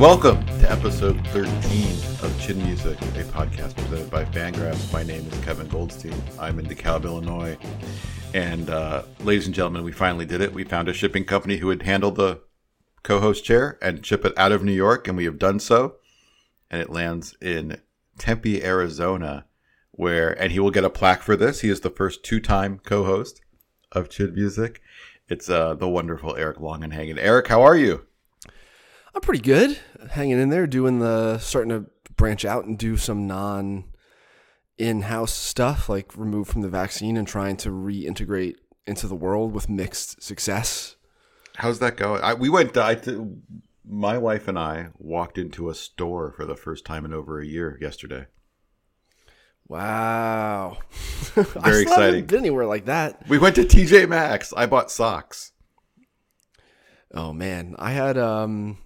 Welcome to episode 13 of Chin Music, a podcast presented by Fangraphs. My name is Kevin Goldstein. I'm in DeKalb, Illinois. And uh, ladies and gentlemen, we finally did it. We found a shipping company who would handle the co host chair and ship it out of New York, and we have done so. And it lands in Tempe, Arizona, where, and he will get a plaque for this. He is the first two time co host of Chin Music. It's uh, the wonderful Eric Longenhagen. Eric, how are you? I'm pretty good, hanging in there, doing the starting to branch out and do some non in-house stuff, like removed from the vaccine and trying to reintegrate into the world with mixed success. How's that going? I, we went. I, my wife and I walked into a store for the first time in over a year yesterday. Wow, Very I still haven't exciting. Been anywhere like that? We went to TJ Maxx. I bought socks. Oh man, I had um,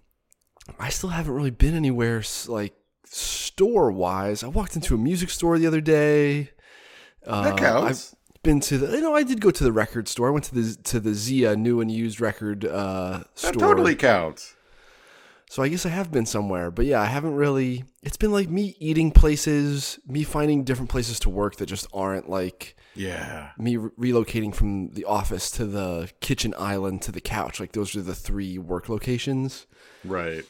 I still haven't really been anywhere like store wise. I walked into a music store the other day. Uh, That counts. I've been to the. You know, I did go to the record store. I went to the to the Zia new and used record uh, that store. totally counts. So I guess I have been somewhere, but yeah, I haven't really. It's been like me eating places, me finding different places to work that just aren't like Yeah. me re- relocating from the office to the kitchen island to the couch. Like those are the three work locations, Right.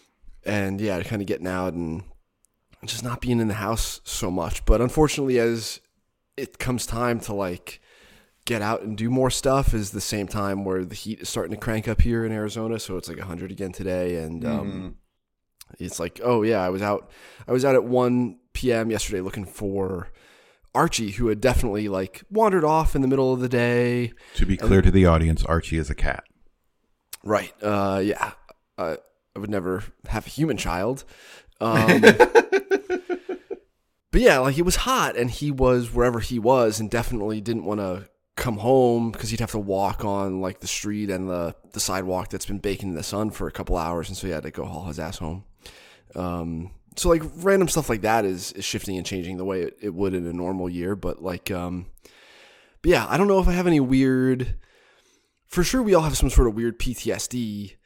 And yeah, kind of getting out and just not being in the house so much. But unfortunately, as it comes time to like get out and do more stuff, is the same time where the heat is starting to crank up here in Arizona. So it's like 100 again today, and um, it's like, oh yeah, I was out. I was out at 1 p.m. yesterday looking for Archie, who had definitely like wandered off in the middle of the day. To be clear to the audience, Archie is a cat. Right. Uh, yeah. Uh, I would never have a human child. Um, but yeah, like it was hot, and he was wherever he was, and definitely didn't want to come home because he'd have to walk on like the street and the the sidewalk that's been baking in the sun for a couple hours, and so he had to go haul his ass home. Um, so like random stuff like that is is shifting and changing the way it, it would in a normal year, but like um, but yeah, I don't know if I have any weird. For sure, we all have some sort of weird PTSD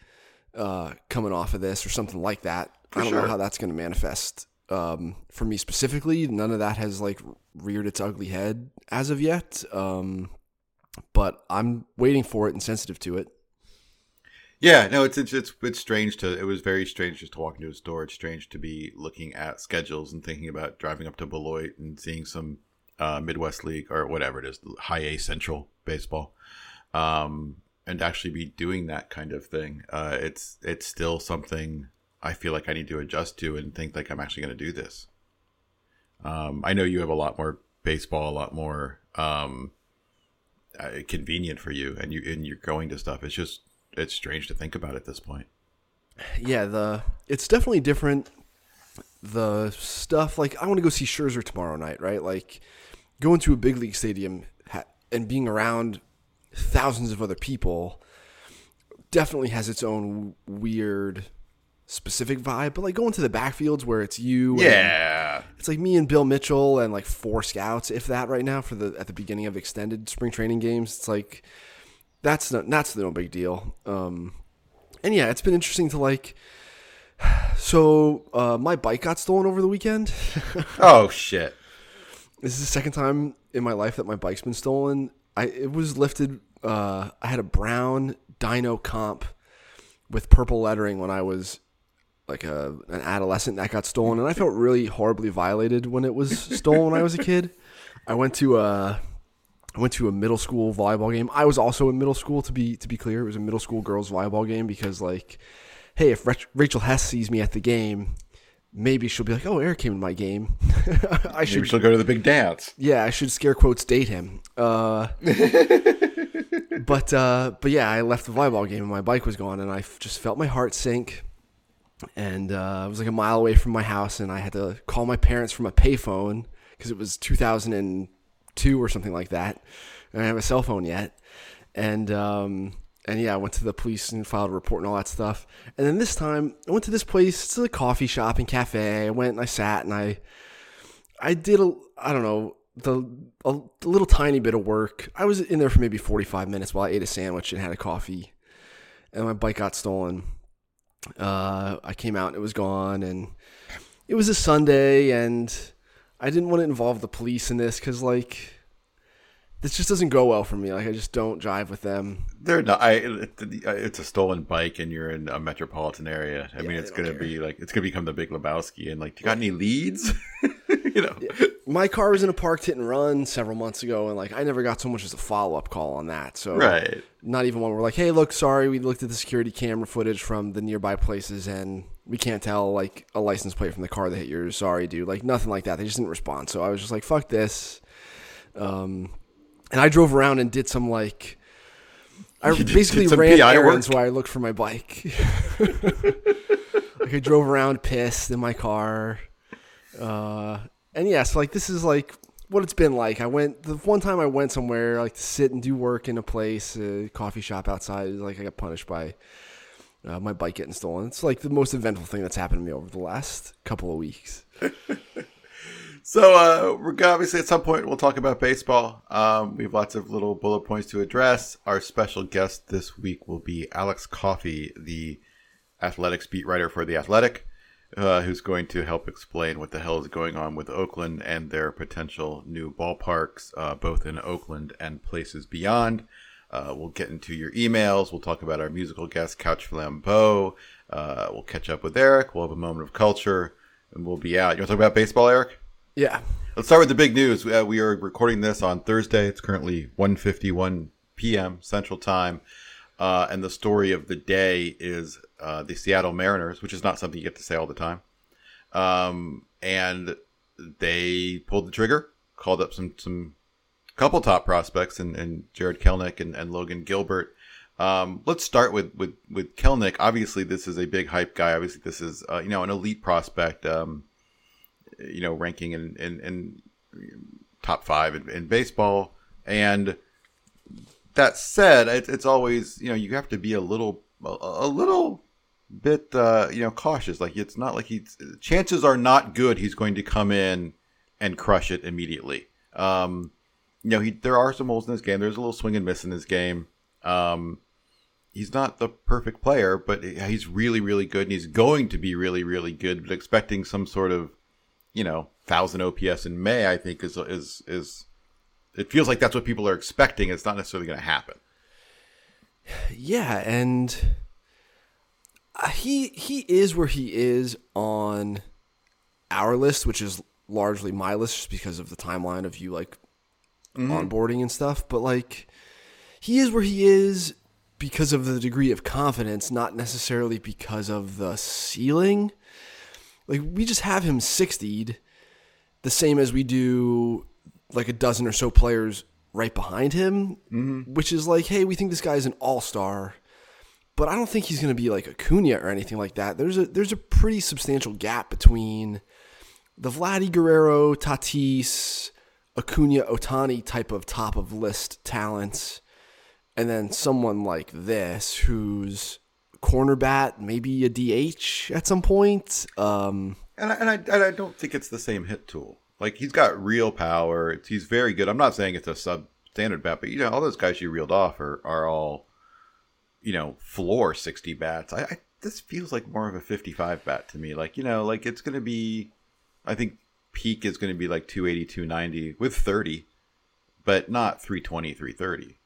uh, coming off of this or something like that. I don't sure. know how that's going to manifest. Um, for me specifically, none of that has like reared its ugly head as of yet. Um, but I'm waiting for it and sensitive to it. Yeah, no, it's, it's it's it's strange to. It was very strange just to walk into a store. It's strange to be looking at schedules and thinking about driving up to Beloit and seeing some uh, Midwest League or whatever it is, High A Central baseball, um, and actually be doing that kind of thing. Uh, it's it's still something I feel like I need to adjust to and think like I'm actually going to do this. Um, I know you have a lot more baseball, a lot more um, uh, convenient for you, and you and you're going to stuff. It's just it's strange to think about at this point. Yeah, the it's definitely different. The stuff like I want to go see Scherzer tomorrow night, right? Like going to a big league stadium and being around thousands of other people definitely has its own weird specific vibe. But like going to the backfields where it's you, and Yeah, it's like me and Bill Mitchell and like four scouts, if that, right now for the at the beginning of extended spring training games. It's like that's not that's no big deal. Um, and yeah, it's been interesting to like. So uh, my bike got stolen over the weekend. Oh shit. this is the second time in my life that my bike's been stolen. I it was lifted. Uh, I had a brown Dyno Compe with purple lettering when I was like a an adolescent that got stolen, and I felt really horribly violated when it was stolen when I was a kid. I went to a I went to a middle school volleyball game. I was also in middle school to be to be clear. It was a middle school girls volleyball game because like, hey, if Rachel Hess sees me at the game, maybe she'll be like, "Oh, Eric came to my game. I Maybe should she'll go to the big dance. yeah, I should scare quotes date him. Uh, but uh, but yeah, I left the volleyball game and my bike was gone, and I f- just felt my heart sink. And uh, I was like a mile away from my house, and I had to call my parents from a payphone because it was 2002 or something like that. And I have a cell phone yet, and um, and yeah, I went to the police and filed a report and all that stuff. And then this time, I went to this place. It's a coffee shop and cafe. I went and I sat and I I did a I don't know the a little tiny bit of work. I was in there for maybe 45 minutes while I ate a sandwich and had a coffee. And my bike got stolen. Uh, I came out and it was gone and it was a Sunday and I didn't want to involve the police in this cuz like this just doesn't go well for me. Like I just don't drive with them. They're not. I. It's a stolen bike, and you're in a metropolitan area. I mean, it's gonna care. be like it's gonna become the Big Lebowski, and like, do you got any leads? you know. My car was in a parked hit and run several months ago and like I never got so much as a follow-up call on that. So Right. not even one. We're like, hey, look, sorry, we looked at the security camera footage from the nearby places and we can't tell like a license plate from the car that hit yours. Sorry, dude. Like nothing like that. They just didn't respond. So I was just like, fuck this. Um, and I drove around and did some like, I did- basically ran PI errands work? while I looked for my bike. like I drove around pissed in my car. Uh, and yeah, so like this is like what it's been like. I went the one time I went somewhere like to sit and do work in a place, a coffee shop outside. Like I got punished by uh, my bike getting stolen. It's like the most eventful thing that's happened to me over the last couple of weeks. So, uh, we're obviously at some point we'll talk about baseball. Um, we have lots of little bullet points to address. Our special guest this week will be Alex Coffey, the athletics beat writer for the Athletic, uh, who's going to help explain what the hell is going on with Oakland and their potential new ballparks, uh, both in Oakland and places beyond. Uh, we'll get into your emails. We'll talk about our musical guest, Couch Flambeau. Uh, we'll catch up with Eric. We'll have a moment of culture, and we'll be out. You want to talk about baseball, Eric? Yeah, Let's start with the big news. Uh, we are recording this on Thursday. It's currently 1.51 p.m. Central Time. Uh, and the story of the day is uh, the Seattle Mariners, which is not something you get to say all the time. Um, and they pulled the trigger, called up some some couple top prospects, and, and Jarred Kelenic and, and Logan Gilbert. Um, let's start with, with with Kelenic. Obviously, this is a big hype guy. Obviously, this is uh, you know an elite prospect. Um, you know, ranking in in, in top five in, in baseball. And that said, it, it's always you know you have to be a little a, a little bit uh, you know cautious. Like it's not like he's chances are not good. He's going to come in and crush it immediately. Um, you know, he there are some holes in his game. There's a little swing and miss in his game. Um, he's not the perfect player, but he's really, really good, and he's going to be really, really good. But expecting some sort of, you know, thousand OPS in May, I think is is is. It feels like that's what people are expecting. It's not necessarily going to happen. yeah, and he he is where he is on our list, which is largely my list, just because of the timeline of you like mm-hmm. onboarding and stuff. But like, he is where he is because of the degree of confidence, not necessarily because of the ceiling. Like we just have him 60'd the same as we do like a dozen or so players right behind him, mm-hmm. which is like, hey, we think this guy's an all star, but I don't think he's going to be like Acuna or anything like that. There's a there's a pretty substantial gap between the Vladdy Guerrero, Tatis, Acuna, Ohtani type of top of list talents, and then someone like this who's corner bat, maybe a DH at some point. Um, And I, and I and I don't think it's the same hit tool. Like he's got real power. He's very good. I'm not saying it's a substandard bat, but you know all those guys you reeled off are are all, you know, floor 60 bats. I, I this feels like more of a 55 bat to me. Like you know, like it's gonna be, I think peak is gonna be like 280, 290 with 30, but not 320, 330.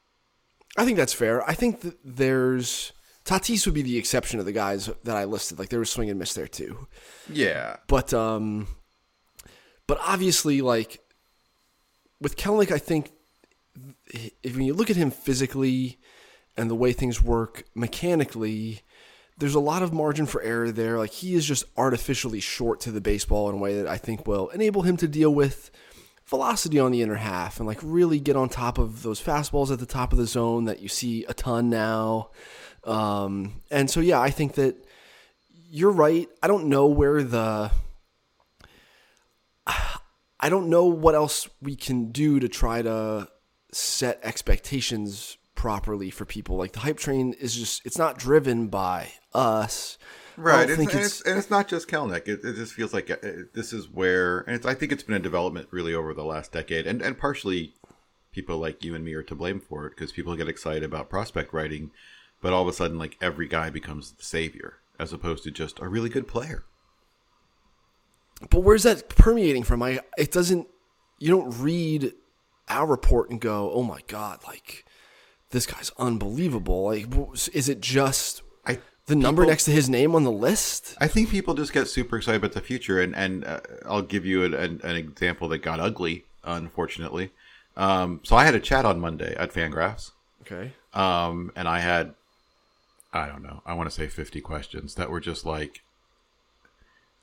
I think that's fair. I think that there's Tatis would be the exception of the guys that I listed. Like there was swing and miss there too. Yeah, But um but obviously like with Kelenic I think if when you look at him physically and the way things work mechanically there's a lot of margin for error there. Like he is just artificially short to the baseball in a way that I think will enable him to deal with velocity on the inner half and like really get on top of those fastballs at the top of the zone that you see a ton now. Um, and so yeah, I think that you're right. I don't know where the I don't know what else we can do to try to set expectations properly for people. Like the hype train is just it's not driven by us. Right, it's, and, it's- it's, and it's not just Kelenic. It, it just feels like uh, this is where, and it's, I think it's been a development really over the last decade, and and partially people like you and me are to blame for it because people get excited about prospect writing, but all of a sudden, like every guy becomes the savior as opposed to just a really good player. But where's that permeating from? I it doesn't. You don't read our report and go, "Oh my god!" Like this guy's unbelievable. Like, is it just I the number people- next to his name on the list? I think people just get super excited about the future, and and uh, I'll give you an, an, an example that got ugly, unfortunately. Um, so I had a chat on Monday at Fangraphs, Okay. um, and I had, I don't know, I want to say fifty questions that were just like,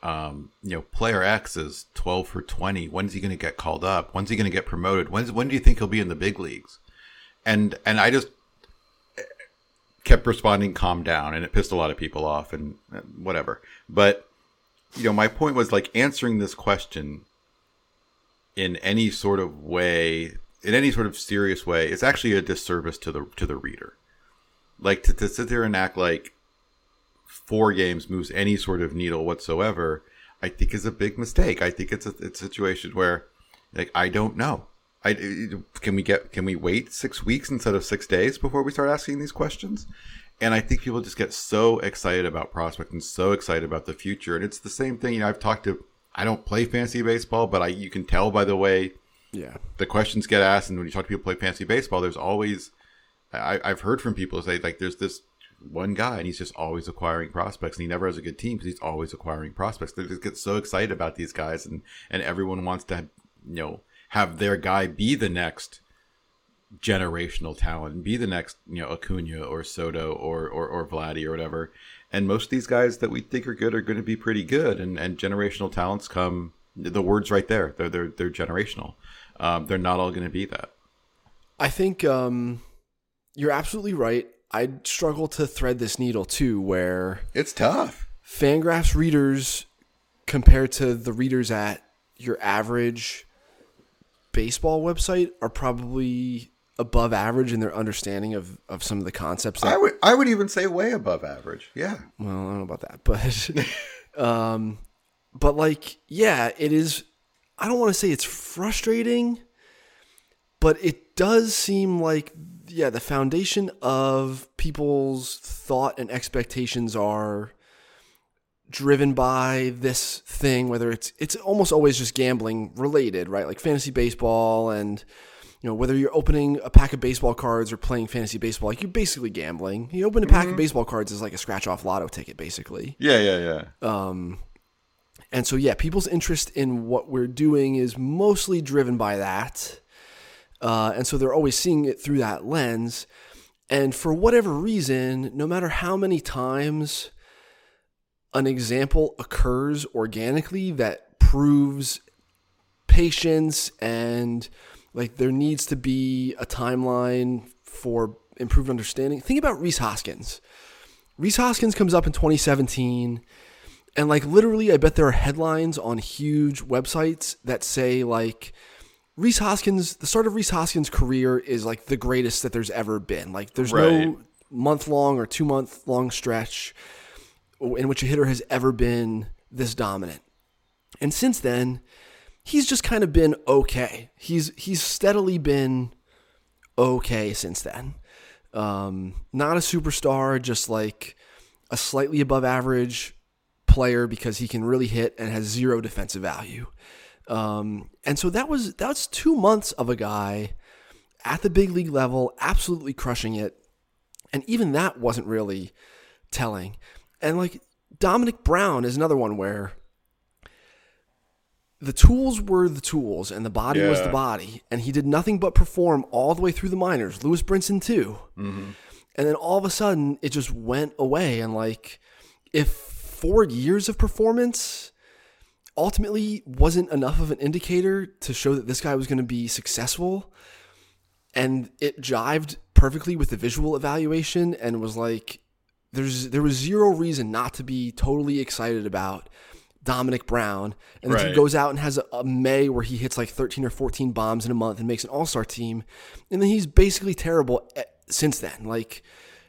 um, you know, player X is twelve for twenty. When's he going to get called up? When's he going to get promoted? When's when do you think he'll be in the big leagues? And and I just kept responding calm down and it pissed a lot of people off and whatever. But you know my point was like answering this question in any sort of way in any sort of serious way is actually a disservice to the to the reader. Like to, to sit there and act like four games moves any sort of needle whatsoever i think is a big mistake. I think it's a, it's a situation where like i don't know I, can we get can we wait six weeks instead of six days before we start asking these questions? And I think people just get so excited about prospect and so excited about the future. And it's the same thing. You know, I've talked to I don't play fantasy baseball, but I you can tell by the way Yeah. the questions get asked, and when you talk to people who play fantasy baseball, there's always I, I've heard from people say like there's this one guy and he's just always acquiring prospects and he never has a good team because he's always acquiring prospects. They just get so excited about these guys and and everyone wants to you know have their guy be the next generational talent, be the next you know Acuna or Soto or or, or Vladdy or whatever. And most of these guys that we think are good are going to be pretty good, and and generational talents come. The words right there. They're they're they're generational. Um, they're not all going to be that. I think um, you're absolutely right. I struggle to thread this needle too, where It's tough. Fangraphs readers compared to the readers at your average baseball website are probably above average in their understanding of, of some of the concepts. That, I would I would even say way above average. Yeah. well, I don't know about that, but um, but like, yeah, it is. I don't want to say it's frustrating, but it does seem like yeah, the foundation of people's thought and expectations are driven by this thing whether it's it's almost always just gambling related right like fantasy baseball and you know whether you're opening a pack of baseball cards or playing fantasy baseball like you're basically gambling you open a pack of baseball cards is like a scratch off lotto ticket basically Yeah, yeah, yeah. um, and so, yeah, people's interest in what we're doing is mostly driven by that. Uh, and so they're always seeing it through that lens. And for whatever reason, no matter how many times an example occurs organically that proves patience and like there needs to be a timeline for improved understanding. Think about Rhys Hoskins. Rhys Hoskins comes up in 2017 and like literally I bet there are headlines on huge websites that say like Rhys Hoskins the start of Rhys Hoskins career is like the greatest that there's ever been. Like there's Right. no month long or 2 month long stretch in which a hitter has ever been this dominant. And since then, he's just kind of been okay. He's he's steadily been okay since then. Um, not a superstar, just like a slightly above average player because he can really hit and has zero defensive value. Um, and so that was that's two months of a guy at the big league level, absolutely crushing it. And even that wasn't really telling. And like Domonic Brown is another one where the tools were the tools and the body was the body. And he did nothing but perform all the way through the minors. Lewis Brinson, too. And and then all of a sudden it just went away. And like, if four years of performance ultimately wasn't enough of an indicator to show that this guy was going to be successful, and it jived perfectly with the visual evaluation, and was like, there's there was zero reason not to be totally excited about Domonic Brown, and then he Right. goes out and has a, a May where he hits like 13 or 14 bombs in a month and makes an All Star team, and then he's basically terrible eh, since then. Like,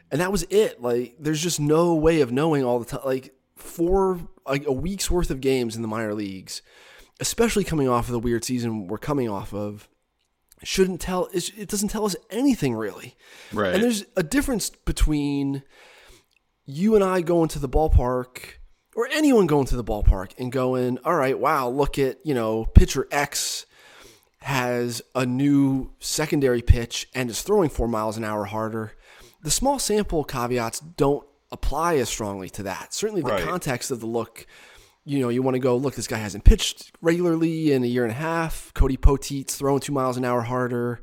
and that was it. Like, there's just no way of knowing all the time. Like, for like a week's worth of games in the minor leagues, especially coming off of the weird season we're coming off of, shouldn't tell. It doesn't tell us anything really. Right. And there's a difference between you and I going to the ballpark or anyone going to the ballpark and going, all right, wow, look at, you know, pitcher X has a new secondary pitch and is throwing four miles an hour harder. The small sample caveats don't apply as strongly to that. Certainly the Right. context of the look, you know, you want to go, look, this guy hasn't pitched regularly in a year and a half. Cody Poteet's throwing two miles an hour harder.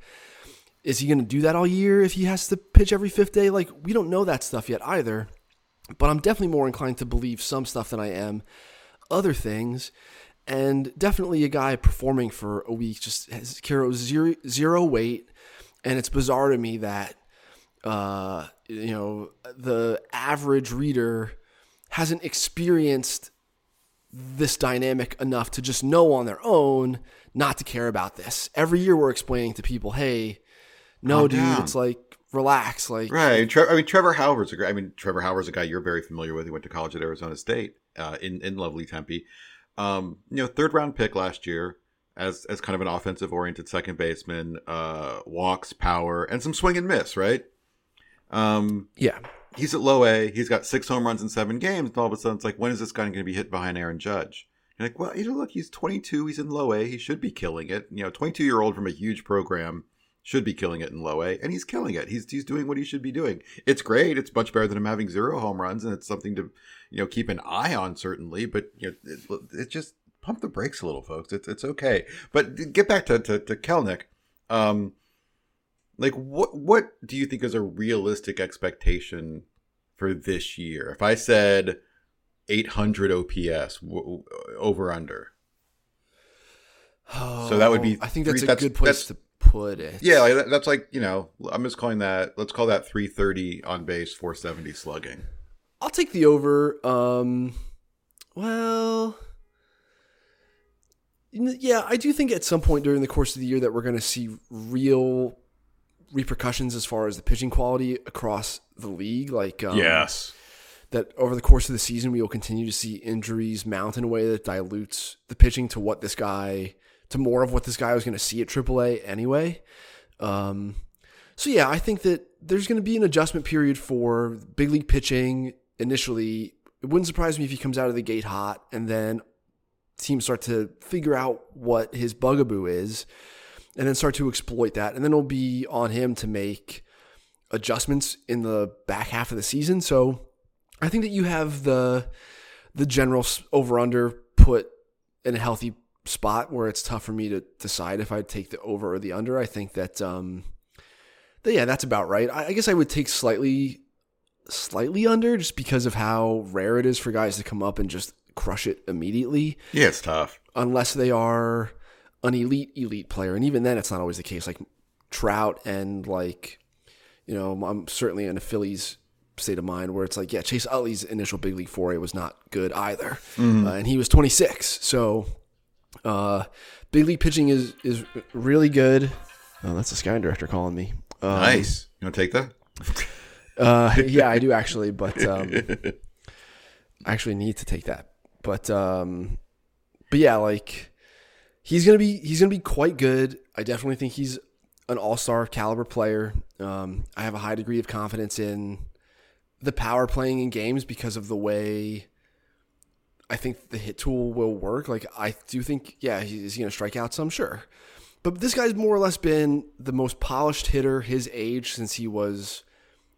Is he going to do that all year if he has to pitch every fifth day? Like, we don't know that stuff yet either. But I'm definitely more inclined to believe some stuff than I am other things. And definitely a guy performing for a week just has zero, zero weight. And it's bizarre to me that, uh, you know, the average reader hasn't experienced this dynamic enough to just know on their own not to care about this. Every year we're explaining to people, hey, no, dude, it's like relax. Like, Right. Tre- I mean, Trevor Hauver's a great. I mean, Trevor Hauver's a guy you're very familiar with. He went to college at Arizona State uh, in in lovely Tempe. Um, you know, third round pick last year as as kind of an offensive oriented second baseman. Uh, walks, power, and some swing and miss. Right. Um, yeah. he's at low A. He's got six home runs in seven games. And all of a sudden, it's like, when is this guy going to be hit behind Aaron Judge? You're like, well, you know, look, he's 22. He's in low A. He should be killing it. You know, 22 year old from a huge program should be killing it in low A, and he's killing it. He's he's doing what he should be doing. It's great. It's much better than him having zero home runs, and it's something to you know keep an eye on certainly. But you know, it, it just pump the brakes a little, folks. It's it's okay. But get back to to, to Kelenic. Um, like what what do you think is a realistic expectation for this year? If I said 800 OPS w- over under. So that would be Oh, I think three- that's a that's- good place that's- to put it. Yeah, like that's like you know, I'm just calling that. Let's call that 330 on base, 470 slugging. I'll take the over. Um, well, yeah, I do think at some point during the course of the year that we're going to see real repercussions as far as the pitching quality across the league. Like, um, that over the course of the season, we will continue to see injuries mount in a way that dilutes the pitching to what this guy, to more of what this guy was going to see at AAA anyway. Um, so yeah, I think that there's going to be an adjustment period for big league pitching initially. It wouldn't surprise me if he comes out of the gate hot and then teams start to figure out what his bugaboo is and then start to exploit that. And then it'll be on him to make adjustments in the back half of the season. So I think that you have the the general over under put in a healthy spot where it's tough for me to decide if I'd take the over or the under. I think that um that, yeah, that's about right. I, I guess I would take slightly slightly under just because of how rare it is for guys to come up and just crush it immediately Yeah, it's tough. unless they are an elite elite player and even then it's not always the case like trout and like you know i'm certainly in a phillies state of mind where it's like yeah chase utley's initial big league foray was not good either uh, and he was 26 so uh big league pitching is is really good oh that's the sky director calling me um, Nice. You want to take that? uh, yeah, I do actually, but um, I actually need to take that. But um, but yeah, like he's gonna be he's gonna be quite good. I definitely think he's an all star caliber player. Um, I have a high degree of confidence in the power playing in games because of the way I think the hit tool will work. Like I do think, yeah, he's gonna strike out some, sure. But this guy's more or less been the most polished hitter his age since he was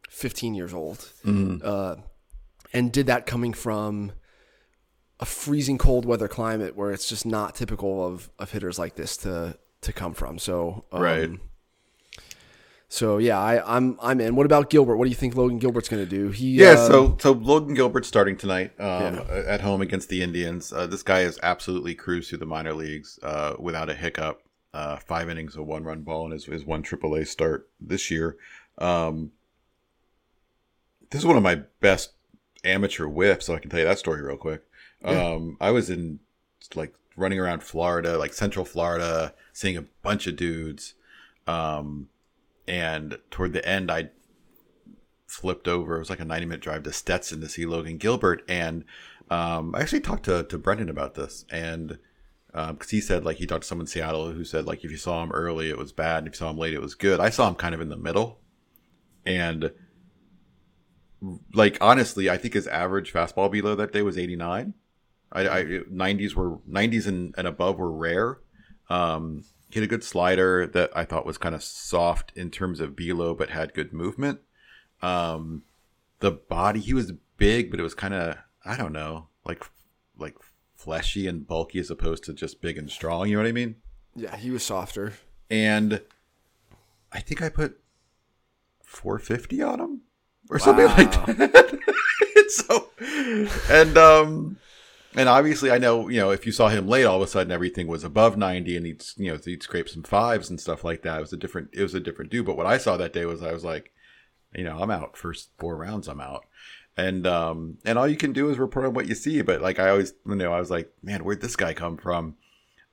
15 years old. Uh, and did that coming from a freezing cold weather climate where it's just not typical of, of hitters like this to to come from. So um, Right. So yeah, I, I'm I'm in. What about Gilbert? What do you think Logan Gilbert's going to do? He Yeah, uh, so so Logan Gilbert starting tonight um, Yeah. at home against the Indians. Uh, this guy has absolutely cruised through the minor leagues uh, without a hiccup. Uh, five innings of one run ball in his, his one AAA start this year. Um, this is one of my best amateur whiffs, so I can tell you that story real quick. Um, I was in like running around Florida, like Central Florida, seeing a bunch of dudes. Um, and toward the end, I flipped over. It was like a 90 minute drive to Stetson to see Logan Gilbert. And um, I actually talked to, to Brendan about this. And because he said, like, he talked to someone in Seattle who said, like, if you saw him early, it was bad. And if you saw him late, it was good. I saw him kind of in the middle. And, like, honestly, I think his average fastball below that day was 89. I, I 90s were 90s and, and above were rare. Um, he had a good slider that I thought was kind of soft in terms of velo, but had good movement. Um, the body he was big, but it was kind of I don't know, like like fleshy and bulky as opposed to just big and strong. You know what I mean? yeah, he was softer. And I think I put 450 on him or something like Wow. that. so and um and obviously I know, you know, if you saw him late all of a sudden everything was above 90 and he'd you know, he'd scrape some fives and stuff like that. It was a different it was a different dude, but what I saw that day was I was like, you know, I'm out first four rounds, I'm out. And um and all you can do is report on what you see, but like I always you know, I was like, man, where'd this guy come from?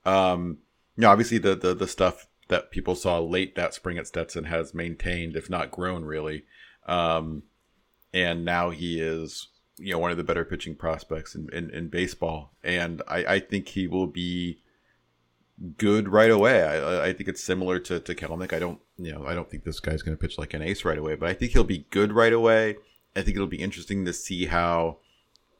Um you know, obviously the, the the stuff that people saw late that spring at Stetson has maintained, if not grown, really. Um, and now he is, you know, one of the better pitching prospects in, in, in baseball. And I, I think he will be good right away. I, I think it's similar to, to Kelenic. I don't, you know, I don't think this guy's going to pitch like an ace right away, but I think he'll be good right away. I think it'll be interesting to see how,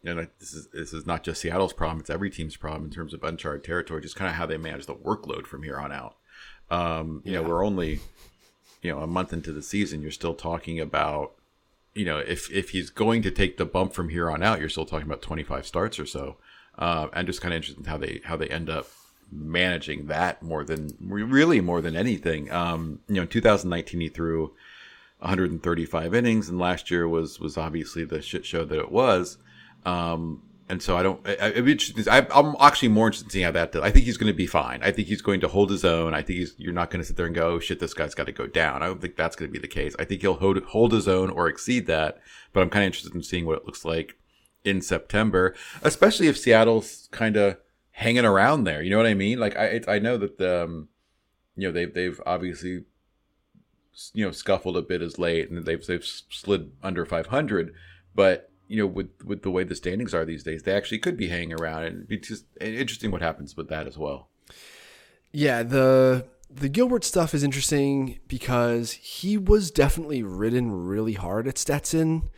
you know, this is this is not just Seattle's problem; it's every team's problem in terms of uncharted territory. Just kind of how they manage the workload from here on out. Um, you know, we're only, you know, a month into the season. You're still talking about, you know, if if he's going to take the bump from here on out, you're still talking about 25 starts or so. Uh, just kind of interested in how they how they end up managing that more than really more than anything. Um, you know, in 2019 he threw 135 innings, and last year was was obviously the shit show that it was. Um, and so I don't. I, I'm actually more interested in seeing how that. Does. I think he's going to be fine. I think he's going to hold his own. I think he's. You're not going to sit there and go, "Oh shit, this guy's got to go down." I don't think that's going to be the case. I think he'll hold hold his own or exceed that. But I'm kind of interested in seeing what it looks like in September, especially if Seattle's kind of hanging around there. You know what I mean? Like I it, I know that the, um, you know they've they've obviously you know scuffled a bit as late and they've they've slid under 500, but you know with with the way the standings are these days, they actually could be hanging around, and it's just interesting what happens with that as well. Yeah, the the Gilbert stuff is interesting because he was definitely ridden really hard at Stetson.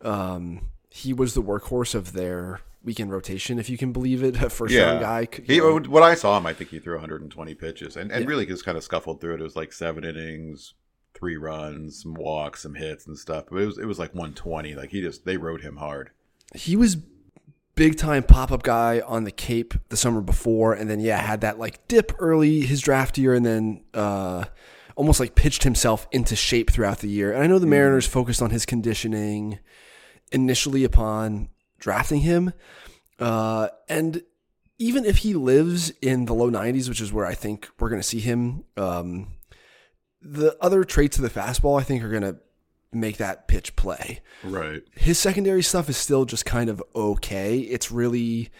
Um, he was the workhorse of their weekend rotation, if you can believe it. A first round guy. He, what I saw him, I think he threw 120 pitches, and, and really just kind of scuffled through it. It was like seven innings, three runs, some walks, some hits, and stuff. But it was it was like 120. Like he just they rode him hard. he was big time pop up guy on the Cape the summer before, and then yeah, had that like dip early his draft year, and then uh, almost like pitched himself into shape throughout the year. And I know the Mariners focused on his conditioning initially upon drafting him, uh, and even if he lives in the low 90s, which is where I think we're going to see him, um, the other traits of the fastball I think are going to make that pitch play Right. his secondary stuff is still just kind of okay. It's really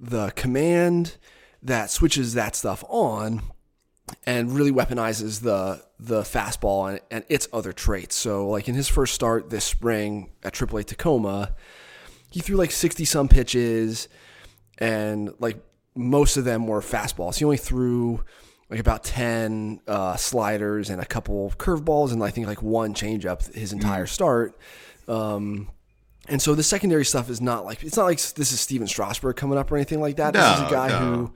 the command that switches that stuff on and really weaponizes the the fastball and, and its other traits. So like in his first start this spring at AAA Tacoma, he threw like 60 some pitches and like most of them were fastballs. He only threw like about 10 uh, sliders and a couple curveballs and I think like one changeup his entire start. Um, and so the secondary stuff is not like it's not like this is Stephen Strasburg coming up or anything like that. this is a guy no. who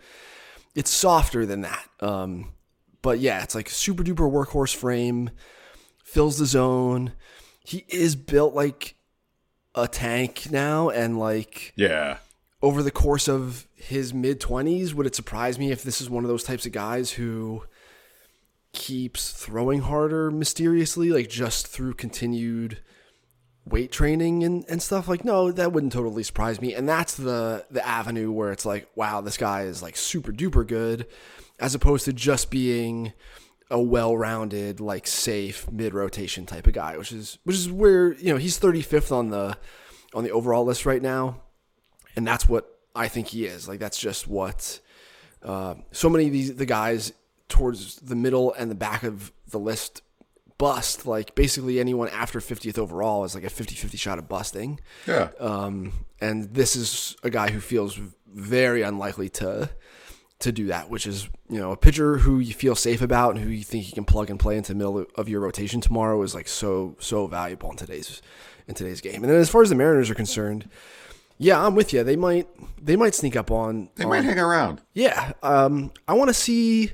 it's softer than that. Um, but yeah, it's like super duper workhorse frame, fills the zone. He is built like a tank now, and like Yeah. Over the course of his mid 20s, would it surprise me if this is one of those types of guys who keeps throwing harder mysteriously, like just through continued weight training and, and stuff? Like no that wouldn't totally surprise me. And that's the the avenue where it's like wow this guy is like super duper good as opposed to just being a well-rounded like safe mid-rotation type of guy which is which is where you know he's 35th on the on the overall list right now and that's what i think he is like that's just what uh, so many of these the guys towards the middle and the back of the list bust like basically anyone after 50th overall is like a 50-50 shot of busting Yeah. um, and this is a guy who feels very unlikely to to do that, which is you know a pitcher who you feel safe about and who you think you can plug and play into the middle of your rotation tomorrow is like so so valuable in today's in today's game. And then as far as the Mariners are concerned, yeah, I'm with you. They might they might sneak up on. they on- might hang around. yeah, um, I want to see.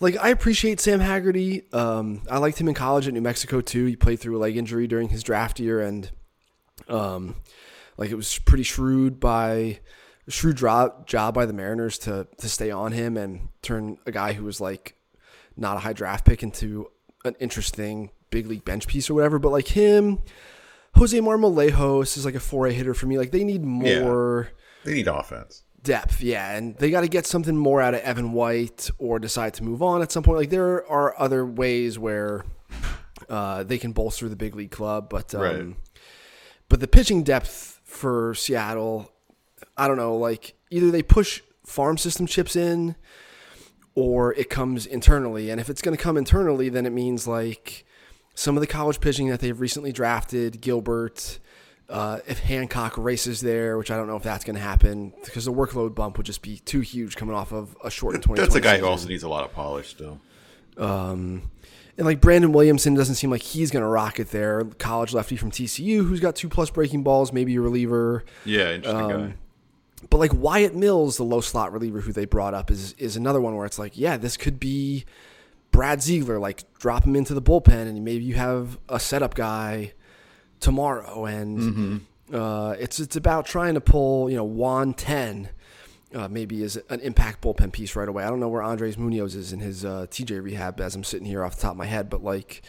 Like I appreciate Sam Haggerty. Um, I liked him in college at New Mexico too. He played through a leg injury during his draft year, and um, like it was pretty shrewd by shrewd job job by the Mariners to to stay on him and turn a guy who was like not a high draft pick into an interesting big league bench piece or whatever. But like him, Jose Marmolejos is like a four A hitter for me. Like they need Yeah. more They need offense. depth, yeah, and they got to get something more out of Evan White or decide to move on at some point. Like there are other ways where uh, they can bolster the big league club, but um, Right. but the pitching depth for Seattle, I don't know. Like either they push farm system chips in, or it comes internally. And if it's going to come internally, then it means like some of the college pitching that they've recently drafted, Gilbert. Uh, if Hancock races there, which I don't know if that's going to happen, because the workload bump would just be too huge coming off of a short 2020 That's a guy who also needs a lot of polish still. Um, and like Brandon Williamson doesn't seem like he's going to rock it there. College lefty from TCU who's got two plus breaking balls, maybe a reliever. Yeah, interesting Um, guy. But like Wyatt Mills, the low slot reliever who they brought up, is is another one where it's like, yeah, this could be Brad Ziegler. Like drop him into the bullpen, and maybe you have a setup guy tomorrow. And uh, it's it's about trying to pull, you know, Juan Then. Uh, maybe is an impact bullpen piece right away. I don't know where Andres Munoz is in his uh, TJ rehab as I'm sitting here off the top of my head, but like,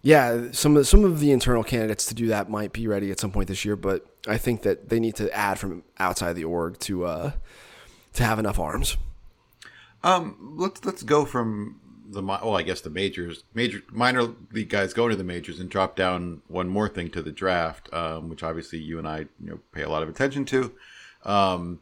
yeah, some of some of the internal candidates to do that might be ready at some point this year, but I think that they need to add from outside the org to uh, to have enough arms. Um, let's let's go from the well, I guess the majors, major minor league guys go to the majors and drop down one more thing to the draft, um, which obviously you and I you know pay a lot of attention to. Um,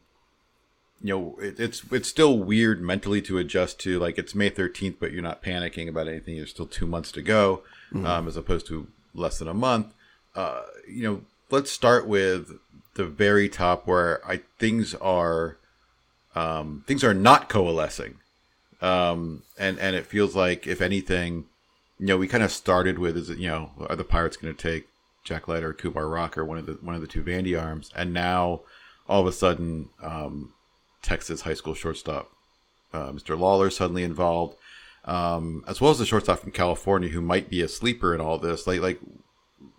you know, it, it's it's still weird mentally to adjust to like it's May thirteenth, but you're not panicking about anything. There's still two months to go, um, as opposed to less than a month. Uh, you know, let's start with the very top where I things are um, things are not coalescing. Um, and, and it feels like, if anything, you know, we kind of started with, is you know, are the Pirates going to take Jack Leiter or Kumar Rocker, one of the, one of the two Vandy arms? And now all of a sudden, um, Texas high school shortstop, uh, Mr. Lawlar suddenly involved, um, as well as the shortstop from California who might be a sleeper in all this. Like, like,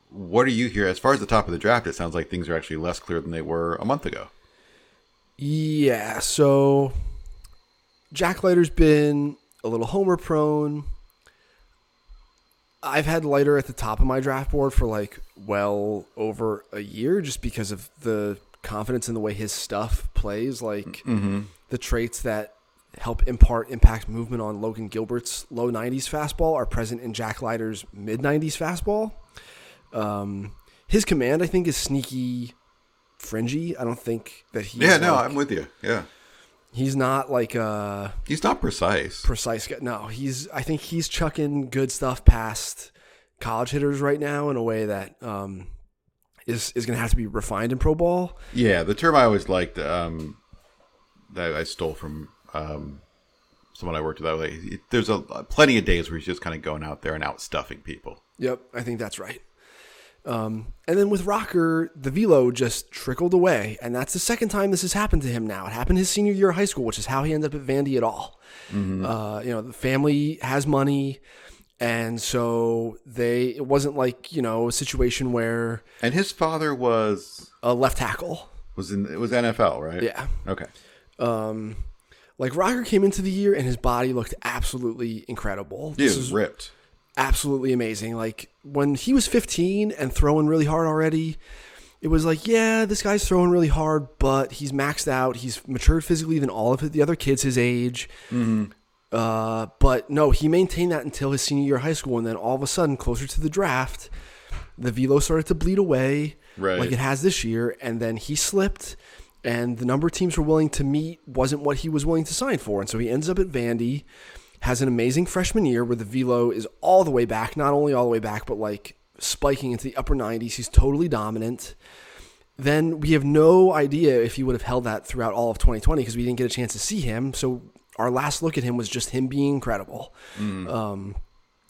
what are you here? As far as the top of the draft, it sounds like things are actually less clear than they were a month ago. Yeah, so Jack Leiter's been a little homer prone. I've had Leiter at the top of my draft board for like well over a year just because of the confidence in the way his stuff plays, like the traits that help impart impact movement on Logan Gilbert's low 90s fastball are present in Jack Leiter's mid 90s fastball. Um, his command, I think, is sneaky fringy. I don't think that he. Yeah, no, like- I'm with you. Yeah. He's not like a He's not precise. precise guy. No, he's. I think he's chucking good stuff past college hitters right now in a way that um, is is going to have to be refined in pro ball. Yeah, the term I always liked um, that I stole from um, someone I worked with. I was like, there's a plenty of days where he's just kind of going out there and out stuffing people. Yep, I think that's right. Um, and then with Rocker, the velo just trickled away, and that's the second time this has happened to him. Now it happened his senior year of high school, which is how he ended up at Vandy at all. Uh, you know, the family has money, and so they. It wasn't like you know a situation where And his father was a left tackle was in it was NFL, right? Yeah. Okay. Um, Like Rocker came into the year and his body looked absolutely incredible. He This is ripped. Absolutely amazing. Like when he was 15 and throwing really hard already, it was like, yeah, this guy's throwing really hard, but he's maxed out. He's matured physically than all of the other kids his age. Uh, but no, he maintained that until his senior year of high school, and then all of a sudden, closer to the draft, the velo started to bleed away, Right. like it has this year, and then he slipped. And the number of teams were willing to meet wasn't what he was willing to sign for, and so he ends up at Vandy has an amazing freshman year where the velo is all the way back, not only all the way back, but like spiking into the upper 90s. He's totally dominant. Then we have no idea if he would have held that throughout all of 2020 because we didn't get a chance to see him. So our last look at him was just him being incredible. Um,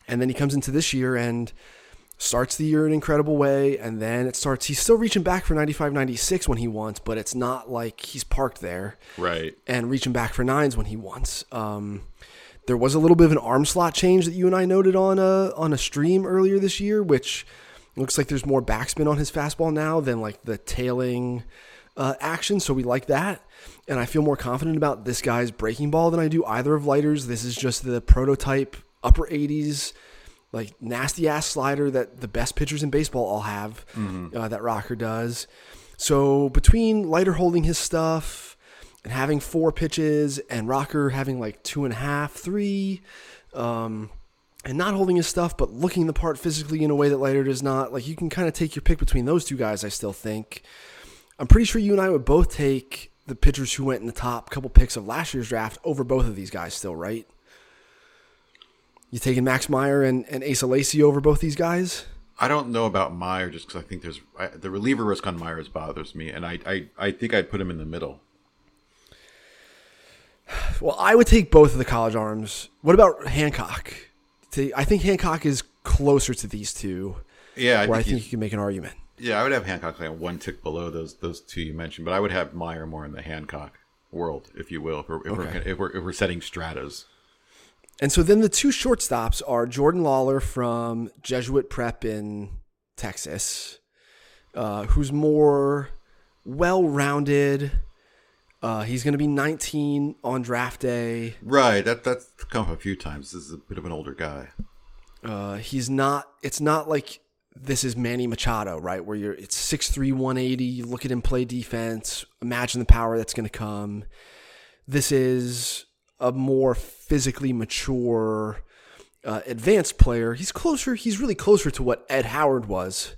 and then he comes into this year and starts the year in an incredible way. And then it starts, he's still reaching back for 95 96 when he wants, but it's not like he's parked there Right. and reaching back for nines when he wants. Um, there was a little bit of an arm slot change that you and I noted on a on a stream earlier this year, which looks like there's more backspin on his fastball now than like the tailing uh, action. So we like that, and I feel more confident about this guy's breaking ball than I do either of Leiter's. This is just the prototype upper 80s. Like nasty ass slider that the best pitchers in baseball all have, uh, that Rocker does. So between Leiter holding his stuff, and having four pitches and Rocker having like two and a half, three, um, and not holding his stuff, but looking the part physically in a way that Leiter does not. Like you can kind of take your pick between those two guys. I still think. I'm pretty sure you and I would both take the pitchers who went in the top couple picks of last year's draft over both of these guys. Still, right? You taking Max Meyer and, and Asa Lacy over both these guys? I don't know about Meyer just because I think there's I, the reliever risk on Meyer's bothers me, and I, I I think I'd put him in the middle. Well, I would take both of the college arms. What about Hancock? I think Hancock is closer to these two, Yeah, I where I think, think you can make an argument. yeah, I would have Hancock like one tick below those those two you mentioned, but I would have Meyer more in the Hancock world, if you will, if we're if, we're, if we're if we're setting stratas. And so then the two shortstops are Jordan Lawlar from Jesuit Prep in Texas, uh, who's more well rounded. Uh, he's going to be 19 on draft day. Right, that that's come up a few times. This is a bit of an older guy. Uh, he's not. It's not like this is Manny Machado, right? Where you're. It's 6'3", 180. You look at him play defense. Imagine the power that's going to come. This is a more physically mature, uh, advanced player. He's closer. He's really closer to what Ed Howard was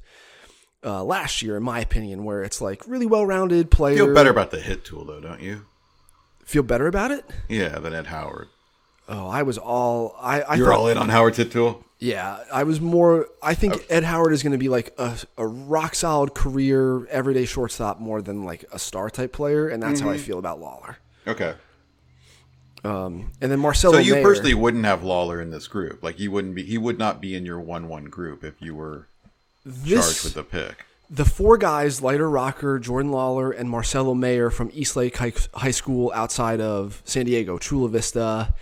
uh, last year, in my opinion. Where it's like really well-rounded player. Feel better about the hit tool though, don't you? Feel better about it. Yeah, than Ed Howard. Oh, I was all. I. I You're thought, all in on Howard's hit tool. Yeah, I was more. I think Ed Howard is going to be like a, a rock solid career, everyday shortstop more than like a star type player, and that's how Mm-hmm. I feel about Lawlar. Okay. Um, And then Marcelo. So you Mayer- personally wouldn't have Lawlar in this group. Like you wouldn't be. He would not be in your one-one group if you were this, charged with the pick. the four guys: Leiter Rocker, Jordan Lawlar, and Marcelo Mayer from Eastlake High, High School outside of San Diego, Chula Vista.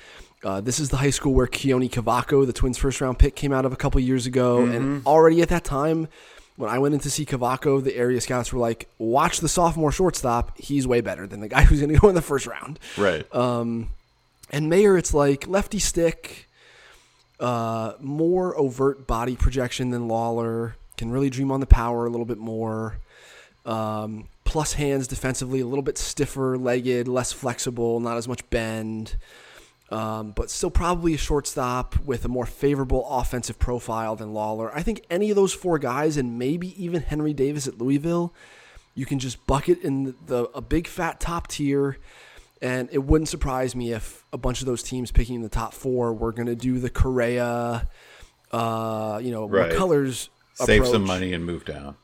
Uh, this is the high school where Keoni Cavaco, the Twins' first round pick, came out of a couple years ago. Mm-hmm. And already at that time, when I went in to see Cavaco, the area scouts were like, "Watch the sophomore shortstop; he's way better than the guy who's going to go in the first round." Right. And Mayer, it's like lefty stick, uh, more overt body projection than Lawlar. Can really dream on the power a little bit more. Um, plus hands defensively, a little bit stiffer legged, less flexible, not as much bend. Um, but still probably a shortstop with a more favorable offensive profile than Lawlar. I think any of those four guys, and maybe even Henry Davis at Louisville, you can just bucket in the, the a big fat top tier. And it wouldn't surprise me if a bunch of those teams picking the top four were going to do the Correa, uh, you know, Right. McCullers Save some money and move down.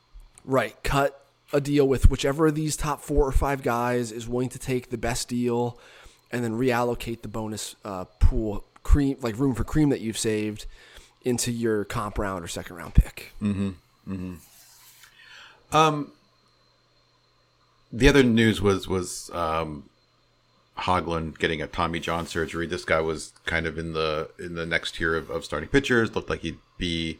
Right. Cut a deal with whichever of these top four or five guys is willing to take the best deal and then reallocate the bonus uh, pool cream like room for cream that you've saved into your comp round or second round pick. Um, The other news was was um, Hoglund getting a Tommy John surgery. This guy was kind of in the in the next tier of, of starting pitchers. Looked like he'd be,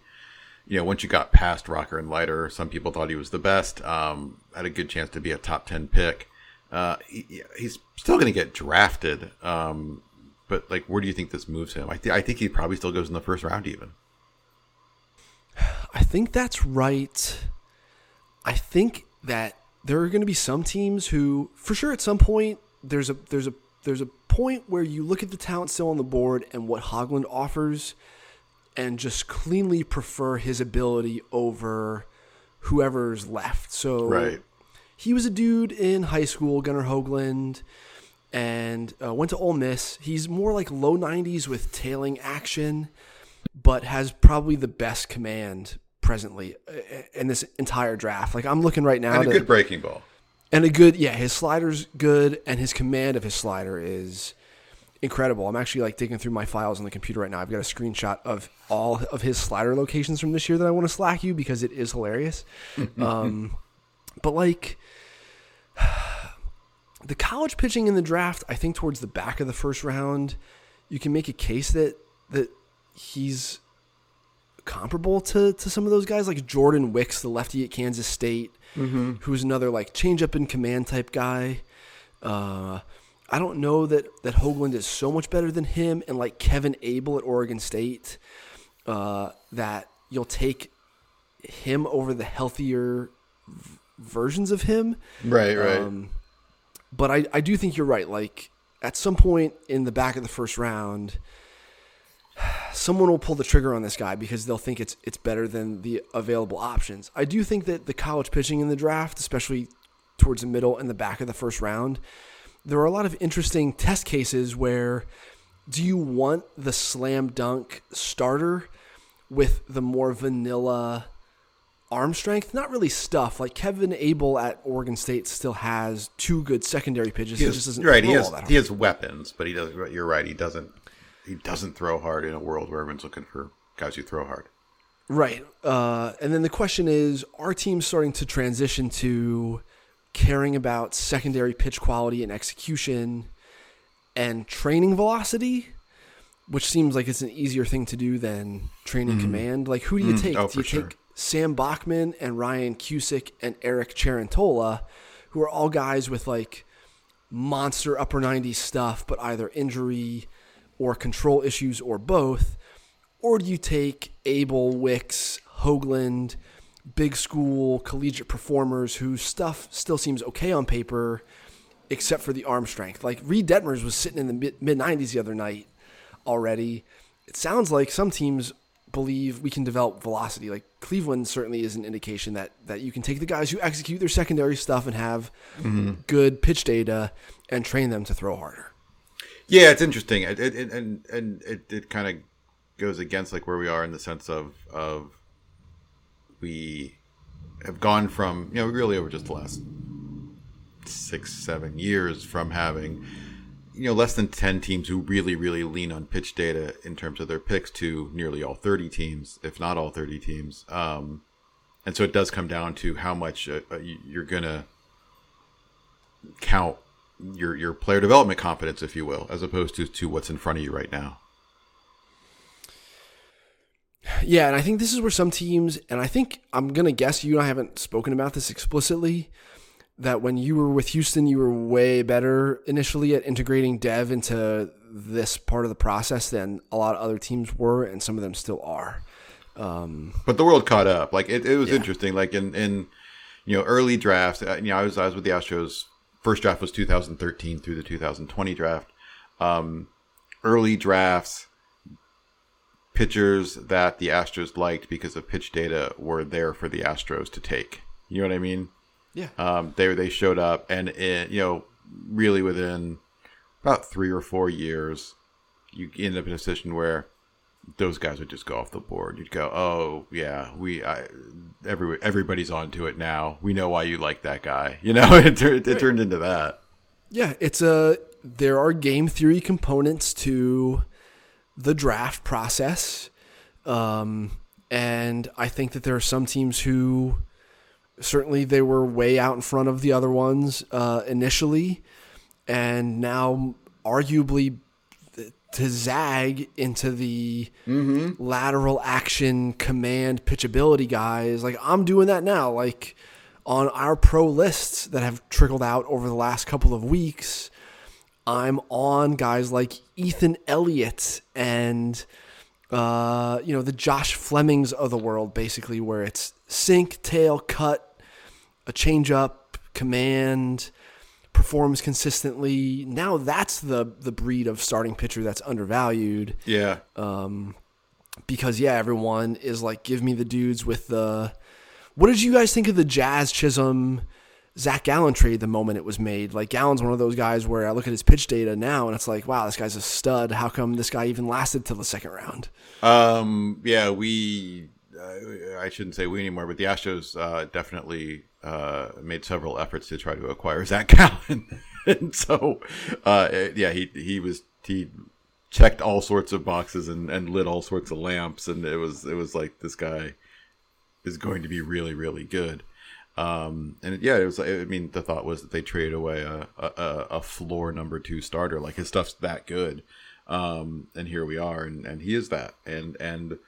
you know, once you got past Rocker and Leiter, some people thought he was the best. Um, had a good chance to be a top ten pick. Uh, he, he's still going to get drafted. Um, but like, where do you think this moves him? I, th- I think he probably still goes in the first round, even. I think that's right. I think that there are going to be some teams who, for sure, at some point, there's a there's a there's a point where you look at the talent still on the board and what Hoglund offers, and just cleanly prefer his ability over whoever's left. So Right. he was a dude in high school, Gunnar Hoglund, and uh, went to Ole Miss. He's more like low 90s with tailing action, but has probably the best command presently uh, in this entire draft. Like I'm looking right now And a to- good breaking ball. and a good yeah his slider's good and his command of his slider is incredible. I'm actually like digging through my files on the computer right now. I've got a screenshot of all of his slider locations from this year that i want to slack you because it is hilarious. Um, but like the college pitching in the draft i think towards the back of the first round you can make a case that that he's comparable to, to some of those guys. Like Jordan Wicks, the lefty at Kansas State, who's another like change up in command type guy. Uh, I don't know that that Hoglund is so much better than him, and like Kevin Abel at Oregon State, uh, that you'll take him over the healthier v- versions of him. Right, right. Um, but I, I do think you're right. Like at some point in the back of the first round, someone will pull the trigger on this guy because they'll think it's it's better than the available options. I do think that the college pitching in the draft, especially towards the middle and the back of the first round, there are a lot of interesting test cases where do you want the slam dunk starter with the more vanilla arm strength? Not really stuff. Like Kevin Abel at Oregon State still has two good secondary pitches. He He, has- just doesn't right. He throw has he has weapons, but he doesn't. You're right. He doesn't. He doesn't throw hard in a world where everyone's looking for guys who throw hard. Right. Uh, and then the question is are teams starting to transition to caring about secondary pitch quality and execution and training velocity? Which seems like it's an easier thing to do than training mm-hmm. command. Like, who do you mm, take? Oh, do you sure. take Sam Bachman and Ryan Cusick and Eric Cerantola, who are all guys with like monster upper 90s stuff, but either injury or control issues or both? Or do you take Abel, Wicks, Hoglund, big school collegiate performers whose stuff still seems okay on paper, except for the arm strength? Like Reed Detmers was sitting in the mid 90s the other night already. It sounds like some teams believe we can develop velocity. Like Cleveland certainly is an indication that that you can take the guys who execute their secondary stuff and have mm-hmm. good pitch data and train them to throw harder. Yeah, it's interesting. It, it, it- and and it, it kind of goes against like where we are in the sense of of we have gone from you know really over just the last six seven years from having you know less than 10 teams who really really lean on pitch data in terms of their picks to nearly all 30 teams if not all 30 teams um and so it does come down to how much uh, uh, you- you're gonna count your your player development confidence, if you will, as opposed to to what's in front of you right now. Yeah, and I think this is where some teams, and I think I'm gonna guess you and I haven't spoken about this explicitly, that when you were with Houston, you were way better initially at integrating dev into this part of the process than a lot of other teams were, and some of them still are. But the world caught up. Like it, it was interesting. Like in in you know early drafts. uh, You know, I was I was with the Astros. First draft was 2013 through the 2020 draft. Um, early drafts, pitchers that the Astros liked because of pitch data were there for the Astros to take. You know what I mean? Yeah. um, they they showed up, and it, you know, really within about three or four years, you end up in a position where those guys would just go off the board. You'd go, oh yeah, we I, every everybody's onto it now. We know why you like that guy. You know, it, tur- it, turned into that. Yeah, it's a there are game theory components to the draft process, um, and I think that there are some teams who certainly they were way out in front of the other ones uh, initially, and now arguably to zag into the lateral action command pitchability guys. Like I'm doing that now. Like on our pro lists that have trickled out over the last couple of weeks, I'm on guys like Ethan Elliott and uh, you know the Josh Flemings of the world, basically, where it's sink, tail, cut, a change up, command, performs consistently. Now that's the the breed of starting pitcher that's undervalued Yeah. Um, because yeah, everyone is like, give me the dudes with the. What did you guys think of the Jazz Chisholm Zach Gallen trade the moment it was made? Like Gallen's one of those guys where I look at his pitch data now and it's like, wow, this guy's a stud. How come this guy even lasted till the second round? Um, yeah, we. Uh, I shouldn't say we anymore, but the Astros uh, definitely uh, made several efforts to try to acquire Zach Gallen, and so uh, yeah, he he was he checked all sorts of boxes and, and lit all sorts of lamps, and it was it was like this guy is going to be really really good. Um, and yeah, it was. I mean, the thought was that they traded away a, a, a floor number two starter. Like his stuff's that good, um, and here we are, and, and he is that. And and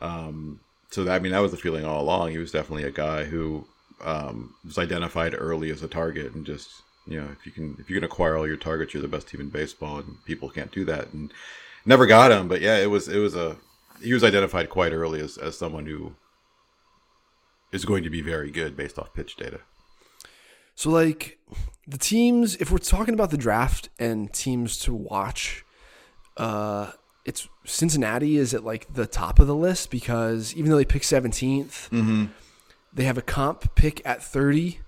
um, so that, I mean, that was the feeling all along. He was definitely a guy who um, was identified early as a target, and just you know, if you can if you can acquire all your targets, you're the best team in baseball, and people can't do that. And never got him, but yeah, it was it was a he was identified quite early as as someone who is going to be very good based off pitch data. So like the teams, if we're talking about the draft and teams to watch, uh, it's Cincinnati is at like the top of the list because even though they pick 17th, they have a comp pick at 30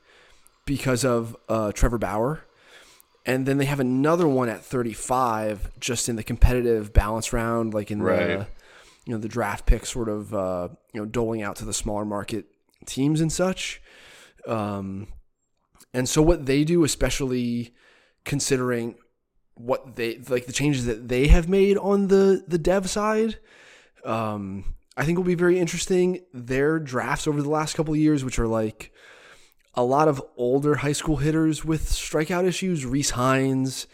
because of uh, Trevor Bauer. And then they have another one at 35 just in the competitive balance round, like in the you know the draft pick sort of uh, you know doling out to the smaller market teams and such. Um, and so what they do, especially considering what they like the changes that they have made on the the dev side, um, I think will be very interesting. Their drafts over the last couple of years, which are like a lot of older high school hitters with strikeout issues, Rece Hinds,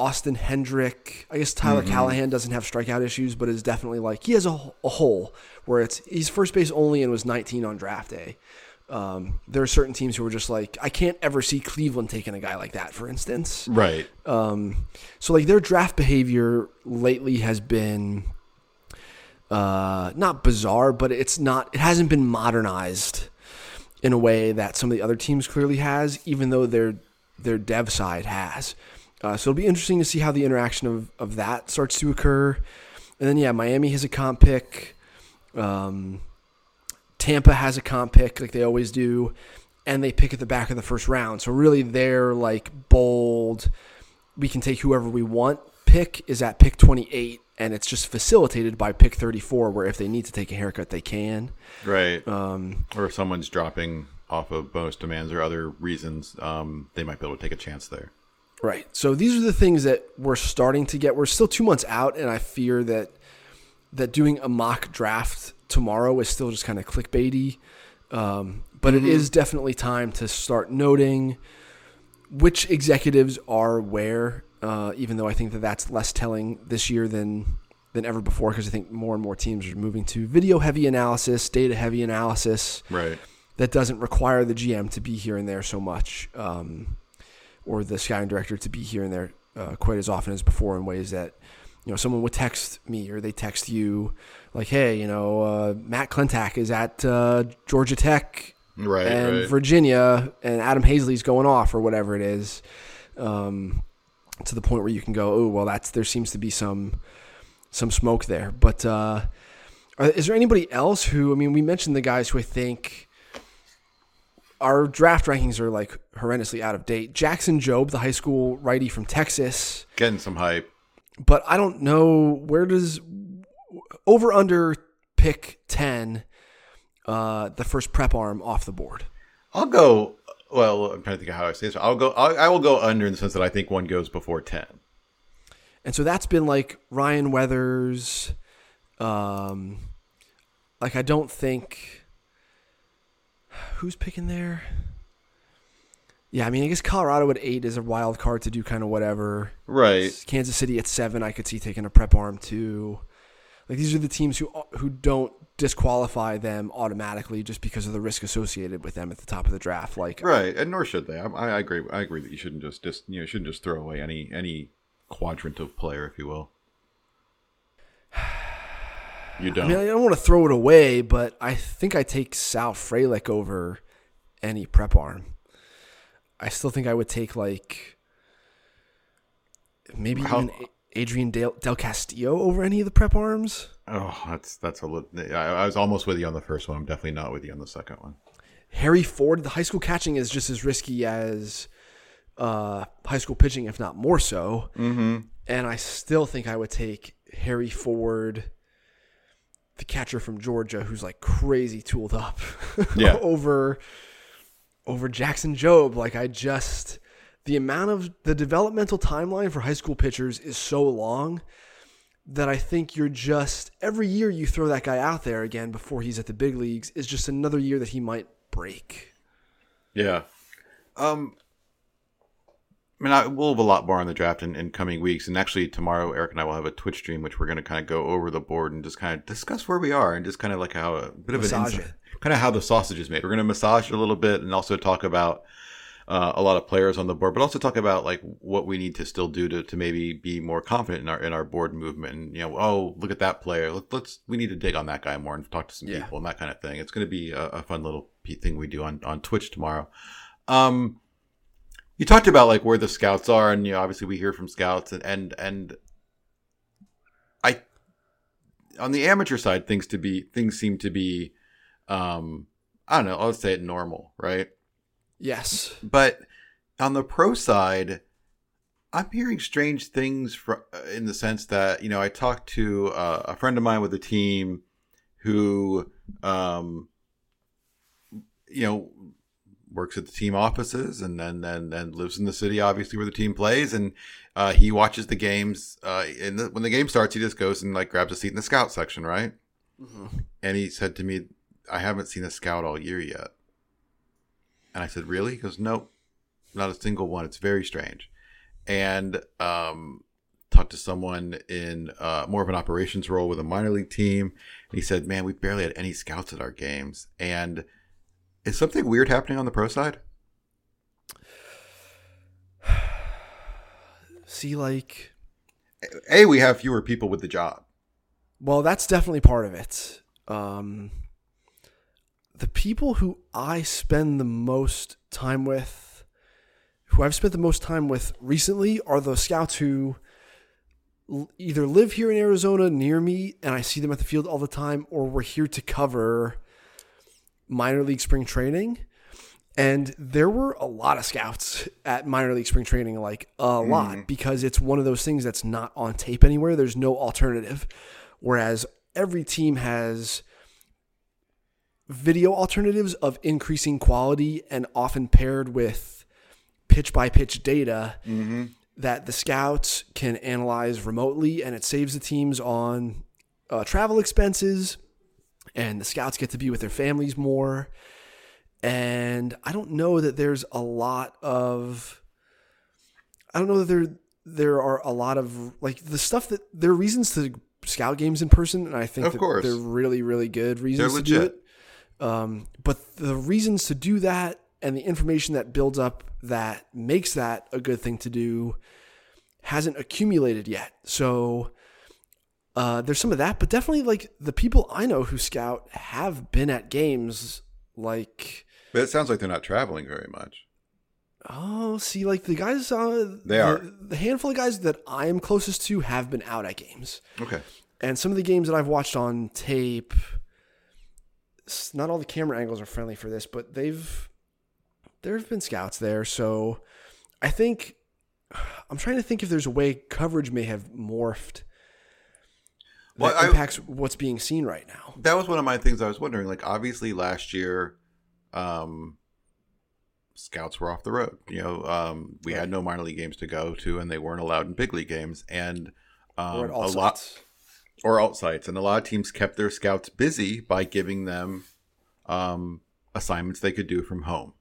Austin Hendrick. I guess Tyler Callihan doesn't have strikeout issues, but is definitely like he has a, a hole where it's he's first base only and was 19 on draft day. Um, there are certain teams who are just like I can't ever see Cleveland taking a guy like that, for instance. Right. Um, so like their draft behavior lately has been uh, not bizarre, but it's not. It hasn't been modernized in a way that some of the other teams clearly has, even though their their dev side has. Uh, so it'll be interesting to see how the interaction of, of that starts to occur. And then yeah, Miami has a comp pick. Um, Tampa has a comp pick like they always do, and they pick at the back of the first round. So really, they're like bold. We can take whoever we want. Pick is at pick 28, and it's just facilitated by pick 34, where if they need to take a haircut, they can. Right. Um, or if someone's dropping off of bonus demands or other reasons, um, they might be able to take a chance there. Right. So these are the things that we're starting to get. We're still two months out, and I fear that that doing a mock draft tomorrow is still just kind of clickbaity. Um, but it is definitely time to start noting which executives are where. Uh, even though I think that that's less telling this year than than ever before, because I think more and more teams are moving to video heavy analysis, data heavy analysis Right. that doesn't require the GM to be here and there so much, um, or the scouting director to be here and there uh, quite as often as before in ways that you know someone would text me or they text you like, hey, you know, uh, Matt Klentak is at uh, Georgia Tech Right. and right. Virginia, and Adam Hazley's going off or whatever it is, um, to the point where you can go, oh well, that's there seems to be some some smoke there. But uh, are, is there anybody else who? I mean, we mentioned the guys who I think our draft rankings are like horrendously out of date. Jackson Jobe, the high school righty from Texas, Getting some hype. but I don't know where does over under pick ten. Uh, the first prep arm off the board. I'll go. Well, I'm trying to think of how I say this. I'll go. I'll, I will go under in the sense that I think one goes before ten. And so that's been like Ryan Weathers. Um, like I don't think who's picking there. Yeah, I mean, I guess Colorado at eight is a wild card to do kind of whatever. Right. Kansas City at seven, I could see taking a prep arm too. Like these are the teams who uh, who don't disqualify them automatically just because of the risk associated with them at the top of the draft. Like Right, and nor should they. I, I agree. I agree that you shouldn't just just you know shouldn't just throw away any any quadrant of player, if you will. You I don't. mean, I don't want to throw it away, but I think I take Sal Frelick over any prep arm. I still think I would take like maybe How- even Adrian Del, Del Castillo over any of the prep arms. oh, that's that's a little. I, I was almost with you on the first one. I'm definitely not with you on the second one. Harry Ford, the high school catching is just as risky as uh, high school pitching, if not more so. Mm-hmm. And I still think I would take Harry Ford, the catcher from Georgia, who's like crazy tooled up, Yeah. over over Jackson Jobe. Like I just the amount of the developmental timeline for high school pitchers is so long that I think you're just every year you throw that guy out there again before he's at the big leagues is just another year that he might break. Yeah. Um. I mean, I, we'll have a lot more on the draft in, in coming weeks, and actually tomorrow, Eric and I will have a Twitch stream, which we're going to kind of go over the board and just kind of discuss where we are, and just kind of like how a bit of Massage an insight, kind of how the sausage is made. We're going to massage it a little bit, and also talk about uh, a lot of players on the board, but also talk about like what we need to still do to, to maybe be more confident in our in our board movement. And you know, oh, look at that player. Let, let's we need to dig on that guy more and talk to some Yeah. people and that kind of thing. It's going to be a, a fun little thing we do on on Twitch tomorrow. Um, you talked about like where the scouts are, and you know, obviously we hear from scouts, and and and I on the amateur side, things to be things seem to be, um, I don't know, I'll say it normal, right? Yes. But on the pro side, I'm hearing strange things fr- in the sense that you know I talked to uh, a friend of mine with a team who, um, you know, works at the team offices and then then then lives in the city, obviously where the team plays, and uh, he watches the games. Uh, and the, when the game starts, he just goes and like grabs a seat in the scout section, right? And he said to me, "I haven't seen a scout all year yet." And I said, "Really?" He goes, "Nope, not a single one. It's very strange." And um, talked to someone in uh, more of an operations role with a minor league team, and he said, "Man, we barely had any scouts at our games." And is something weird happening on the pro side? See, like, A, we have fewer people with the job. well, that's definitely part of it. Um, the people who I spend the most time with, who I've spent the most time with recently, are the scouts who either live here in Arizona near me and I see them at the field all the time, or we're here to cover minor league spring training. And there were a lot of scouts at minor league spring training, like a lot, because it's one of those things that's not on tape anywhere. There's no alternative. Whereas every team has video alternatives of increasing quality and often paired with pitch by pitch data that the scouts can analyze remotely and it saves the teams on uh, travel expenses and the scouts get to be with their families more and i don't know that there's a lot of i don't know that there there are a lot of like the stuff that there are reasons to scout games in person and i think Of that course. they're really really good reasons They're to do it um, but the reasons to do that and the information that builds up that makes that a good thing to do hasn't accumulated yet. So uh, there's some of that, but definitely like the people I know who scout have been at games. Like, But it sounds like they're not traveling very much. oh, see, like the guys, uh, They the, are. the handful of guys that I am closest to have been out at games. Okay. And some of the games that I've watched on tape, not all the camera angles are friendly for this, but they've there have been scouts there. So I think I'm trying to think if there's a way coverage may have morphed that Well, I- impacts what's being seen right now. That was one of my things I was wondering. Like, obviously, last year, um, scouts were off the road. You know, um, we had no minor league games to go to, and they weren't allowed in big league games. And um, Or at all a lot or alt sites, and a lot of teams kept their scouts busy by giving them um, assignments they could do from home.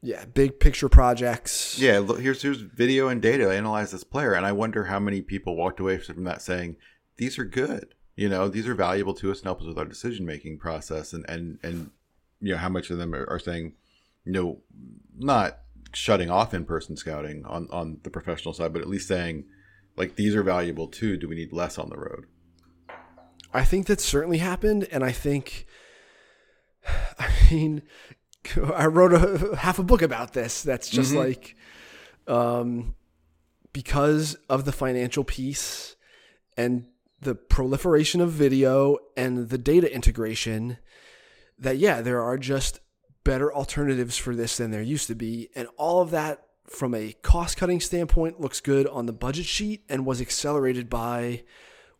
Yeah, big picture projects. Yeah, look, here's here's video and data. Analyze this player, and I wonder how many people walked away from that saying, "These are good." You know, these are valuable to us and help us with our decision making process. And and and you know, how much of them are, are saying, you know, not shutting off in person scouting on on the professional side, but at least saying, like, these are valuable too. Do we need less on the road? I think that certainly happened, and I think, I mean, I wrote a half a book about this. That's just like, um, because of the financial piece and the proliferation of video and the data integration, that yeah, there are just better alternatives for this than there used to be, and all of that from a cost cutting standpoint looks good on the budget sheet and was accelerated by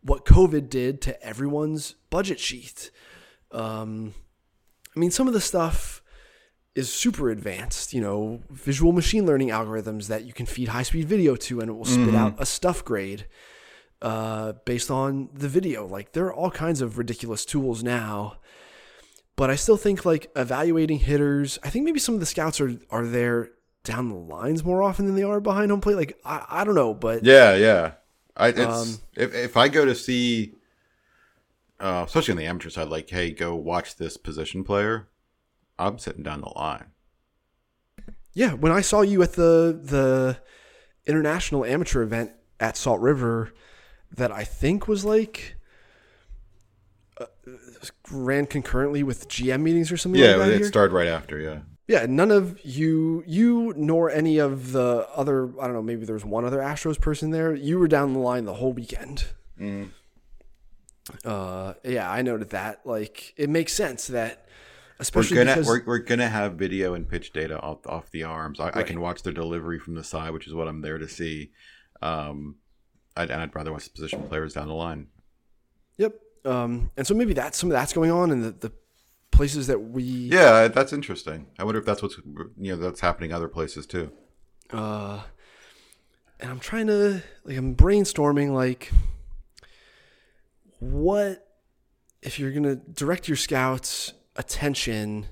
what COVID did to everyone's budget sheet. Um, I mean, some of the stuff is super advanced, you know, visual machine learning algorithms that you can feed high speed video to and it will spit out a stuff grade uh, based on the video. Like, there are all kinds of ridiculous tools now. But I still think like evaluating hitters, I think maybe some of the scouts are, are there down the lines more often than they are behind home plate. Like, I, I don't know, but Yeah, yeah. I it's Um, if if I go to see, uh, especially on the amateur side, like, hey, go watch this position player. I'm sitting down the line. Yeah, when I saw you at the the international amateur event at Salt River, that I think was like uh, ran concurrently with GM meetings or something Yeah, like that. it here. started right after. Yeah, yeah, none of you, you nor any of the other. I don't know. Maybe there was one other Astros person there. You were down the line the whole weekend. Mm. Uh, yeah, I noted that. Like, it makes sense that, we're especially gonna because we're, we're gonna have video and pitch data off off the arms. I, I can watch their delivery from the side, which is what I'm there to see. Um, I'd, and I'd rather watch position players down the line. Yep. Um, and so maybe that's some of that's going on in the, the places that we Yeah, that's interesting. I wonder if that's what's you know that's happening other places too. uh and I'm trying to like I'm brainstorming like what if you're gonna direct your scouts attention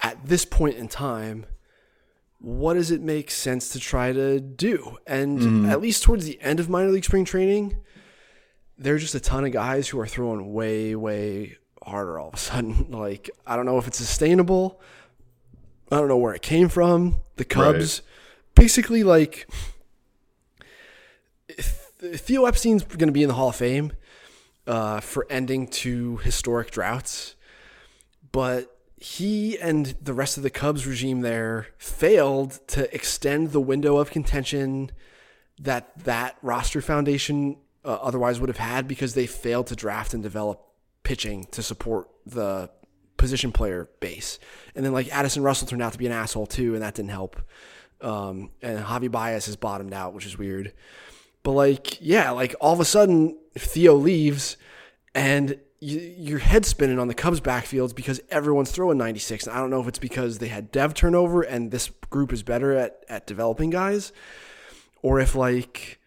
at this point in time what does it make sense to try to do? And at least towards the end of minor league spring training there are just a ton of guys who are throwing way way harder all of a sudden. Like i don't know if it's sustainable. I don't know where it came from. The cubs basically like Theo Epstein's going to be in the Hall of Fame uh, for ending two historic droughts, but he and the rest of the Cubs regime there failed to extend the window of contention that that roster foundation uh, otherwise would have had because they failed to draft and develop pitching to support the position player base. And then like Addison Russell turned out to be an asshole too, and that didn't help. Um, and Javi Baez has bottomed out, which is weird. But like, yeah, like all of a sudden Theo leaves, and you, your head spinning on the Cubs backfields because everyone's throwing 96. And I don't know if it's because they had dev turnover and this group is better at at developing guys, or if like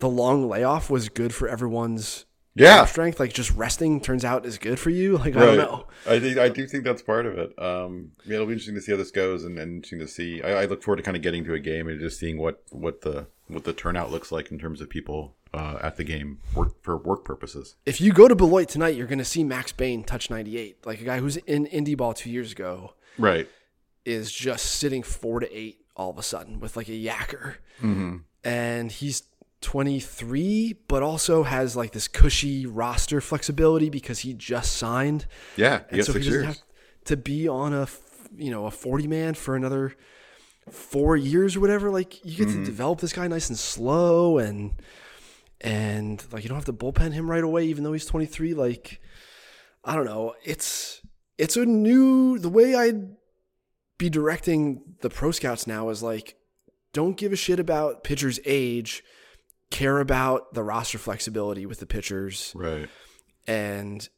the long layoff was good for everyone's Yeah. strength. Like just resting turns out is good for you. Like I don't know. I think I do think that's part of it. Um, yeah, it'll be interesting to see how this goes, and, and interesting to see. I, I look forward to kind of getting to a game and just seeing what what the what the turnout looks like in terms of people uh, at the game work for work purposes. If you go to Beloit tonight, you're going to see Max Bain touch 98. Like a guy who's in indie ball two years ago Right. is just sitting four to eight all of a sudden with like a yacker. And he's 23, but also has like this cushy roster flexibility because he just signed. Yeah. He And so he doesn't years. have to be on a, you know, a 40 man for another four years or whatever. Like you get Mm-hmm. to develop this guy nice and slow and, and like you don't have to bullpen him right away, even though he's 23. Like, I don't know. It's, it's a new, the way I'd be directing the pro scouts now is like, don't give a shit about pitchers' age, care about the roster flexibility with the pitchers Right. and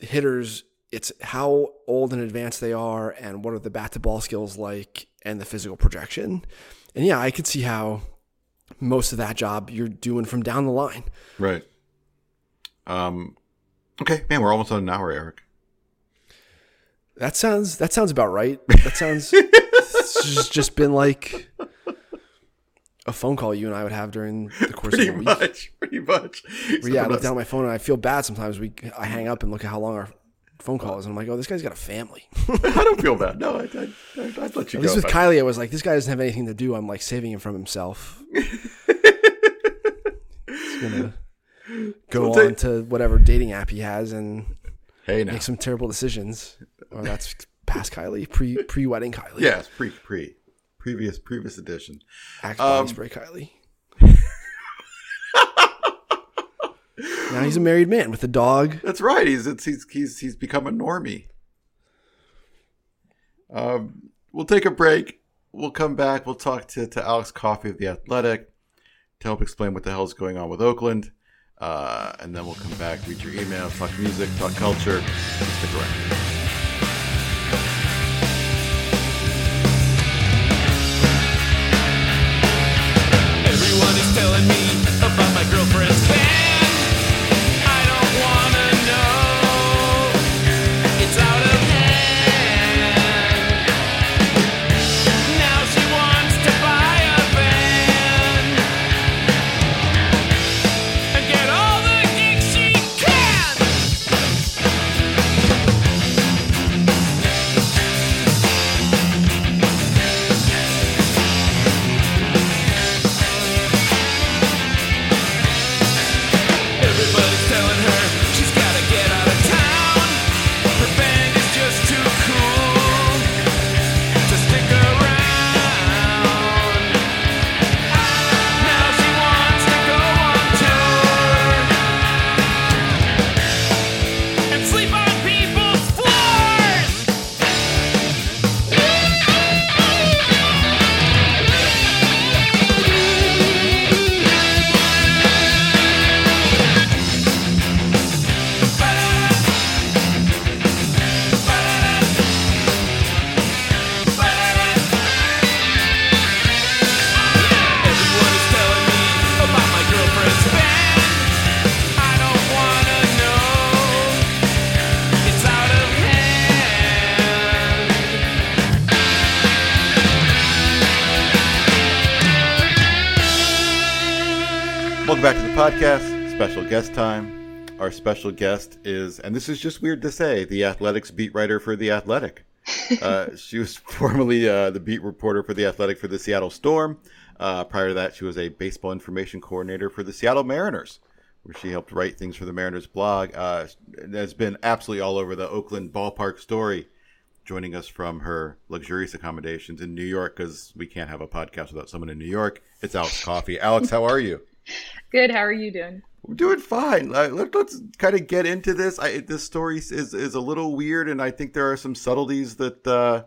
hitters it's how old and advanced they are and what are the bat to ball skills like and the physical projection and yeah i could see how most of that job you're doing from down the line Right. Um. Okay, man, we're almost on an hour, Eric. that sounds that sounds about right that sounds just, just been like a phone call you and I would have during the course Pretty of a week. much, pretty much. Yeah, I look down my phone and I feel bad sometimes. We I hang up and look at how long our phone calls, and I'm like, oh, this guy's got a family. I don't feel bad. No, I, I, I'd let you At go. least with I- Kiley, I was like, this guy doesn't have anything to do. I'm like saving him from himself. He's gonna go Well, on to whatever dating app he has and hey, now. make some terrible decisions. Or that's past Kiley, pre pre wedding Kiley. Yes, pre pre previous previous edition. Axe Um, spray Kiley. Now he's a married man with a dog. That's right. He's he's he's he's become a normie. Um, we'll take a break. We'll come back. We'll talk to, to Alex Coffey of the Athletic to help explain what the hell's going on with Oakland. Uh, and then we'll come back, read your emails, talk music, talk culture. Stick around. Podcast. Special guest time. Our special guest is, and this is just weird to say, the athletics beat writer for the Athletic. Uh, she was formerly uh, the beat reporter for the Athletic for the Seattle Storm. Uh, prior to that, she was a baseball information coordinator for the Seattle Mariners, where she helped write things for the Mariners blog. Uh, has been absolutely all over the Oakland ballpark story. Joining us from her luxurious accommodations in New York, because we can't have a podcast without someone in New York. It's Alex Coffey. Alex, how are you? Good. How are you doing? Doing fine. Uh, let, us kind of get into this. I, this story is is a little weird, and I think there are some subtleties that uh,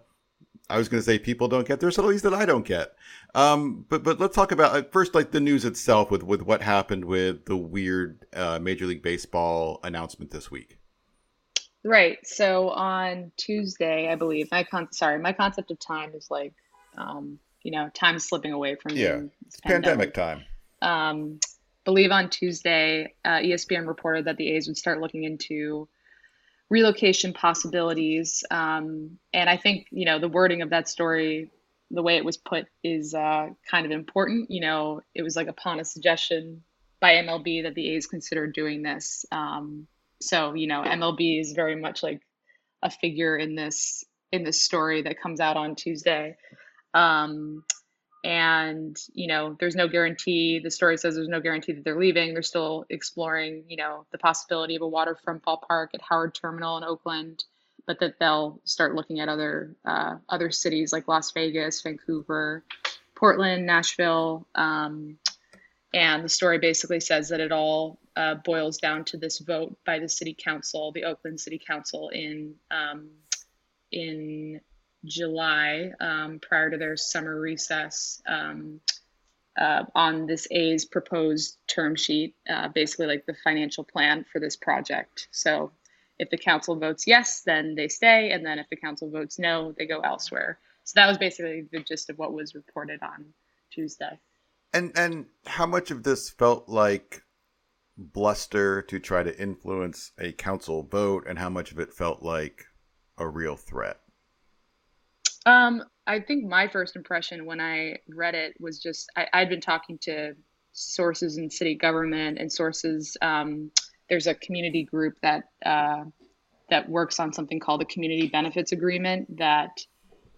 I was going to say people don't get. There are subtleties that I don't get. Um, but but let's talk about uh, first, like the news itself, with with what happened with the weird uh, Major League Baseball announcement this week. Right. So on Tuesday, I believe my con sorry, my concept of time is like, um, you know, time slipping away from me Yeah, this Pandemic time. Um, believe on Tuesday, uh, ESPN reported that the A's would start looking into relocation possibilities. Um, and I think, you know, the wording of that story, the way it was put, is uh, kind of important. You know, it was like upon a suggestion by MLB that the A's considered doing this. Um, so, you know, MLB is very much like a figure in this in this story that comes out on Tuesday. Um, and you know there's no guarantee the story says there's no guarantee that they're leaving. They're still exploring you know the possibility of a waterfront ballpark at howard terminal in oakland but that they'll start looking at other uh, other cities like las vegas vancouver portland nashville. Um, and the story basically says that it all uh, boils down to this vote by the city council the oakland city council in um, in July, um, prior to their summer recess, um, uh, on this A's proposed term sheet, uh, basically like the financial plan for this project. So if the council votes yes, then they stay, and then if the council votes no, they go elsewhere. So that was basically the gist of what was reported on Tuesday. And and how much of this felt like bluster to try to influence a council vote, and how much of it felt like a real threat? Um, I think my first impression when I read it was just I, I'd been talking to sources in city government and sources. Um, there's a community group that uh, that works on something called the Community Benefits Agreement that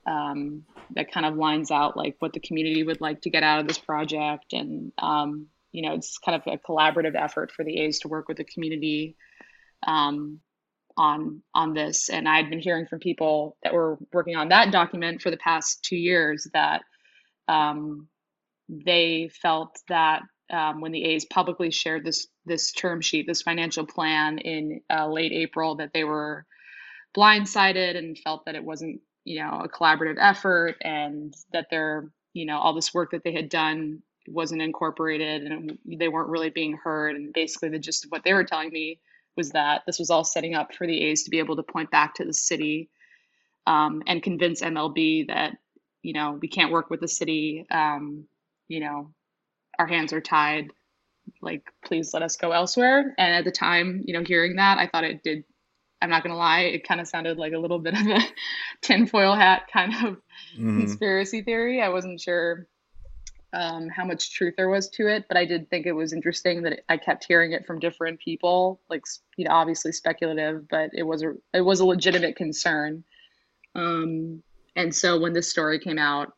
um, that kind of lines out like what the community would like to get out of this project, and um, you know it's kind of a collaborative effort for the A's to work with the community um, on on this. And I'd been hearing from people that were working on that document for the past two years that um, they felt that um, when the A's publicly shared this this term sheet, this financial plan in uh, late April, that they were blindsided and felt that it wasn't you know a collaborative effort and that their you know all this work that they had done wasn't incorporated and they weren't really being heard and basically the gist of what they were telling me was that this was all setting up for the A's to be able to point back to the city um, and convince MLB that you know we can't work with the city. Um, you know, our hands are tied. Like, please let us go elsewhere. And at the time, you know, hearing that, I thought it did. I'm not gonna lie, it kind of sounded like a little bit of a tinfoil hat kind of mm-hmm. conspiracy theory. I wasn't sure um, how much truth there was to it, but I did think it was interesting that I kept hearing it from different people, like you know, obviously speculative, but it was a it was a legitimate concern. Um, and so when this story came out,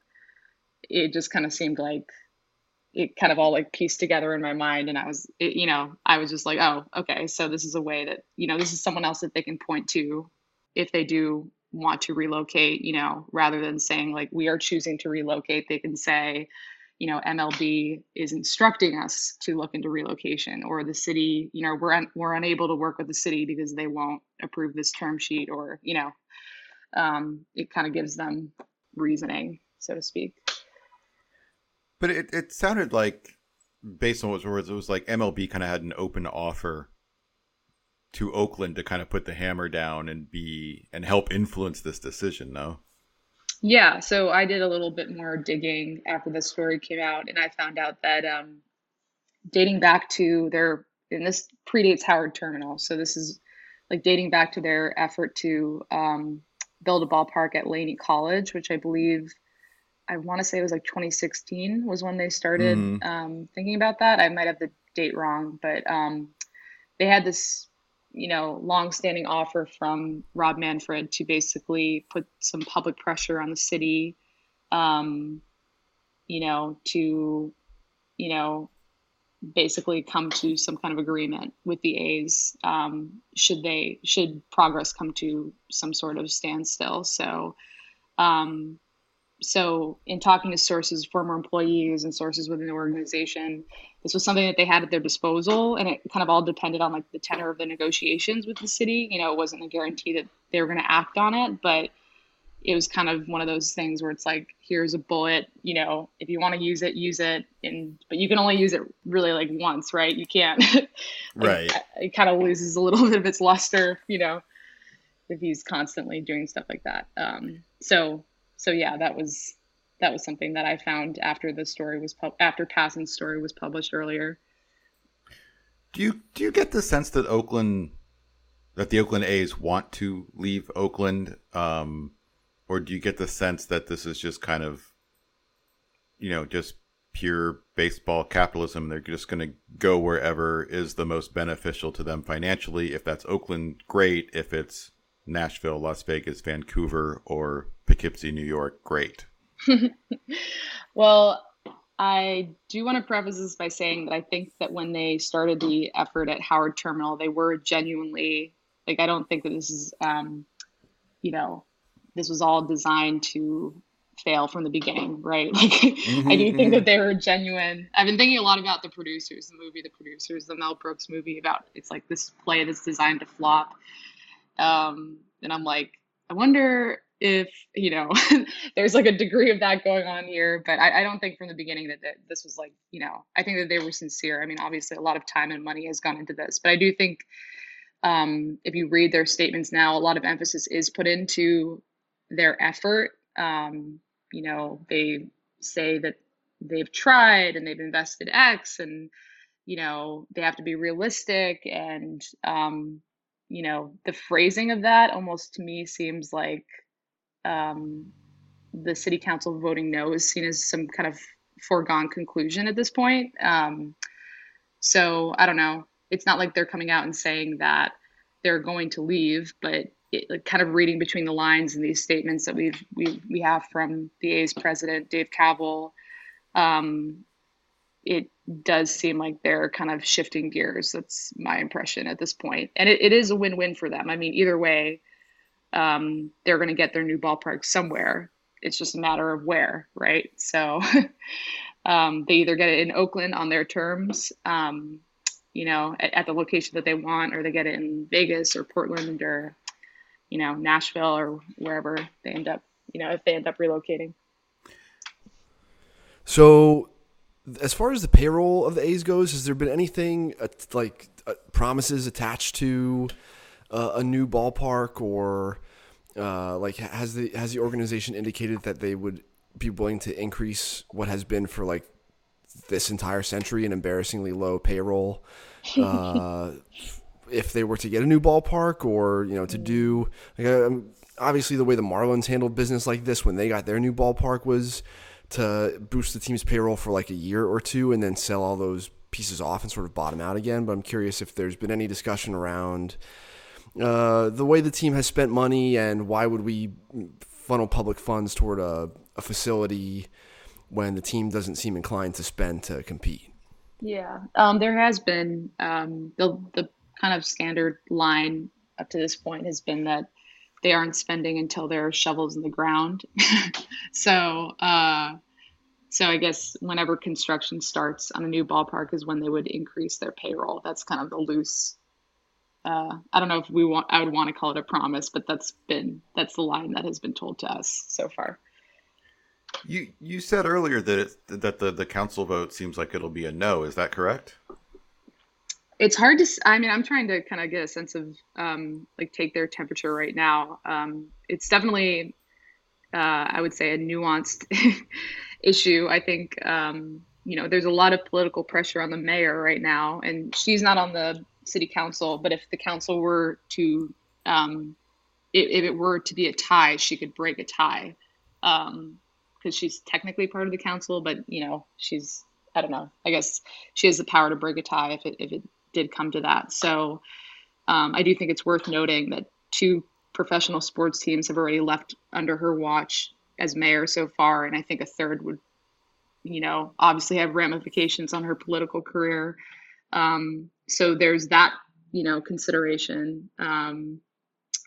it just kind of seemed like it kind of all like pieced together in my mind, and I was, it, you know, I was just like, oh, okay, so this is a way that you know, this is someone else that they can point to if they do want to relocate, you know, rather than saying like we are choosing to relocate, they can say you know MLB is instructing us to look into relocation or the city you know we're un- we're unable to work with the city because they won't approve this term sheet or you know um, it kind of gives them reasoning so to speak. But it, it sounded like based on what words it was like MLB kind of had an open offer to Oakland to kind of put the hammer down and be and help influence this decision no yeah, so I did a little bit more digging after the story came out, and I found out that um, dating back to their, and this predates Howard Terminal, so this is like dating back to their effort to um, build a ballpark at Laney College, which I believe, I want to say it was like 2016 was when they started mm-hmm. um, thinking about that. I might have the date wrong, but um, they had this you know, long-standing offer from Rob Manfred to basically put some public pressure on the city, um, you know, to, you know, basically come to some kind of agreement with the A's um, should they should progress come to some sort of standstill. So, um, so in talking to sources, former employees and sources within the organization, this was something that they had at their disposal, and it kind of all depended on like the tenor of the negotiations with the city. You know, it wasn't a guarantee that they were going to act on it, but it was kind of one of those things where it's like, here's a bullet. You know, if you want to use it, use it, and but you can only use it really like once, right? You can't. right. It kind of loses a little bit of its luster, you know, if he's constantly doing stuff like that. Um, so so yeah, that was that was something that I found after the story was pub- after Passan's story was published earlier. Do you do you get the sense that Oakland that the Oakland A's want to leave Oakland, um, or do you get the sense that this is just kind of, you know, just pure baseball capitalism? They're just going to go wherever is the most beneficial to them financially. If that's Oakland, great. If it's Nashville, Las Vegas, Vancouver, or Poughkeepsie, New York, great. well, I do want to preface this by saying that I think that when they started the effort at Howard Terminal, they were genuinely like, I don't think that this is, um, you know, this was all designed to fail from the beginning, right? Like, mm-hmm, I do think mm-hmm. that they were genuine. I've been thinking a lot about the producers, the movie, the producers, the Mel Brooks movie about it's like this play that's designed to flop. Um, and I'm like, I wonder if you know there's like a degree of that going on here but I, I don't think from the beginning that, that this was like you know i think that they were sincere. I mean obviously a lot of time and money has gone into this but i do think um, if you read their statements now a lot of emphasis is put into their effort. Um, you know they say that they've tried and they've invested x and you know they have to be realistic and um, you know the phrasing of that almost to me seems like um, the city council voting no is seen as some kind of foregone conclusion at this point. Um, so I don't know. It's not like they're coming out and saying that they're going to leave, but it, like, kind of reading between the lines in these statements that we've we we have from the A's president Dave Kaval, um, it does seem like they're kind of shifting gears. That's my impression at this point, and it, it is a win-win for them. I mean, either way, um, they're going to get their new ballpark somewhere. It's just a matter of where, right? So um, they either get it in Oakland on their terms, um, you know, at, at, the location that they want, or they get it in Vegas or Portland or, you know, Nashville or wherever they end up, you know, if they end up relocating. So, as far as the payroll of the A's goes, has there been anything uh, like uh, promises attached to uh, a new ballpark or uh, like has the has the organization indicated that they would be willing to increase what has been for like this entire century an embarrassingly low payroll uh, if they were to get a new ballpark or you know to do like um, obviously the way the Marlins handled business like this when they got their new ballpark was to boost the team's payroll for like a year or two and then sell all those pieces off and sort of bottom out again. But I'm curious if there's been any discussion around uh, the way the team has spent money and why would we funnel public funds toward a, a facility when the team doesn't seem inclined to spend to compete. Yeah, um, there has been um, the the kind of standard line up to this point has been that they aren't spending until there are shovels in the ground. so, uh, so I guess whenever construction starts on a new ballpark is when they would increase their payroll. That's kind of the loose uh, I don't know if we want I would want to call it a promise, but that's been that's the line that has been told to us so far. You you said earlier that it, that the the council vote seems like it'll be a no. Is that correct? It's hard to. I mean, I'm trying to kind of get a sense of um, like take their temperature right now. Um, it's definitely, uh, I would say, a nuanced issue. I think um, you know there's a lot of political pressure on the mayor right now, and she's not on the city council, but if the council were to, um, if, it were to be a tie, she could break a tie, because um, she's technically part of the council, but you know she's I don't know. I guess she has the power to break a tie if it if it did come to that. So um, I do think it's worth noting that two professional sports teams have already left under her watch as mayor so far, and I think a third would, you know, obviously have ramifications on her political career. Um, so there's that, you know, consideration. Um,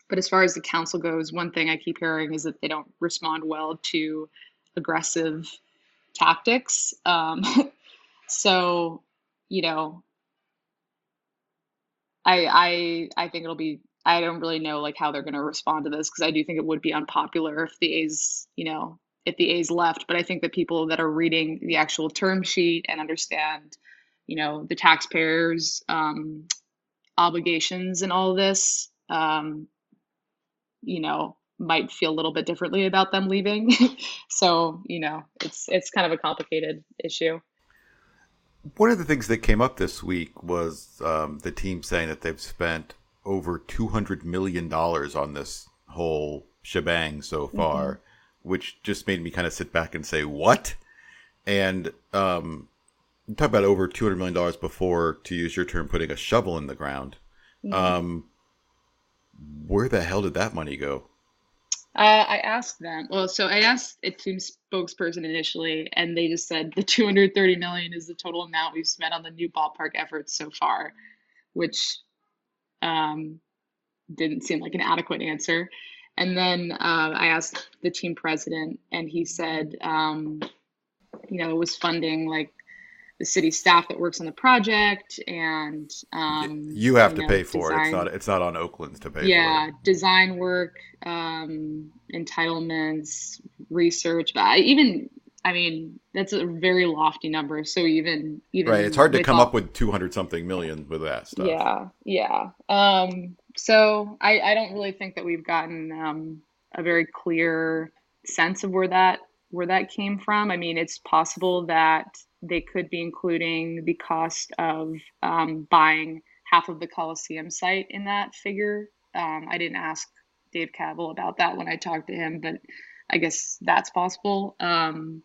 but as far as the council goes, one thing I keep hearing is that they don't respond well to aggressive tactics. Um, so, you know, I I I think it'll be. I don't really know like how they're going to respond to this because I do think it would be unpopular if the A's, you know, if the A's left. But I think that people that are reading the actual term sheet and understand you know the taxpayers um, obligations and all this um, you know might feel a little bit differently about them leaving so you know it's it's kind of a complicated issue one of the things that came up this week was um, the team saying that they've spent over 200 million dollars on this whole shebang so far mm-hmm. which just made me kind of sit back and say what and um, you talk about over two hundred million dollars before, to use your term, putting a shovel in the ground. Mm-hmm. Um, where the hell did that money go? Uh, I asked them. Well, so I asked a team spokesperson initially, and they just said the 230 million is the total amount we've spent on the new ballpark efforts so far, which um, didn't seem like an adequate answer. And then uh, I asked the team president, and he said, um, you know, it was funding like the city staff that works on the project and um, you have you to know, pay for design, it. It's not it's not on oakland's to pay for it. yeah design work um, entitlements research but even i mean that's a very lofty number so even even right it's hard to come up with 200 something million with that stuff. Yeah yeah um, so I, I don't really think that we've gotten um, a very clear sense of where that where that came from. I mean it's possible that they could be including the cost of um, buying half of the Coliseum site in that figure. Um, I didn't ask Dave Kaval about that when I talked to him, but I guess that's possible. Um,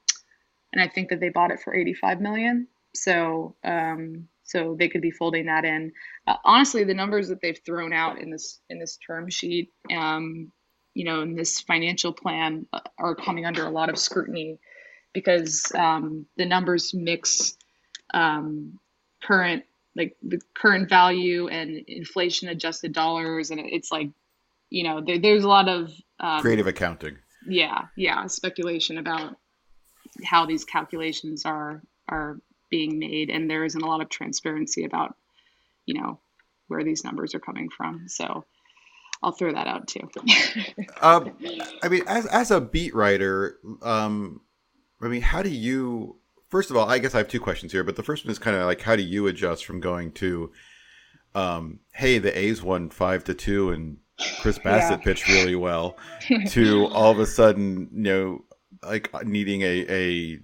and I think that they bought it for 85 million. So um, so they could be folding that in. Uh, honestly, the numbers that they've thrown out in this in this term sheet, um, you know, in this financial plan, uh, are coming under a lot of scrutiny because um, the numbers mix um, current like the current value and inflation adjusted dollars, and it's like you know there, there's a lot of um, Creative accounting. yeah yeah speculation about how these calculations are are being made and there isn't a lot of transparency about you know where these numbers are coming from so i'll throw that out too Um, I mean, as as a beat writer, um, I mean, how do you? First of all, I guess I have two questions here, but the first one is kind of like, how do you adjust from going to, um, hey, the A's won five to two, and Chris Bassitt Yeah. pitched really well, to all of a sudden, you know, like needing a a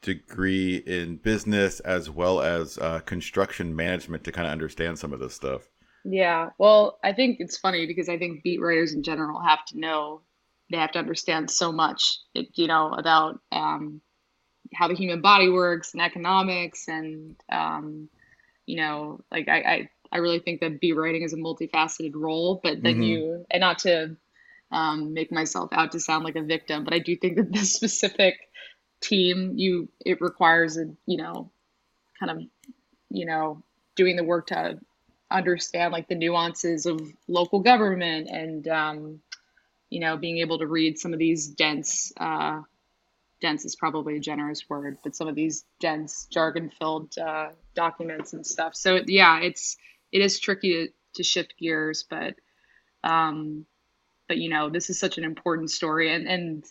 degree in business as well as uh, construction management to kind of understand some of this stuff. Yeah, well, I think it's funny because I think beat writers in general have to know, they have to understand so much, you know, about um, how the human body works and economics and, um, you know, like I, I, I really think that beat writing is a multifaceted role, but then Mhm. you, and not to um, make myself out to sound like a victim, but I do think that this specific team, you, it requires a, you know, kind of, you know, doing the work to understand like the nuances of local government and um, you know being able to read some of these dense uh, dense is probably a generous word but some of these dense jargon filled uh, documents and stuff. So yeah it's it is tricky to, to shift gears but um, but you know this is such an important story and and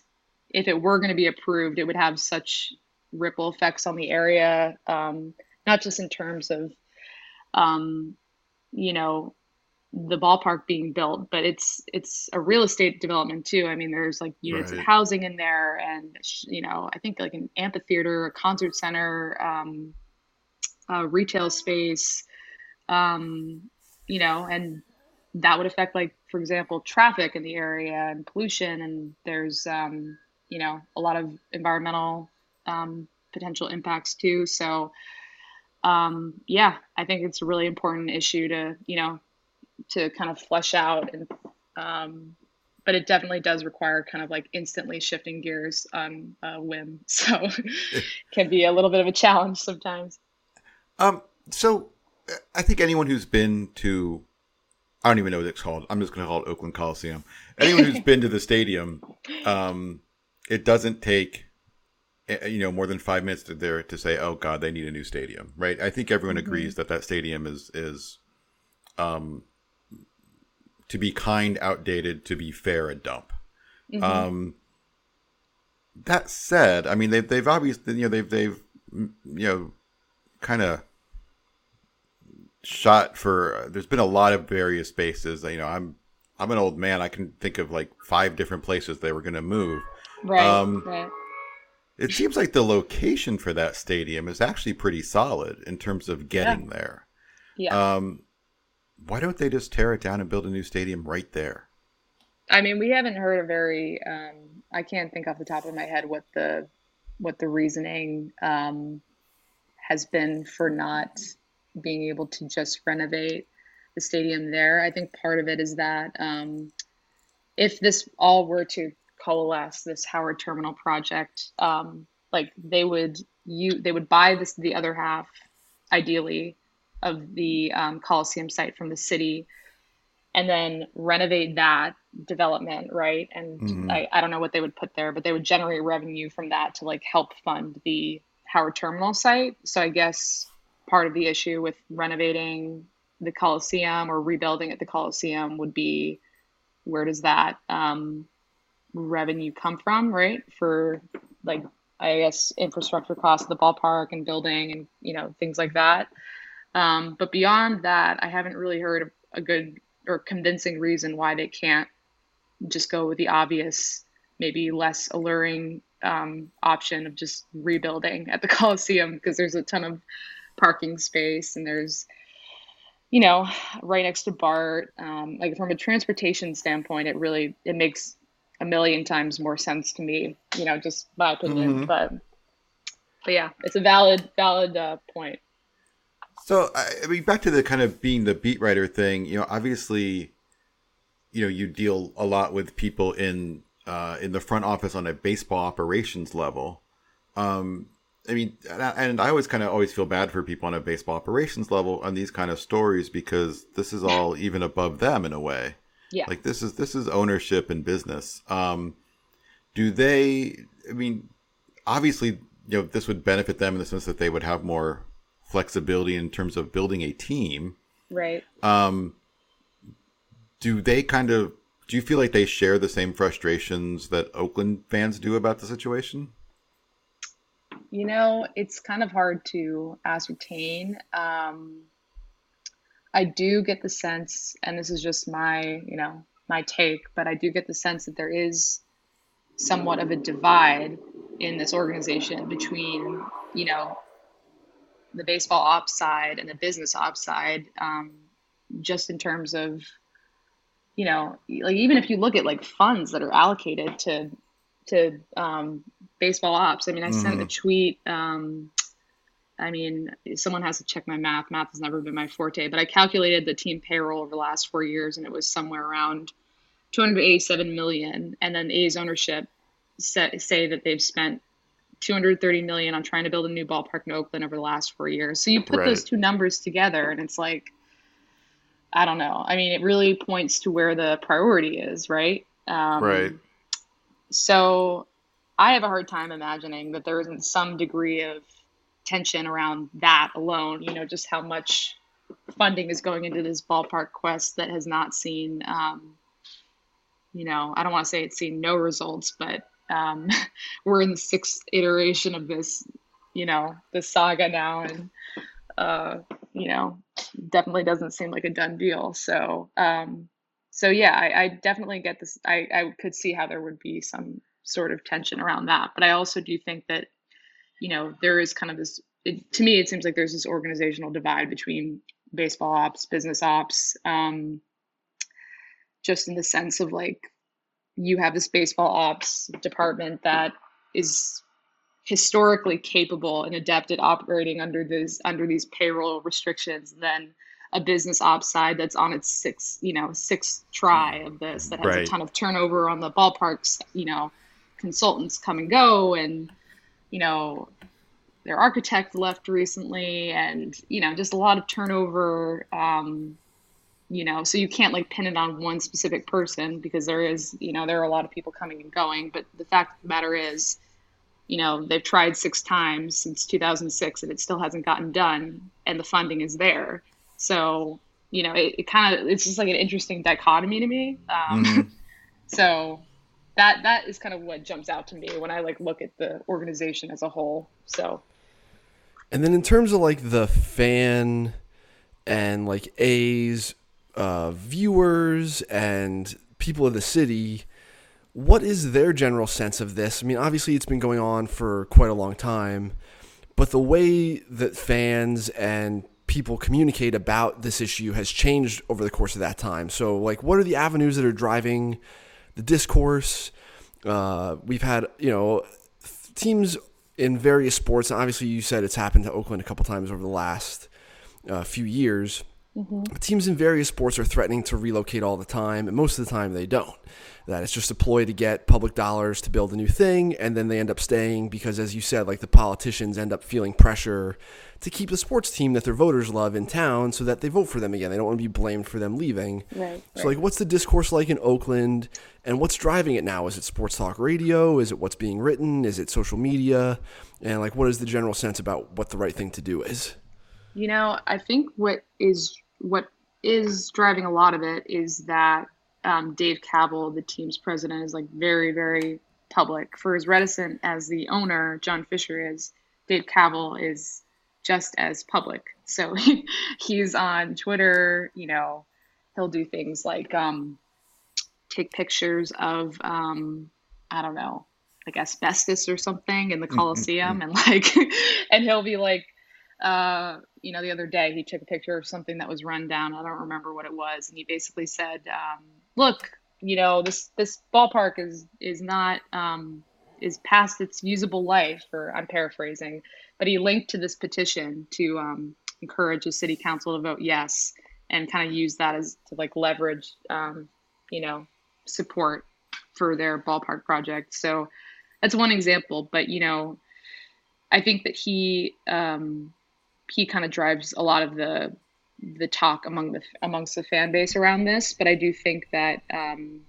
if it were going to be approved it would have such ripple effects on the area um, not just in terms of um, you know the ballpark being built but it's it's a real estate development too. I mean there's like units Right. of housing in there and you know i think like an amphitheater a concert center um, a retail space um, you know and that would affect like for example traffic in the area and pollution. And there's um, you know a lot of environmental um, potential impacts too. So um, yeah, I think it's a really important issue to, you know, to kind of flesh out and, um, but it definitely does require kind of like instantly shifting gears on a whim. So can be a little bit of a challenge sometimes. Um, so uh, I think anyone who's been to, I don't even know what it's called. I'm just going to call it Oakland Coliseum. Anyone who's been to the stadium, um, it doesn't take, uh, you know, more than five minutes to there to say, "Oh God, they need a new stadium." Right? I think everyone agrees that that stadium is is, um, to be kind, outdated. To be fair, a dump. Um, that said, I mean they've they've obviously you know they've they've mm, you know kind of shot for. uh, There's been a lot of various spaces. You know, I'm I'm an old man. I can think of like five different places they were going to move. Right. Um, right. It seems like the location for that stadium is actually pretty solid in terms of getting there. Yeah. Um, why don't they just tear it down and build a new stadium right there? I mean, we haven't heard a very. Um, I can't think off the top of my head what the what the reasoning um, has been for not being able to just renovate the stadium there. I think part of it is that um, if this all were to coalesce, this Howard Terminal project, um, like they would you they would buy this the other half, ideally, of the um, Coliseum site from the city and then renovate that development, right? And Mhm. I, I don't know what they would put there, but they would generate revenue from that to like help fund the Howard Terminal site. So I guess part of the issue with renovating the Coliseum or rebuilding at the Coliseum would be where does that um, revenue come from, right? For like I guess infrastructure costs of the ballpark and building and you know things like that. Um, but beyond that, I haven't really heard a good or convincing reason why they can't just go with the obvious, maybe less alluring um, option of just rebuilding at the Coliseum because there's a ton of parking space and there's, you know, right next to BART. Um, like from a transportation standpoint, it really it makes a million times more sense to me. You know, just my opinion, but but yeah, it's a valid valid uh, point. So I I mean, back to the kind of being the beat writer thing. You know, obviously, you know, you deal a lot with people in uh, in the front office on a baseball operations level. Um, I mean, and I, and I always kind of always feel bad for people on a baseball operations level on these kind of stories because this is all even above them in a way. Yeah. Like this is this is ownership and business. Um, do they? I mean, obviously, you know, this would benefit them in the sense that they would have more flexibility in terms of building a team. right. Um, do they kind of? Do you feel like they share the same frustrations that Oakland fans do about the situation? You know, it's kind of hard to ascertain. Um, I do get the sense, and this is just my, you know, my take, but I do get the sense that there is somewhat of a divide in this organization between, you know, the baseball ops side and the business ops side, um, just in terms of, you know, like even if you look at like funds that are allocated to to um, baseball ops. I mean, I sent a tweet. Um, I mean, someone has to check my math. Math has never been my forte, but I calculated the team payroll over the last four years, and it was somewhere around 287 million. And then A's ownership say, say that they've spent 230 million on trying to build a new ballpark in Oakland over the last four years. So you put Right. those two numbers together, and it's like, I don't know. I mean, it really points to where the priority is, right? Um, Right. so I have a hard time imagining that there isn't some degree of tension around that alone. You know, just how much funding is going into this ballpark quest that has not seen, um, you know, I don't want to say it's seen no results, but um, we're in the sixth iteration of this, you know, this saga now, and uh, you know, definitely doesn't seem like a done deal. So, um, so yeah, I, I definitely get this. I, I could see how there would be some sort of tension around that, but I also do think that, you know, there is kind of this. It, to me, it seems like there's this organizational divide between baseball ops, business ops, um, just in the sense of like you have this baseball ops department that is historically capable and adept at operating under this under these payroll restrictions than a business ops side that's on its sixth you know sixth try of this that has Right. a ton of turnover on the ballparks you know consultants come and go and you know their architect left recently and you know just a lot of turnover um, you know so you can't like pin it on one specific person because there is you know there are a lot of people coming and going but the fact of the matter is you know they've tried six times since 2006 and it still hasn't gotten done and the funding is there. So you know it, it kind of it's just like an interesting dichotomy to me. Um, so that that is kind of what jumps out to me when i like look at the organization as a whole. So. And then in terms of like the fan and like A's uh, viewers and people of the city, what is their general sense of this? I mean, obviously it's been going on for quite a long time, but the way that fans and people communicate about this issue has changed over the course of that time. So, like, what are the avenues that are driving the discourse? Uh, we've had, you know, teams in various sports, and obviously you said it's happened to Oakland a couple times over the last uh, few years. But Teams in various sports are threatening to relocate all the time, and most of the time they don't. That it's just a ploy to get public dollars to build a new thing, and then they end up staying because, as you said, like the politicians end up feeling pressure to keep the sports team that their voters love in town so that they vote for them again. They don't want to be blamed for them leaving. Right, So, like, what's the discourse like in Oakland, and what's driving it now? Is it sports talk radio? Is it what's being written? Is it social media? And like, what is the general sense about what the right thing to do is? You know, I think what is what is driving a lot of it is that um, Dave Kaval, the team's president, is like very, very public. For as reticent as the owner, John Fisher, is, Dave Kaval is just as public. So he's on Twitter. You know, he'll do things like um, take pictures of um, I don't know, like asbestos or something in the Coliseum, and like, and he'll be like uh, you know, the other day he took a picture of something that was run down. I don't remember what it was, and he basically said, um, "Look, you know, this this ballpark is is not um, is past its usable life. Or I'm paraphrasing, but he linked to this petition to um, encourage the city council to vote yes, and kind of use that as to like leverage, um, you know, support for their ballpark project. So that's one example. But you know, I think that he um, he kind of drives a lot of the the talk among the amongst the fan base around this. But I do think that um,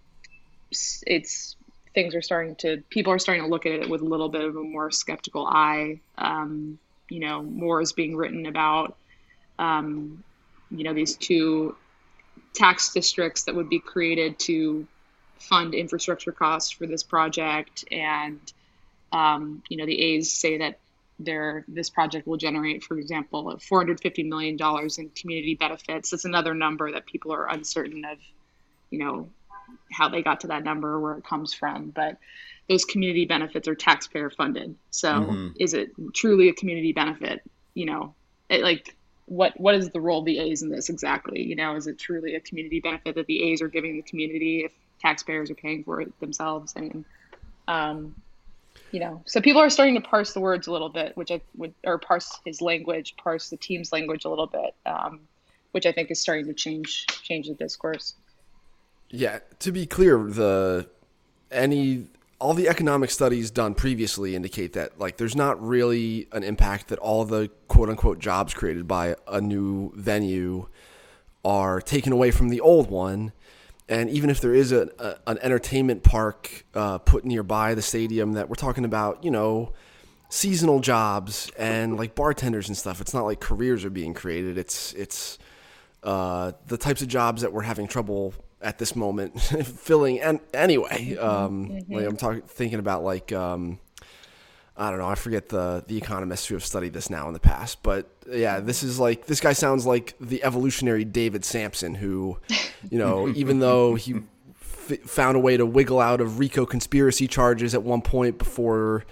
it's things are starting to people are starting to look at it with a little bit of a more skeptical eye. Um, you know, more is being written about. Um, you know, these two tax districts that would be created to fund infrastructure costs for this project, and um, you know, the A's say that this project will generate, for example, 450 million dollars in community benefits. That's another number that people are uncertain of, you know, how they got to that number, where it comes from, but those community benefits are taxpayer funded. So, Mhm. is it truly a community benefit? You know, it, like what what is the role of the A's in this exactly? You know, is it truly a community benefit that the A's are giving the community if taxpayers are paying for it themselves? And um, you know, so people are starting to parse the words a little bit, which I would or parse his language, parse the team's language a little bit, um, which I think is starting to change change the discourse. Yeah, to be clear, the any all the economic studies done previously indicate that like there's not really an impact that all the quote unquote jobs created by a new venue are taken away from the old one. And even if there is a, a an entertainment park uh, put nearby the stadium, that we're talking about, you know, seasonal jobs and like bartenders and stuff. It's not like careers are being created. It's it's uh, the types of jobs that we're having trouble at this moment filling. And anyway, um, like I'm talking, thinking about like um, I don't know, I forget the the economists who have studied this now in the past, but yeah, this is like this guy sounds like the evolutionary David Samson, who, you know, even though he f- found a way to wiggle out of RICO conspiracy charges at one point before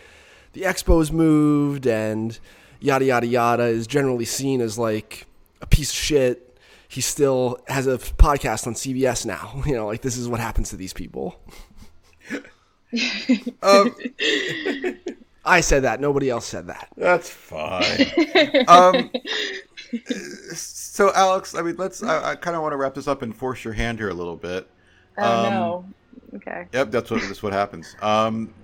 the Expos moved and yada yada yada is generally seen as like a piece of shit. He still has a podcast on CBS now. You know, like this is what happens to these people. Um, I said that. Nobody else said that. that's fine. um, so, Alex, I mean, let's. I, I kind of want to wrap this up and force your hand here a little bit. Oh Um, no. Okay. Yep, that's what that's what happens. Um,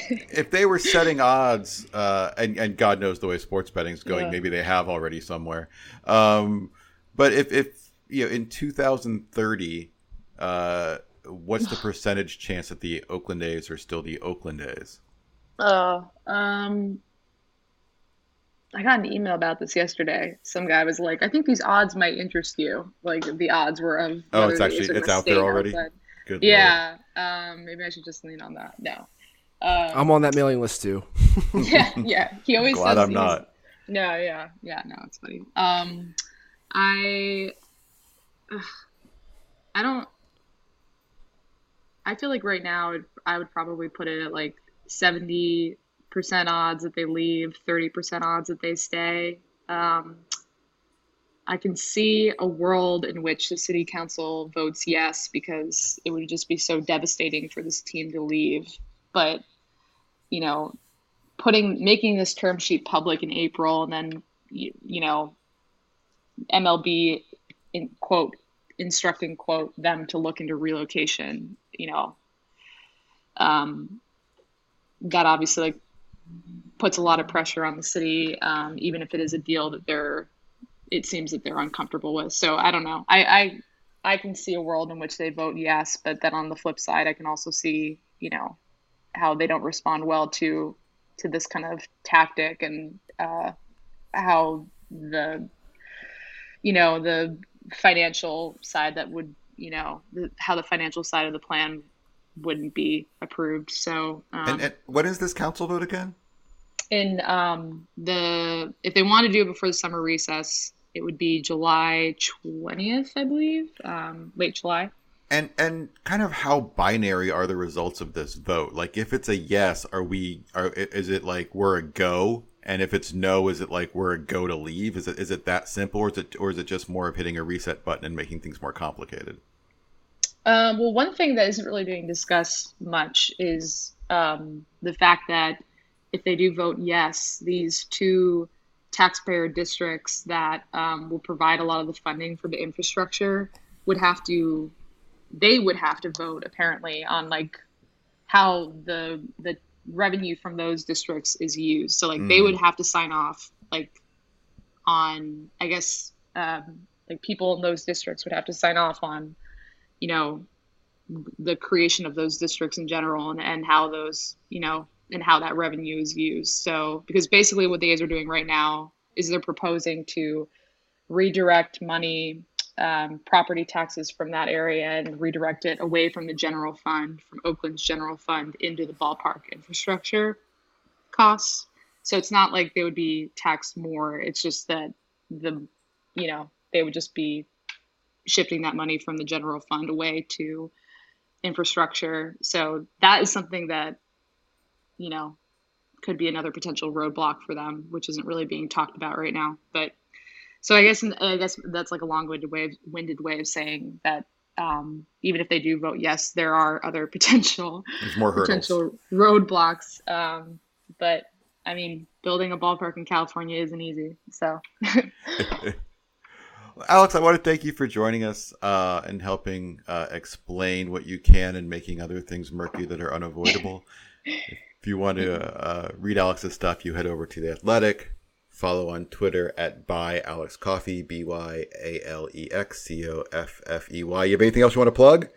if they were setting odds, uh, and and God knows the way sports betting's going, Yeah. maybe they have already somewhere. Um, but if if you know in 2030, uh, what's the percentage chance that the Oakland A's are still the Oakland A's? Uh, um, I got an email about this yesterday. Some guy was like, "I think these odds might interest you." Like the odds were of. Oh, it's actually- it's out there already? Good. Yeah. Um, maybe I should just lean on that. No. Um, I'm on that mailing list too. yeah, yeah. He always Glad says I'm not. No, yeah, yeah. No, it's funny. Um, I, ugh, I don't. I feel like right now I'd- I would probably put it at like seventy percent odds that they leave, thirty percent odds that they stay. Um, I can see a world in which the city council votes yes because it would just be so devastating for this team to leave. But you know, putting making this term sheet public in April and then you, you know MLB in quote instructing quote them to look into relocation you know um, that obviously like puts a lot of pressure on the city um, even if it is a deal that they're it seems that they're uncomfortable with. So I don't know. I, I I can see a world in which they vote yes but then on the flip side I can also see you know how they don't respond well to to this kind of tactic and uh, how the you know the financial side that would you know the, how the financial side of the plan wouldn't be approved so um, And, and when is this council vote again? in um, the if they want to do it before the summer recess it would be july 20th i believe um, late july And and kind of how binary are the results of this vote? Like, if it's a yes, are we? Are is it like we're a go? And if it's no, is it like we're a go to leave? Is it is it that simple, or is it or is it just more of hitting a reset button and making things more complicated? Um, well, one thing that isn't really being discussed much is um, the fact that if they do vote yes, these two taxpayer districts that um, will provide a lot of the funding for the infrastructure would have to, they would have to vote apparently on like how the the revenue from those districts is used. So like they would have to sign off like on, I guess, um, like people in those districts would have to sign off on, you know, the creation of those districts in general and, and how those, you know, and how that revenue is used. So, because basically what the A's are doing right now is they're proposing to redirect money, um, property taxes from that area and redirect it away from the general fund, from Oakland's general fund into the ballpark infrastructure costs. So it's not like they would be taxed more. It's just that the, you know, they would just be shifting that money from the general fund away to infrastructure. So that is something that, you know, could be another potential roadblock for them, which isn't really being talked about right now. But so I guess I guess that's like a long-winded way of, winded way of saying that um, even if they do vote yes, there are other potential potential roadblocks. Um, but I mean, building a ballpark in California isn't easy. So Alex, I want to thank you for joining us uh, and helping uh, explain what you can and making other things murky that are unavoidable. if you want to uh, read Alex's stuff, you head over to The Athletic. Follow on Twitter at by Alex Coffey, B Y A L E X C O F F E Y. You have anything else you want to plug?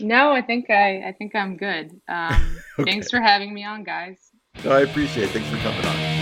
no, I think I I think I'm good. Um, Okay. Thanks for having me on, guys. No, I appreciate it. Thanks for coming on.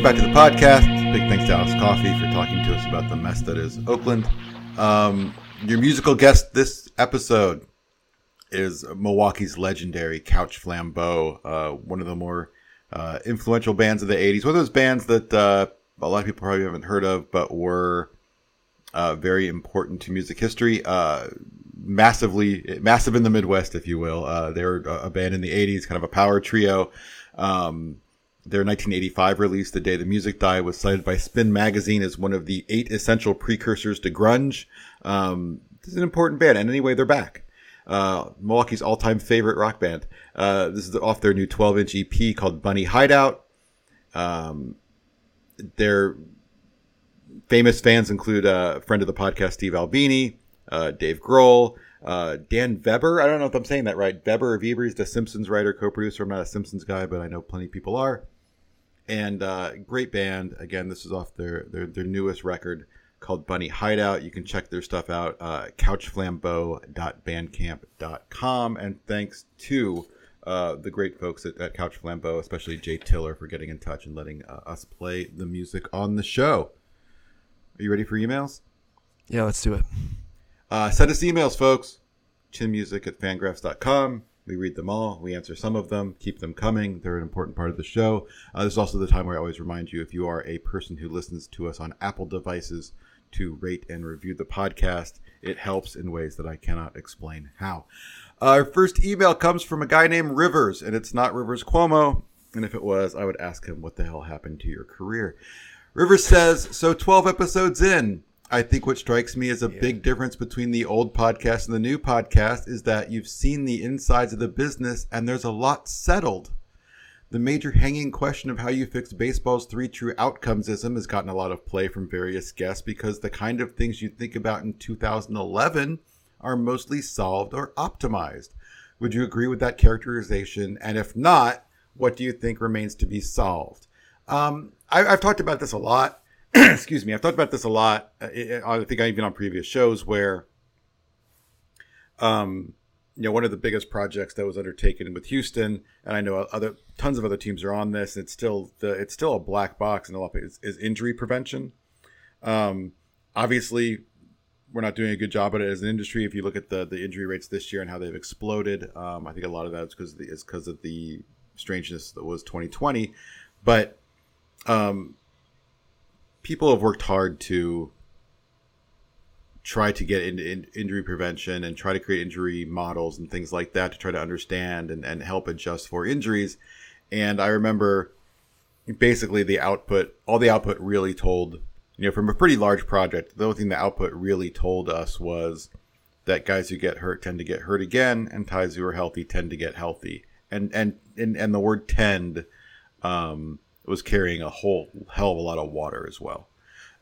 Welcome back to the podcast. Big thanks to Alex Coffey for talking to us about the mess that is Oakland. Um, your musical guest this episode is Milwaukee's legendary Couch Flambeau, uh, one of the more uh, influential bands of the 80s. One of those bands that uh, a lot of people probably haven't heard of, but were uh, very important to music history. Uh, massively, massive in the Midwest, if you will. Uh, they were a a band in the 80s, kind of a power trio. Um, their 1985 release, The Day the Music Died, was cited by Spin Magazine as one of the eight essential precursors to grunge. Um, this is an important band, and anyway, they're back. Uh, Milwaukee's all-time favorite rock band. Uh, this is off their new 12-inch EP called Bunny Hideout. Um, their famous fans include uh, a friend of the podcast, Steve Albini, uh, Dave Grohl, uh, Dan Vebber. I don't know if I'm saying that right. Weber of Weber, he's the Simpsons writer, co-producer. I'm not a Simpsons guy, but I know plenty of people are. And uh, great band. Again, this is off their, their their newest record called Bunny Hideout. You can check their stuff out, uh, couchflambeau.bandcamp.com. And thanks to uh, the great folks at, at Couch Flambeau, especially Jay Tiller, for getting in touch and letting uh, us play the music on the show. Are you ready for emails? Yeah, let's do it. Uh, send us emails, folks. Chinmusic at fangraphs.com. We read them all. We answer some of them. Keep them coming. They're an important part of the show. Uh, this is also the time where I always remind you if you are a person who listens to us on Apple devices to rate and review the podcast. It helps in ways that I cannot explain how. Our first email comes from a guy named Rivers, and it's not Rivers Cuomo. And if it was, I would ask him, What the hell happened to your career? Rivers says, So 12 episodes in, I think what strikes me as a big difference between the old podcast and the new podcast is that you've seen the insides of the business and there's a lot settled. The major hanging question of how you fix baseball's three true outcomesism has gotten a lot of play from various guests because the kind of things you think about in 2011 are mostly solved or optimized. Would you agree with that characterization? And if not, what do you think remains to be solved? Um, I, I've talked about this a lot. Excuse me. I've talked about this a lot. uh, I think I even on previous shows where, um, you know, one of the biggest projects that was undertaken with Houston, and I know other tons of other teams are on this. It's still the it's still a black box and a lot of is injury prevention. Um, obviously, we're not doing a good job at it as an industry. If you look at the the injury rates this year and how they've exploded, um, I think a lot of that is because is because of the strangeness that was 2020. But um, people have worked hard to try to get into in, injury prevention and try to create injury models and things like that to try to understand and, and help adjust for injuries. And I remember basically the output, all the output really told, you know, from a pretty large project, the only thing the output really told us was that guys who get hurt tend to get hurt again and guys who are healthy tend to get healthy. And, and, and, and the word tend, um, was carrying a whole hell of a lot of water as well.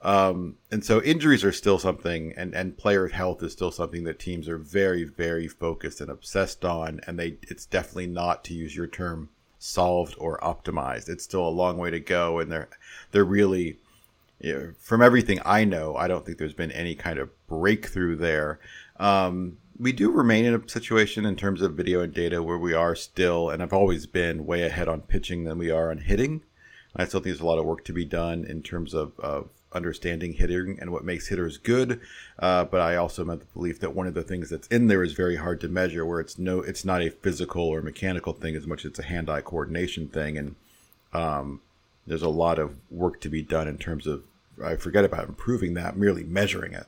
Um, and so injuries are still something, and, and player health is still something that teams are very, very focused and obsessed on. And they, it's definitely not, to use your term, solved or optimized. It's still a long way to go, and they're they're really, you know, from everything I know, I don't think there's been any kind of breakthrough there. Um, we do remain in a situation in terms of video and data where we are still, and I've always been way ahead on pitching than we are on hitting. I still think there's a lot of work to be done in terms of, of understanding hitting and what makes hitters good. Uh, but I also of the belief that one of the things that's in there is very hard to measure, where it's no, it's not a physical or mechanical thing as much as it's a hand-eye coordination thing, and um, there's a lot of work to be done in terms of I forget about improving that, merely measuring it.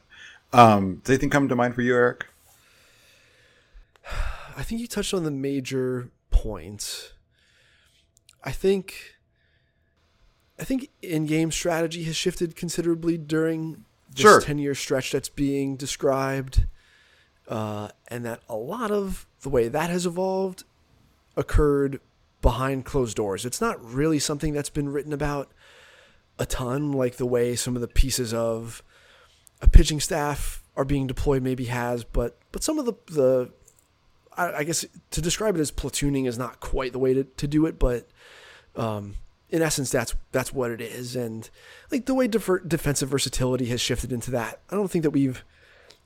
Um, does anything come to mind for you, Eric? I think you touched on the major points. I think I think in-game strategy has shifted considerably during this Sure. 10-year stretch that's being described. Uh, and that a lot of the way that has evolved occurred behind closed doors. It's not really something that's been written about a ton, like the way some of the pieces of a pitching staff are being deployed maybe has, but but some of the the I, I guess to describe it as platooning is not quite the way to, to do it, but um, in essence, that's that's what it is. And like the way defer- defensive versatility has shifted into that, I don't think that we've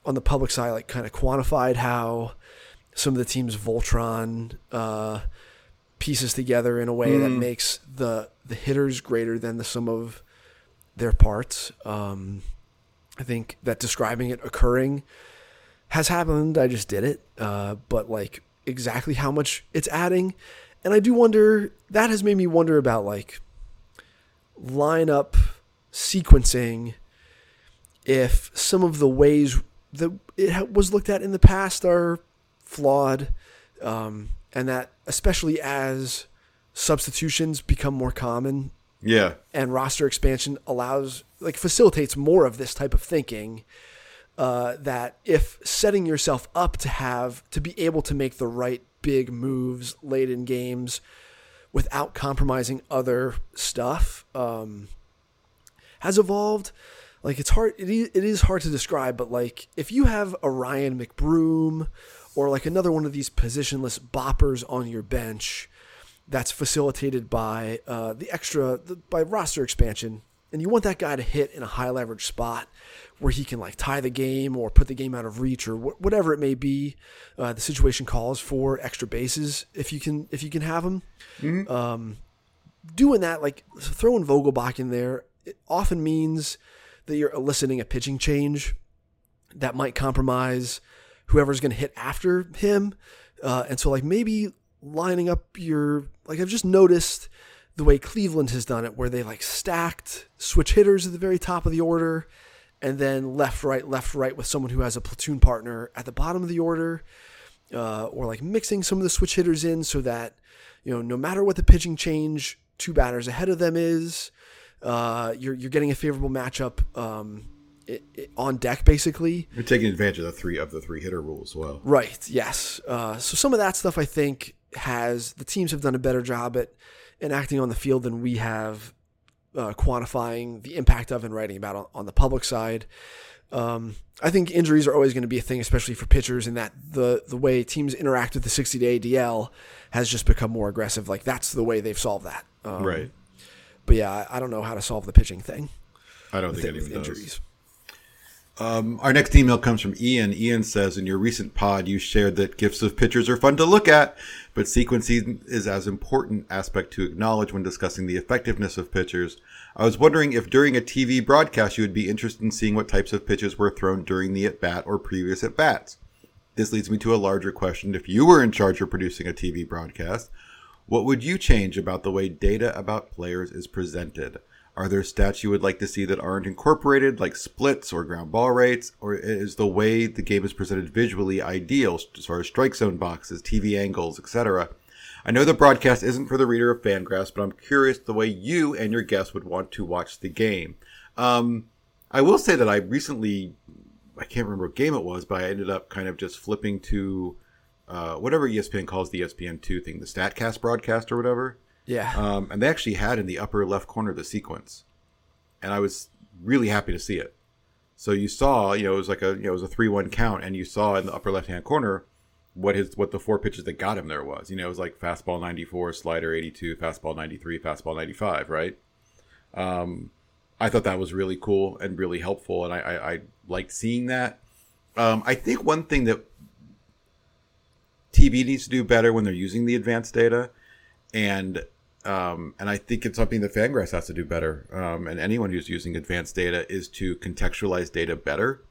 on the public side like kind of quantified how some of the teams Voltron uh, pieces together in a way that makes the the hitters greater than the sum of their parts. Um, I think that describing it occurring has happened. I just did it, uh, but like exactly how much it's adding, and I do wonder. That has made me wonder about like lineup sequencing. If some of the ways that it was looked at in the past are flawed, um, and that especially as substitutions become more common Yeah. and roster expansion allows like facilitates more of this type of thinking uh, that if setting yourself up to have to be able to make the right big moves late in games without compromising other stuff um, has evolved. Like it's hard, it is, hard to describe, but like if you have a Ryan McBroom or like another one of these positionless boppers on your bench that's facilitated by uh, the extra the, by roster expansion, and you want that guy to hit in a high leverage spot where he can like tie the game or put the game out of reach or wh- whatever it may be. Uh, the situation calls for extra bases if you can if you can have them. Um, doing that, like throwing Vogelbach in there, it often means that you're eliciting a pitching change that might compromise whoever's going to hit after him. Uh, and so, like, maybe lining up your, like, I've just noticed the way Cleveland has done it, where they like stacked switch hitters at the very top of the order and then left, right, left, right with someone who has a platoon partner at the bottom of the order. Uh, or like mixing some of the switch hitters in so that, you know, no matter what the pitching change, two batters ahead of them is, uh, you're, you're getting a favorable matchup um, i i on deck, basically. You're taking advantage of the three of the three hitter rule as well. Right. Yes. Uh, so some of that stuff I think has the teams have done a better job at enacting on the field than we have uh, quantifying the impact of and writing about on, on the public side. Um, I think injuries are always going to be a thing, especially for pitchers, in that the the way teams interact with the 60 day DL has just become more aggressive. Like that's the way they've solved that. Um, right. But yeah, I, I don't know how to solve the pitching thing I don't think anyone does. Um, our next email comes from Ian. Ian says, In your recent pod, you shared that gifts of pictures are fun to look at, but sequencing is as important aspect to acknowledge when discussing the effectiveness of pitchers. I was wondering if during a TV broadcast you would be interested in seeing what types of pitches were thrown during the at bat or previous at bats. This leads me to a larger question. If you were in charge of producing a TV broadcast, what would you change about the way data about players is presented? Are there stats you would like to see that aren't incorporated, like splits or ground ball rates? Or is the way the game is presented visually ideal as far as strike zone boxes, TV angles, etc.? I know the broadcast isn't for the reader of Fangraphs, but I'm curious the way you and your guests would want to watch the game. Um, I will say that I recently, I can't remember what game it was, but I ended up kind of just flipping to uh, whatever ESPN calls the E ESPN2 thing, the StatCast broadcast or whatever. Yeah. Um, and they actually had in the upper left corner the sequence, and I was really happy to see it. So you saw, you know, it was like a, you know, it was a three-one count, and you saw in the upper left-hand corner what his what the four pitches that got him there was. You know, it was like fastball 94, slider 82, fastball 93, fastball 95, right? Um, I thought that was really cool and really helpful, and I, I, I liked seeing that. Um, I think one thing that TV needs to do better when they're using the advanced data, and um, and I think it's something that Fangraphs has to do better, um, and anyone who's using advanced data is to contextualize data better.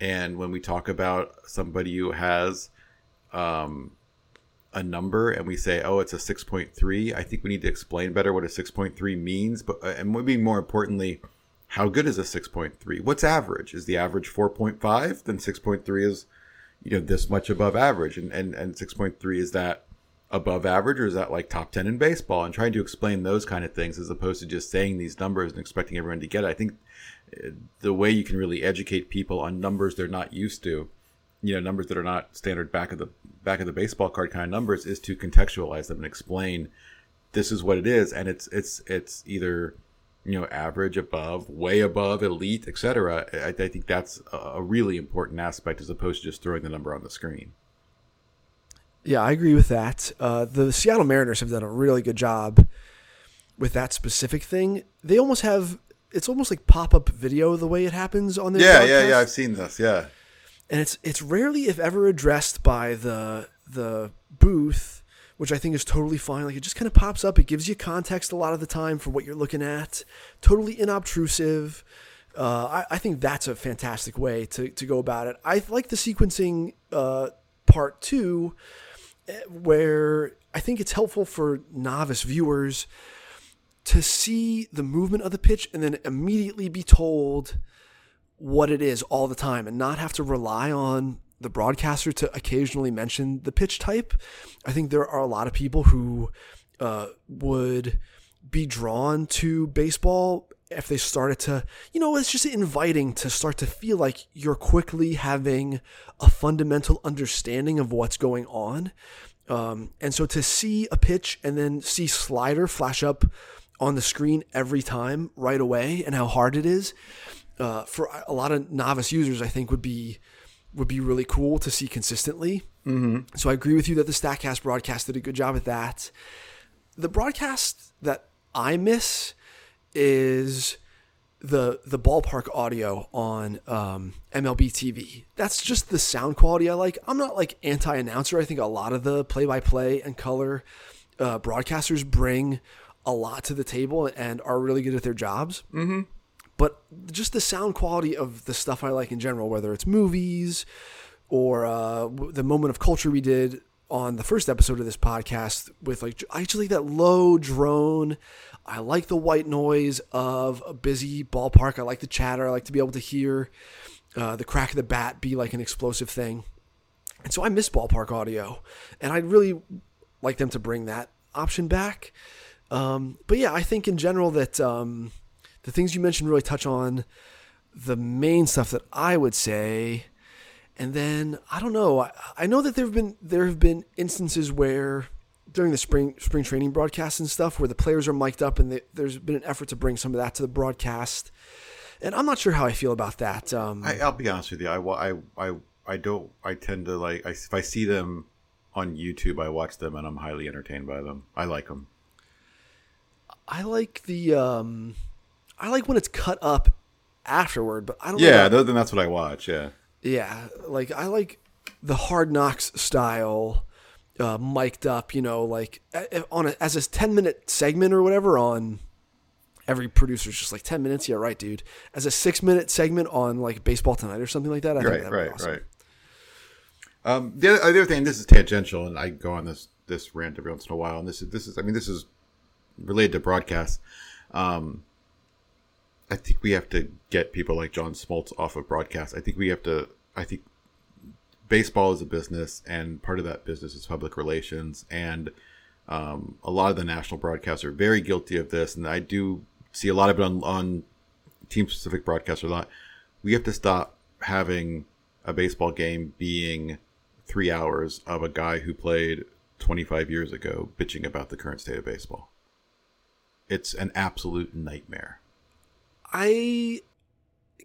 And when we talk about somebody who has um, a number and we say, oh, it's a 6.3, I think we need to explain better what a 6.3 means. But, uh, and maybe more importantly, how good is a 6.3? What's average? Is the average 4.5? Then 6.3 is, you know, this much above average. And, and, and 6.3 is that above average or is that like top 10 in baseball? And trying to explain those kind of things as opposed to just saying these numbers and expecting everyone to get it. I think uh, the way you can really educate people on numbers they're not used to you know numbers that are not standard back of the back of the baseball card kind of numbers is to contextualize them and explain this is what it is and it's it's it's either you know average above way above elite etc I, I think that's a really important aspect as opposed to just throwing the number on the screen Yeah, I agree with that. Uh, the Seattle Mariners have done a really good job with that specific thing. They almost have it's almost like pop up video the way it happens on their yeah yeah broadcast. yeah i've seen this yeah and it's it's rarely if ever addressed by the the booth which i think is totally fine like it just kind of pops up it gives you context a lot of the time for what you're looking at totally inobtrusive uh, I, I think that's a fantastic way to, to go about it i like the sequencing uh, part two where i think it's helpful for novice viewers to see the movement of the pitch and then immediately be told what it is all the time and not have to rely on the broadcaster to occasionally mention the pitch type. I think there are a lot of people who uh, would be drawn to baseball if they started to, you know, it's just inviting to start to feel like you're quickly having a fundamental understanding of what's going on. Um, and so to see a pitch and then see slider flash up on the screen every time right away and how hard it is uh, for a lot of novice users, I think would be would be really cool to see consistently. Mm-hmm. So I agree with you that the Statcast broadcast did a good job at that. The broadcast that I miss is the the ballpark audio on um, MLB TV. That's just the sound quality I like. I'm not like anti announcer. I think a lot of the play by play and color uh, broadcasters bring a lot to the table and are really good at their jobs. Mm-hmm. But just the sound quality of the stuff I like in general, whether it's movies or uh, the moment of culture we did on the first episode of this podcast with like actually that low drone. I like the white noise of a busy ballpark. I like the chatter. I like to be able to hear uh, the crack of the bat be like an explosive thing. And so I miss ballpark audio, and I'd really like them to bring that option back. Um, but yeah, I think in general that um, the things you mentioned really touch on the main stuff that I would say. And then I don't know. I, I know that there have been there have been instances where during the spring spring training broadcast and stuff where the players are mic'd up and they, there's been an effort to bring some of that to the broadcast. And I'm not sure how I feel about that. Um, I, I'll be honest with you. I, I, I, I don't. I tend to like. I, if I see them on YouTube, I watch them and I'm highly entertained by them. I like them. I like the um, I like when it's cut up afterward, but I don't. Yeah, th- then that's what I watch. Yeah. Yeah, like I like the Hard Knocks style, uh, mic'd up. You know, like on a, as a ten minute segment or whatever on. Every producer's just like ten minutes. Yeah, right, dude. As a six minute segment on like Baseball Tonight or something like that. I think Right, right, awesome. right. Um, the other, other thing, this is tangential, and I go on this this rant every once in a while. And this is this is, I mean, this is related to broadcast. Um, I think we have to get people like John Smoltz off of broadcast. I think we have to. I think baseball is a business, and part of that business is public relations. And um, a lot of the national broadcasts are very guilty of this, and I do see a lot of it on, on team specific broadcasts. A lot. We have to stop having a baseball game being three hours of a guy who played 25 years ago bitching about the current state of baseball. It's an absolute nightmare. I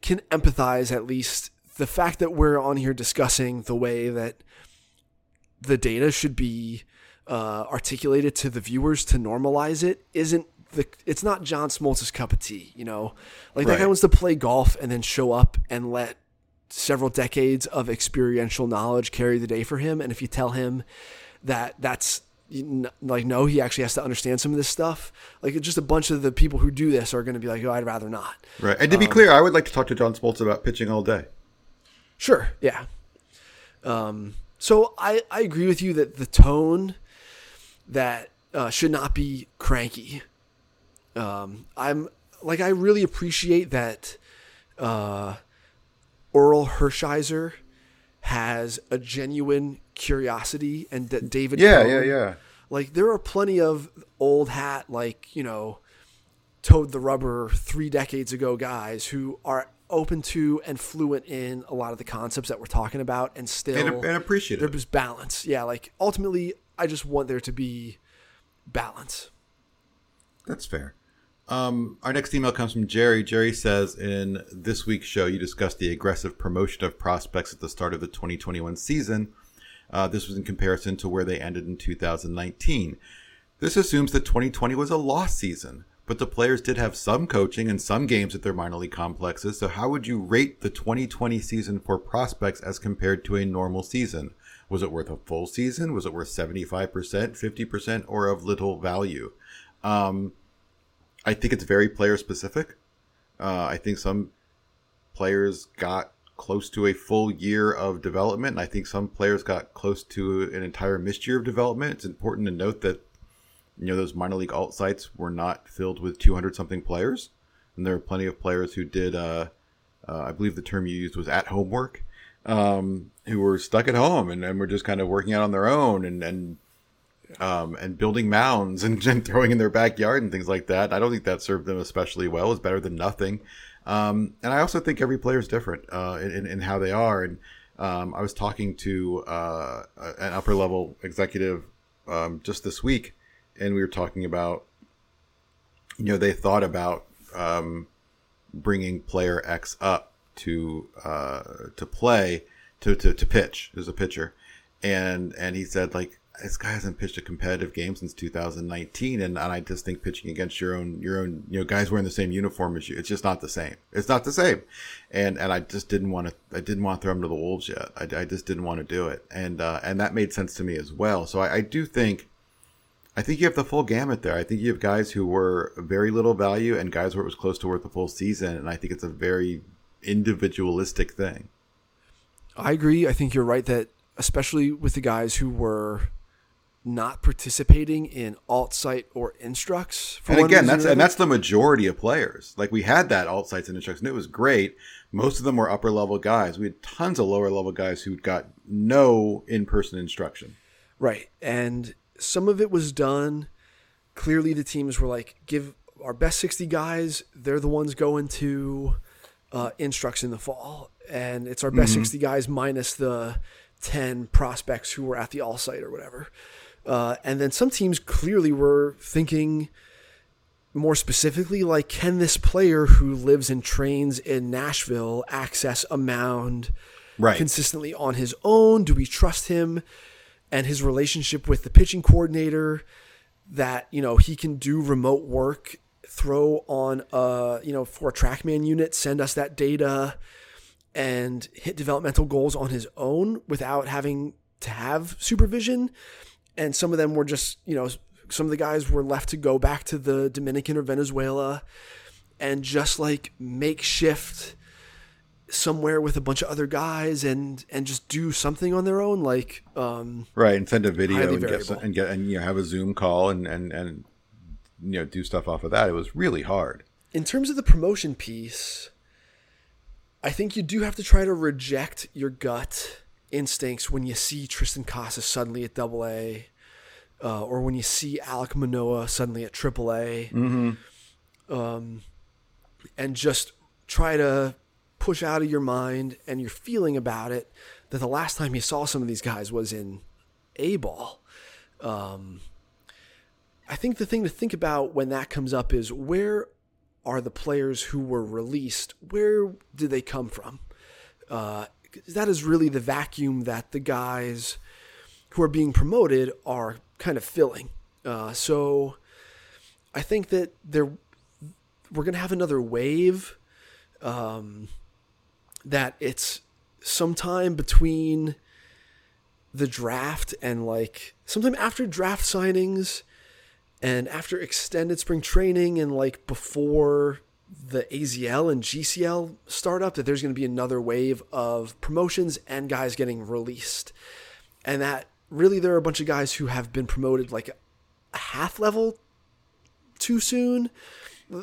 can empathize at least the fact that we're on here discussing the way that the data should be uh, articulated to the viewers to normalize it isn't the it's not John Smoltz's cup of tea, you know. Like that guy wants to play golf and then show up and let several decades of experiential knowledge carry the day for him and if you tell him that that's like no he actually has to understand some of this stuff like just a bunch of the people who do this are going to be like oh i'd rather not Right. And to be clear, I would like to talk to John Smoltz about pitching all day. Sure, yeah. Um, so I, I agree with you that the tone that uh, should not be cranky. Um, I'm like I really appreciate that uh, Orel Hershiser has a genuine curiosity and that David Cone- yeah. Yeah. Like there are plenty of old hat like you know towed the rubber three decades ago guys who are open to and fluent in a lot of the concepts that we're talking about and still And, and appreciative. there's balance yeah like ultimately i just want there to be balance That's fair. Um, our next email comes from Jerry. Jerry says, In this week's show, you discussed the aggressive promotion of prospects at the start of the 2021 season. Uh, this was in comparison to where they ended in 2019. This assumes that 2020 was a lost season, but the players did have some coaching and some games at their minor league complexes. So, how would you rate the 2020 season for prospects as compared to a normal season? Was it worth a full season? Was it worth 75%, 50%, or of little value? Um, I think it's very player specific. Uh, I think some players got close to a full year of development, and I think some players got close to an entire missed year of development. It's important to note that you know those minor league alt sites were not filled with 200 something players, and there are plenty of players who did. Uh, uh, I believe the term you used was at home work, um, who were stuck at home and, and were just kind of working out on their own and and um, and building mounds and, and throwing in their backyard and things like that. I don't think that served them especially well. It's better than nothing. Um, and I also think every player is different uh, in, in, in how they are. And um, I was talking to uh, an upper level executive um, just this week, and we were talking about you know they thought about um, bringing player X up to uh, to play to, to to pitch. As a pitcher, and and he said like this guy hasn't pitched a competitive game since 2019 and, and i just think pitching against your own your own you know guys wearing the same uniform as you it's just not the same. It's not the same. And and i just didn't want to i didn't want to throw him to the wolves yet. I, I just didn't want to do it. And uh, and that made sense to me as well. So I, I do think I think you have the full gamut there. I think you have guys who were very little value and guys where it was close to worth the full season, and I think it's a very individualistic thing. I agree. I think you're right that especially with the guys who were not participating in alt site or instructs. and again, that's and that's the majority of players. Like we had that alt sites and instructs, and it was great. Most of them were upper level guys. We had tons of lower level guys who got no in person instruction. Right, and some of it was done. Clearly, the teams were like, give our best 60 guys, they're the ones going to uh, instructs in the fall. And it's our best Mm-hmm. 60 guys minus the 10 prospects who were at the all site or whatever. Uh, and then some teams clearly were thinking more specifically, like, can this player who lives and trains in Nashville access a mound Right. consistently on his own? Do we trust him and his relationship with the pitching coordinator that, you know, he can do remote work, throw on a, you know, for a trackman unit, send us that data and hit developmental goals on his own without having to have supervision. And some of them were just, you know, some of the guys were left to go back to the Dominican or Venezuela and just like makeshift somewhere with a bunch of other guys and and just do something on their own like um Right, and send a video and get, some- and get and you know have a Zoom call and and and you know do stuff off of that. It was really hard. in terms of the promotion piece i think you do have to try to reject your gut instincts when you see triston casas suddenly at double a uh, or when you see alek manoah suddenly at triple a um, and just try to push out of your mind and your feeling about it that the last time you saw some of these guys was in a ball Um, I think the thing to think about when that comes up is where are the players who were released? Where did they come from? Uh, that is really the vacuum that the guys who are being promoted are kind of filling. Uh, so I think that there we're going to have another wave um, that it's sometime between the draft and like sometime after draft signings and after extended spring training and like before the AZL and GCL start up that there's going to be another wave of promotions and guys getting released. And that really there are a bunch of guys who have been promoted like a half level too soon.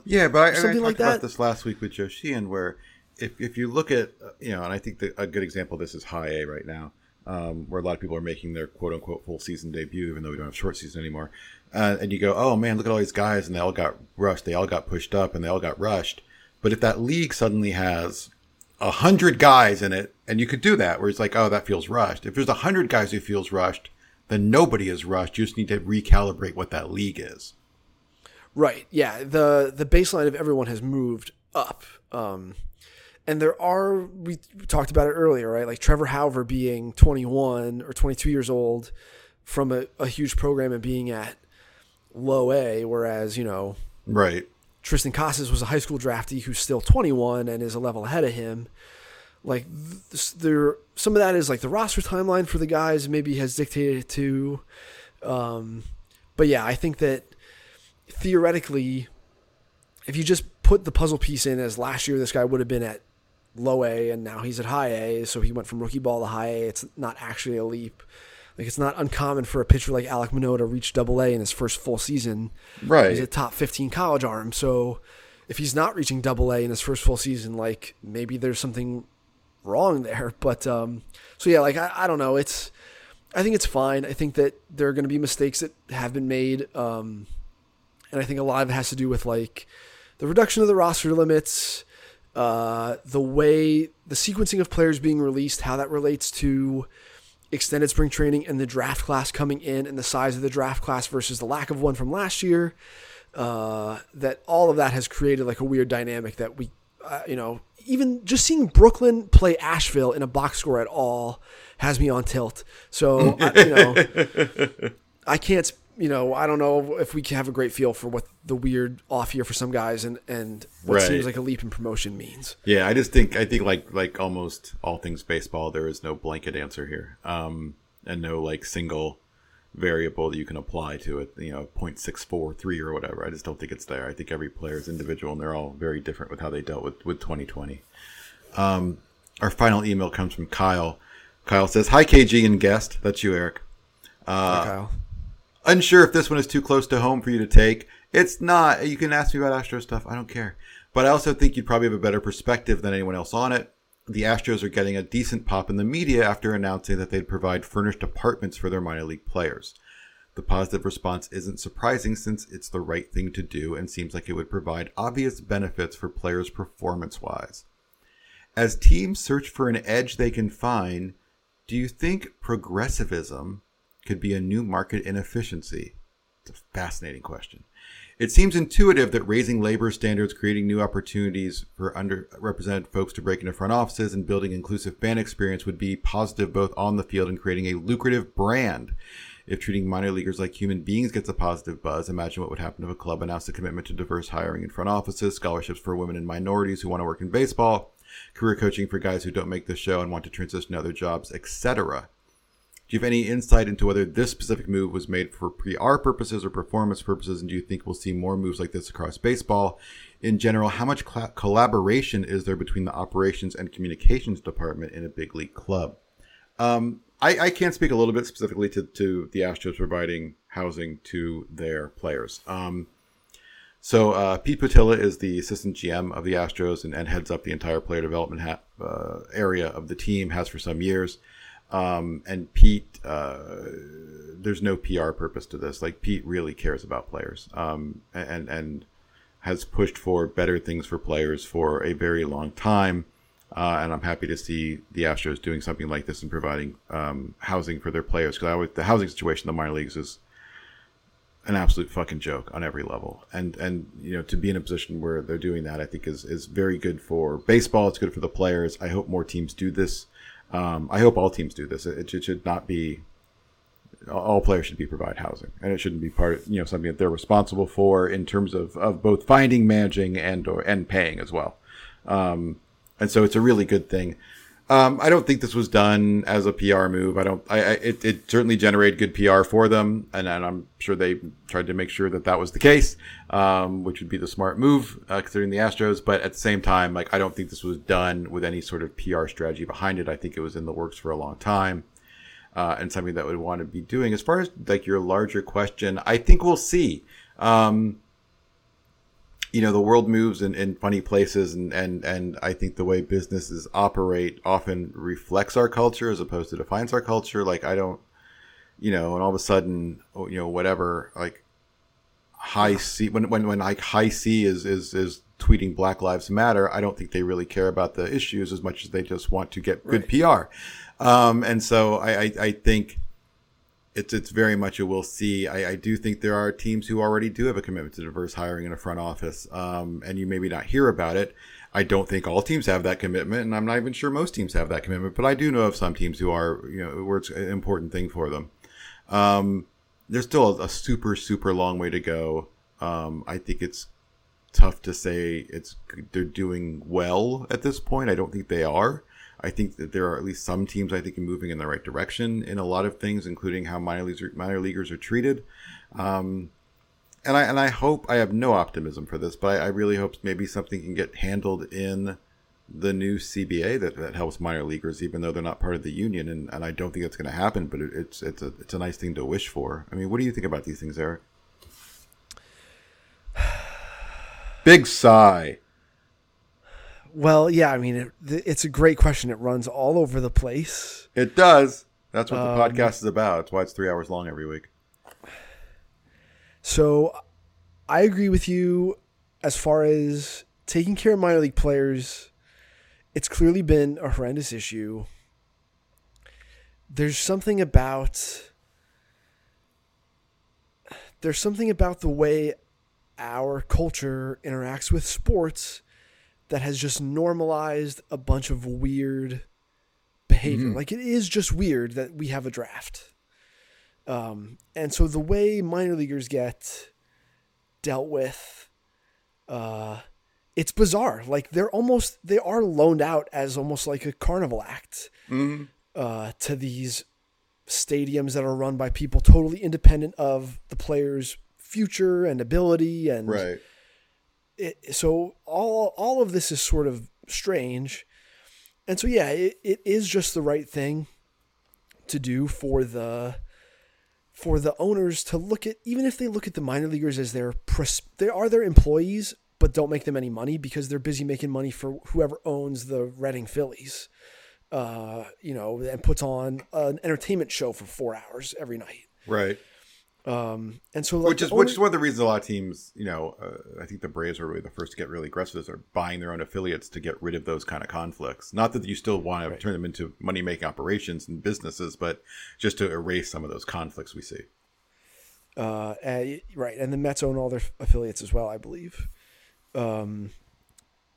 Yeah, but I, and I Something talked like about that. this last week with Joe Sheehan, where if, if you look at uh, you know, and I think that a good example of this is High A right now, um, where a lot of people are making their quote unquote full season debut, even though we don't have short season anymore. Uh, and you go, oh man, look at all these guys, and they all got rushed, they all got pushed up, and they all got rushed. But if that league suddenly has a hundred guys in it, and you could do that, where it's like, oh, that feels rushed. If there's a hundred guys who feels rushed, then nobody is rushed. You just need to recalibrate what that league is. Right. Yeah. The the baseline of everyone has moved up. Um, and there are we talked about it earlier, right? Like Trevor Hauver being 21 or 22 years old from a, a huge program and being at low A, whereas you know Right. Triston Casas was a high school draftee who's still 21 and is a level ahead of him. Like th- there, some of that is like the roster timeline for the guys maybe has dictated it to. Um, but yeah, I think that theoretically, if you just put the puzzle piece in as last year, this guy would have been at low A and now he's at high A, so he went from rookie ball to high A. It's not actually a leap. Like it's not uncommon for a pitcher like Alek Manoah to reach double A in his first full season. Right. He's a top 15 college arm. So if he's not reaching double A in his first full season, like maybe there's something wrong there. But um, so yeah, like I, I don't know. It's I think it's fine. I think that there are going to be mistakes that have been made, um, and I think a lot of it has to do with like the reduction of the roster limits, uh, the way the sequencing of players being released, how that relates to extended spring training and the draft class coming in, and the size of the draft class versus the lack of one from last year. uh, that all of that has created like a weird dynamic that we, uh, you know, even just seeing Brooklyn play Asheville in a box score at all has me on tilt. So I, you know, I can't. You know, I don't know if we can have a great feel for what the weird off year for some guys and and what Right. seems like a leap in promotion means. Yeah, I just think I think like like almost all things baseball, there is no blanket answer here, um, and no like single variable that you can apply to it. You know, point six four three or whatever. I just don't think it's there. I think every player is individual, and they're all very different with how they dealt with with twenty twenty. Um, our final email comes from Kyle. Kyle says, "Hi KG and guest. That's you, Eric. Uh, Kyle. Unsure if this one is too close to home for you to take. It's not. You can ask me about Astro stuff. I don't care. But I also think you'd probably have a better perspective than anyone else on it. The Astros are getting a decent pop in the media after announcing that they'd provide furnished apartments for their minor league players. The positive response isn't surprising since it's the right thing to do and seems like it would provide obvious benefits for players performance wise. As teams search for an edge they can find, do you think progressivism could be a new market inefficiency? It's a fascinating question. It seems intuitive that raising labor standards, creating new opportunities for underrepresented folks to break into front offices, and building inclusive fan experience would be positive both on the field and creating a lucrative brand. If treating minor leaguers like human beings gets a positive buzz, imagine what would happen if a club announced a commitment to diverse hiring in front offices, scholarships for women and minorities who want to work in baseball, career coaching for guys who don't make the show and want to transition to other jobs, etc. Do you have any insight into whether this specific move was made for PR purposes or performance purposes? And do you think we'll see more moves like this across baseball? In general, how much cla collaboration is there between the operations and communications department in a big league club? Um, I, I can speak a little bit specifically to, to the Astros providing housing to their players. Um, so uh, Pete Putila is the assistant GM of the Astros and, and heads up the entire player development ha- uh, area of the team. Has for some years. Um, and Pete, uh, there's no PR purpose to this. Like Pete really cares about players, um, and and has pushed for better things for players for a very long time. Uh, and I'm happy to see the Astros doing something like this and providing um, housing for their players because the housing situation in the minor leagues is an absolute fucking joke on every level. And and you know to be in a position where they're doing that, I think is is very good for baseball. It's good for the players. I hope more teams do this. Um, I hope all teams do this. It, it should not be all players should be provide housing, and it shouldn't be part of you know something that they're responsible for in terms of, of both finding, managing, and or and paying as well. Um, and so it's a really good thing. Um, I don't think this was done as a PR move. I don't. I, I it, it certainly generated good PR for them, and, and I'm sure they tried to make sure that that was the case, um, which would be the smart move uh, considering the Astros. But at the same time, like I don't think this was done with any sort of PR strategy behind it. I think it was in the works for a long time, uh, and something that would want to be doing. As far as like your larger question, I think we'll see. Um, you know the world moves in, in funny places and, and and i think the way businesses operate often reflects our culture as opposed to defines our culture. Like i don't you know and all of a sudden oh, you know whatever like Hi-C when when when like Hi-C is is is tweeting black lives matter i don't think they really care about the issues as much as they just want to get good pr um and so i i, I think it's it's very much a we'll see. I, I do think there are teams who already do have a commitment to diverse hiring in a front office, um, and you maybe not hear about it. I don't think all teams have that commitment, and I'm not even sure most teams have that commitment. But I do know of some teams who are, you know, where it's an important thing for them. Um, there's still a, a super super long way to go. Um, I think it's tough to say it's they're doing well at this point. I don't think they are. I think that there are at least some teams I think are moving in the right direction in a lot of things, including how minor leaguers are, minor leaguers are treated. Um, and I and I hope I have no optimism for this, but I, I really hope maybe something can get handled in the new CBA that, that helps minor leaguers, even though they're not part of the union. And, and I don't think that's going to happen, but it, it's it's a it's a nice thing to wish for. I mean, what do you think about these things, Eric? Big sigh. Well, yeah, I mean, it, it's a great question. It runs all over the place. It does. That's what Um, the podcast is about. It's why it's three hours long every week. So I agree with you as far as taking care of minor league players. It's clearly been a horrendous issue. There's something about there's something about the way our culture interacts with sports that has just normalized a bunch of weird behavior. Mhm. Like it is just weird that we have a draft. Um, and so the way minor leaguers get dealt with, uh, it's bizarre. Like they're almost they are loaned out as almost like a carnival act Mhm. uh, to these stadiums that are run by people totally independent of the player's future and ability and Right. It, so all all of this is sort of strange and so yeah it, it is just the right thing to do for the for the owners to look at even if they look at the minor leaguers as their pres- they are their employees but don't make them any money because they're busy making money for whoever owns the Reading Phillies uh you know and puts on an entertainment show for 4 hours every night Right. Um and so like which is which is one of the reasons a lot of teams, you know, uh, I think the Braves are really the first to get really aggressive. Is are buying their own affiliates to get rid of those kind of conflicts. Not that you still want to turn them into money making operations and businesses, but just to erase some of those conflicts we see. Uh, uh, right, and the Mets own all their affiliates as well, I believe. Um,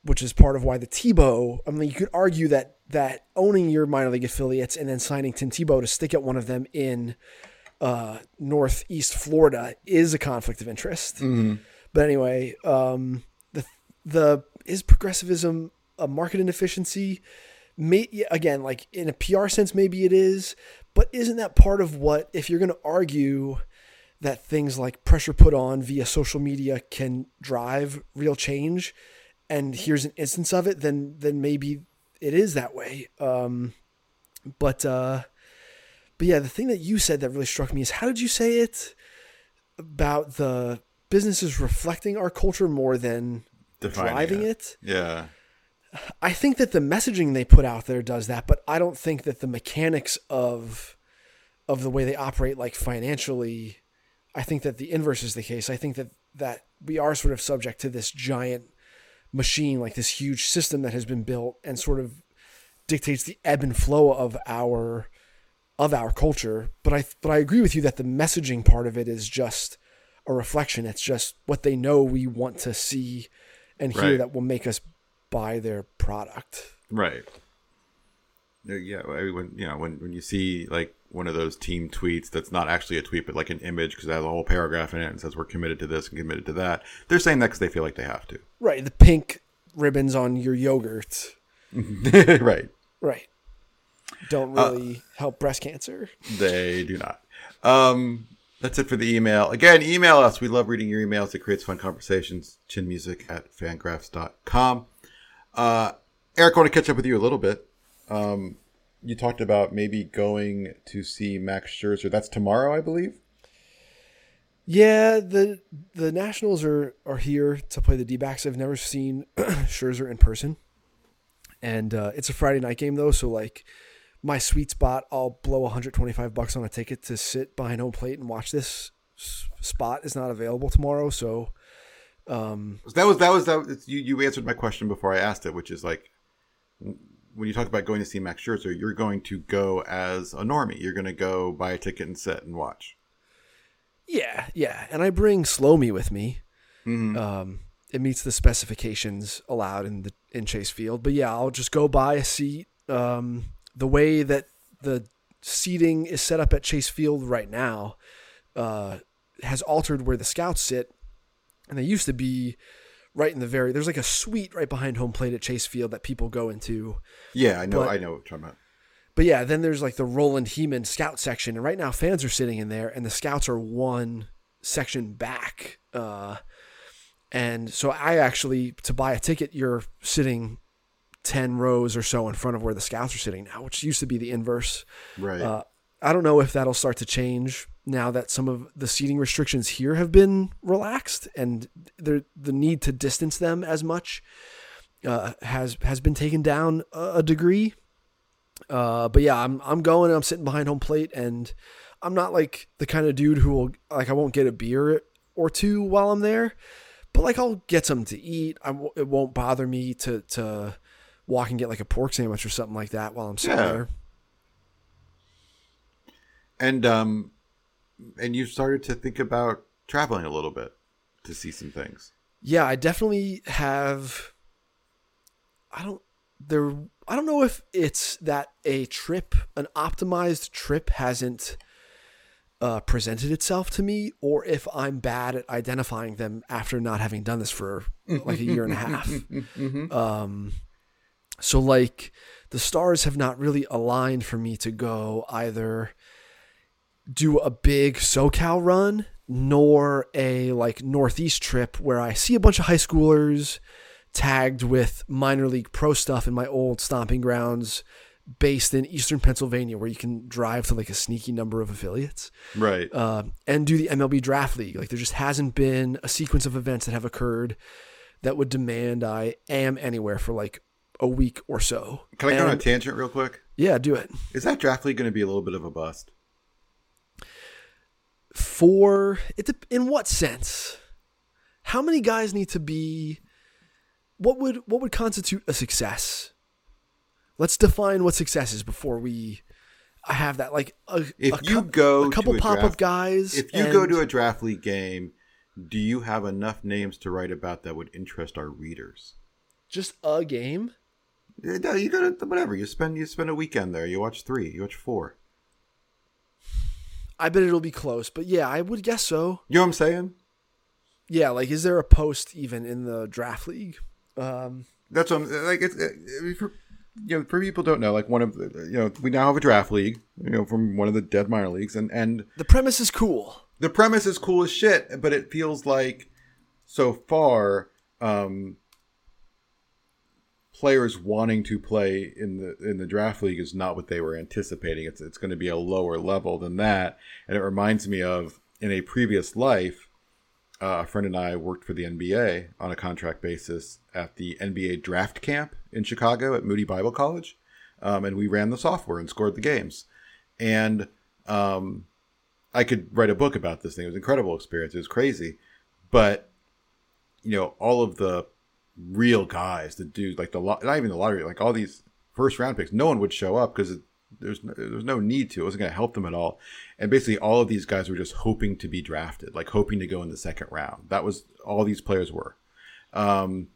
which is part of why the Tebow. I mean, you could argue that that owning your minor league affiliates and then signing Tim Tebow to stick at one of them in uh, Northeast Florida is a conflict of interest. But anyway, um, the the is progressivism a market inefficiency? May, again, like in a PR sense, maybe it is, but isn't that part of what if you're going to argue? that things like pressure put on via social media can drive real change and here's an instance of it then then maybe it is that way um but uh but yeah the thing that you said that really struck me is how did you say it about the businesses reflecting our culture more than Defining driving it. it Yeah. I think that the messaging they put out there does that, but I don't think that the mechanics of of the way they operate, like financially, I think that the inverse is the case. I think that that we are sort of subject to this giant machine, like this huge system that has been built and sort of dictates the ebb and flow of our of our culture. But I but I agree with you that the messaging part of it is just a reflection. It's just what they know we want to see and hear Right. that will make us buy their product. Right. Yeah, when you know when when you see like one of those team tweets that's not actually a tweet but like an image because it has a whole paragraph in it and says we're committed to this and committed to that. They're saying that because they feel like they have to. Right, the pink ribbons on your yogurt. right. Right. Don't really help breast cancer. They do not. Um, that's it for the email. Again, email us. We love reading your emails. It creates fun conversations. Chinmusic at fangraphs.com. Uh, Eric, I want to catch up with you a little bit. Um, you talked about maybe going to see Max Scherzer. That's tomorrow, I believe. Yeah, the the Nationals are are here to play the D-backs. I've never seen Scherzer in person, and uh, it's a Friday night game though. So like, my sweet spot, I'll blow 125 bucks on a ticket to sit behind home plate and watch this spot is not available tomorrow. So um, that was that was that. was- You you answered my question before I asked it, which is like when you talk about going to see Max Scherzer, you're going to go as a normie. You're going to go buy a ticket and sit and watch. yeah, yeah, and I bring Slow Me with me. Mhm. Um, it meets the specifications allowed in the in Chase Field. But yeah, I'll just go buy a seat. Um, the way that the seating is set up at Chase Field right now uh, has altered where the scouts sit, and they used to be right in the very. There's like a suite right behind home plate at Chase Field that people go into. Yeah, I know. But- I know what you're talking about. But yeah, then there's like the Roland Hemond scout section, and right now fans are sitting in there, and the scouts are one section back. Uh, and so I actually, to buy a ticket, you're sitting ten rows or so in front of where the scouts are sitting now, which used to be the inverse. Right. Uh, I don't know if that'll start to change now that some of the seating restrictions here have been relaxed, and the the need to distance them as much uh, has has been taken down a, a degree. Uh, but yeah, I'm I'm going. I'm sitting behind home plate, and I'm not like the kind of dude who will like I won't get a beer or two while I'm there, but like I'll get something to eat. I w- it won't bother me to to walk and get like a pork sandwich or something like that while I'm sitting Yeah. there. and um, and you started to think about traveling a little bit to see some things. Yeah, I definitely have. I don't. There. I don't know if it's that a trip, an optimized trip, hasn't uh, presented itself to me, or if I'm bad at identifying them after not having done this for like a year and a half. Um, so like the stars have not really aligned for me to go either do a big SoCal run nor a like Northeast trip where I see a bunch of high schoolers tagged with minor league pro stuff in my old stomping grounds based in eastern Pennsylvania where you can drive to like a sneaky number of affiliates Right. uh, and do the MLB draft league. Like there just hasn't been a sequence of events that have occurred that would demand I am anywhere for like a week or so. Can I go on a tangent real quick? yeah, do it. Is that draft league going to be a little bit of a bust? For it, in what sense? How many guys need to be? What would what would constitute a success? Let's define what success is before we. I have that like a, If a you cou- go a couple pop up guys. If you go to a draft league game, do you have enough names to write about that would interest our readers? just a game, You go to whatever. You spend you spend a weekend there. You watch three. You watch four. I bet it'll be close. But yeah, I would guess so. You know what I'm saying? Yeah, like is there a post even in the draft league? Um, That's what I'm like. It's it, for you know for people who don't know. Like one of the you know we now have a draft league. You know from one of the dead minor leagues, and and the premise is cool. the premise is cool as shit, but it feels like so far um, players wanting to play in the in the draft league is not what they were anticipating. It's it's going to be a lower level than that, and it reminds me of in a previous life. Uh, a friend and I worked for the NBA on a contract basis at the NBA draft camp in Chicago at Moody Bible College, um, and we ran the software and scored the games. And um, I could write a book about this thing. It was an incredible experience. It was crazy, but you know, all of the real guys, the dudes, like the lot, not even the lottery, like all these first round picks, no one would show up because there's no, there's no need to. It wasn't going to help them at all. And basically, all of these guys were just hoping to be drafted, like hoping to go in the second round. That was all these players were. Um,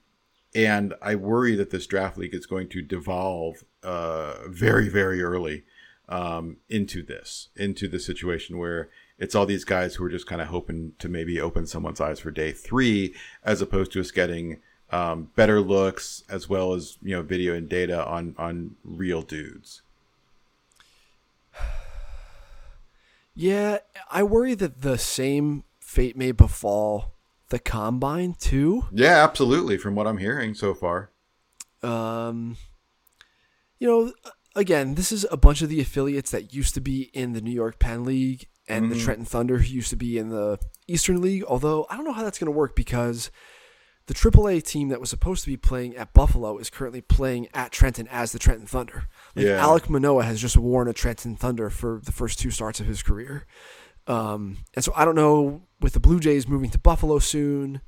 and I worry that this draft league is going to devolve uh, very, very early um, into this, into the situation where it's all these guys who are just kind of hoping to maybe open someone's eyes for day three, as opposed to us getting um, better looks as well as you know video and data on on real dudes. Yeah, I worry that the same fate may befall the combine too. Yeah, absolutely. From what I'm hearing so far, Um, you know, again, this is a bunch of the affiliates that used to be in the New York Penn League and the Trenton Thunder, who used to be in the Eastern League. Although I don't know how that's going to work because the AAA team that was supposed to be playing at Buffalo is currently playing at Trenton as the Trenton Thunder. Like Yeah. Alek Manoah has just worn a Trenton Thunder for the first two starts of his career. Um, and so I don't know with the Blue Jays moving to Buffalo soon,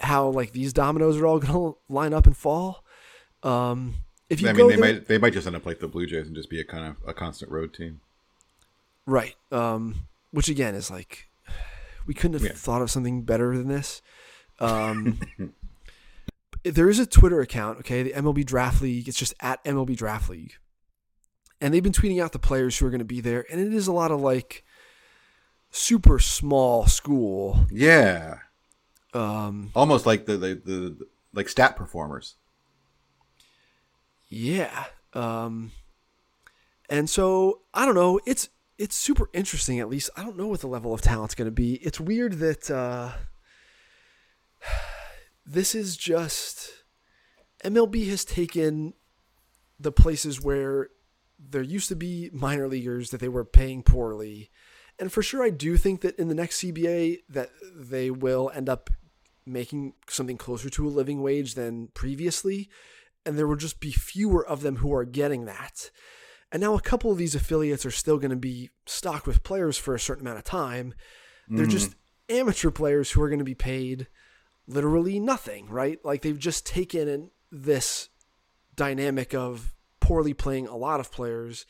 how like these dominoes are all going to line up and fall. Um, if you I go mean, they there- might they might just end up like the Blue Jays and just be a kind of a constant road team. right, um, which again is like we couldn't have Yeah. thought of something better than this. Um, there is a Twitter account, okay, the MLB Draft League. It's just at MLB Draft League, and they've been tweeting out the players who are going to be there, and it is a lot of like super small school. Yeah, Um, almost like the the, the like stat performers. Yeah. Um and so I don't know, it's it's super interesting at least. I don't know what the level of talent's going to be. It's weird that uh this is just MLB has taken the places where there used to be minor leaguers that they were paying poorly. And for sure I do think that in the next CBA that they will end up making something closer to a living wage than previously and there will just be fewer of them who are getting that. And now a couple of these affiliates are still going to be stocked with players for a certain amount of time. They're mm-hmm. just amateur players who are going to be paid literally nothing, right? Like they've just taken in this dynamic of poorly playing a lot of players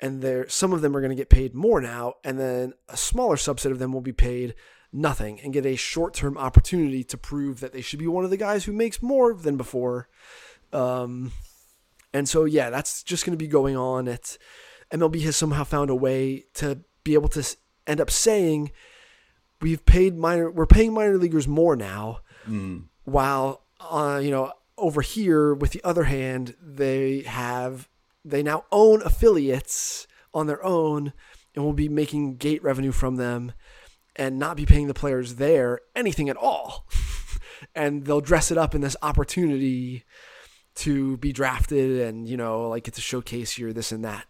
and there some of them are going to get paid more now and then a smaller subset of them will be paid nothing and get a short term opportunity to prove that they should be one of the guys who makes more than before. Um, and so, yeah, that's just going to be going on. It's MLB has somehow found a way to be able to end up saying we've paid minor, we're paying minor leaguers more now, while uh, you know over here with the other hand they have they now own affiliates on their own and will be making gate revenue from them and not be paying the players there anything at all. And they'll dress it up in this opportunity to be drafted and you know like get to showcase here this and that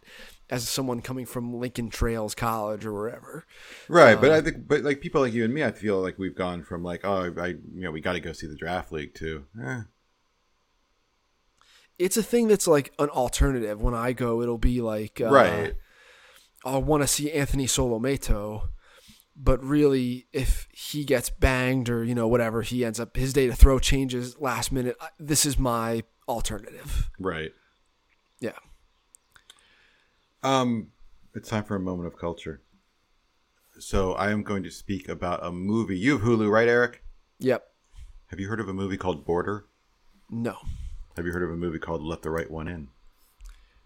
as someone coming from Lincoln Trails College or wherever Right, Um, but I think, but like people like you and me, I feel like we've gone from like, oh, I, you know, we got to go see the draft league too. eh, it's a thing that's like an alternative. When I go, it'll be like, uh, right, I want to see Anthony Solometo, but really, if he gets banged or you know whatever, he ends up his day to throw changes last minute. This is my alternative. right. Yeah. Um, it's time for a moment of culture. So I am going to speak about a movie. You have Hulu, right, Eric? Yep. Have you heard of a movie called Border? No. Have you heard of a movie called Let the Right One In?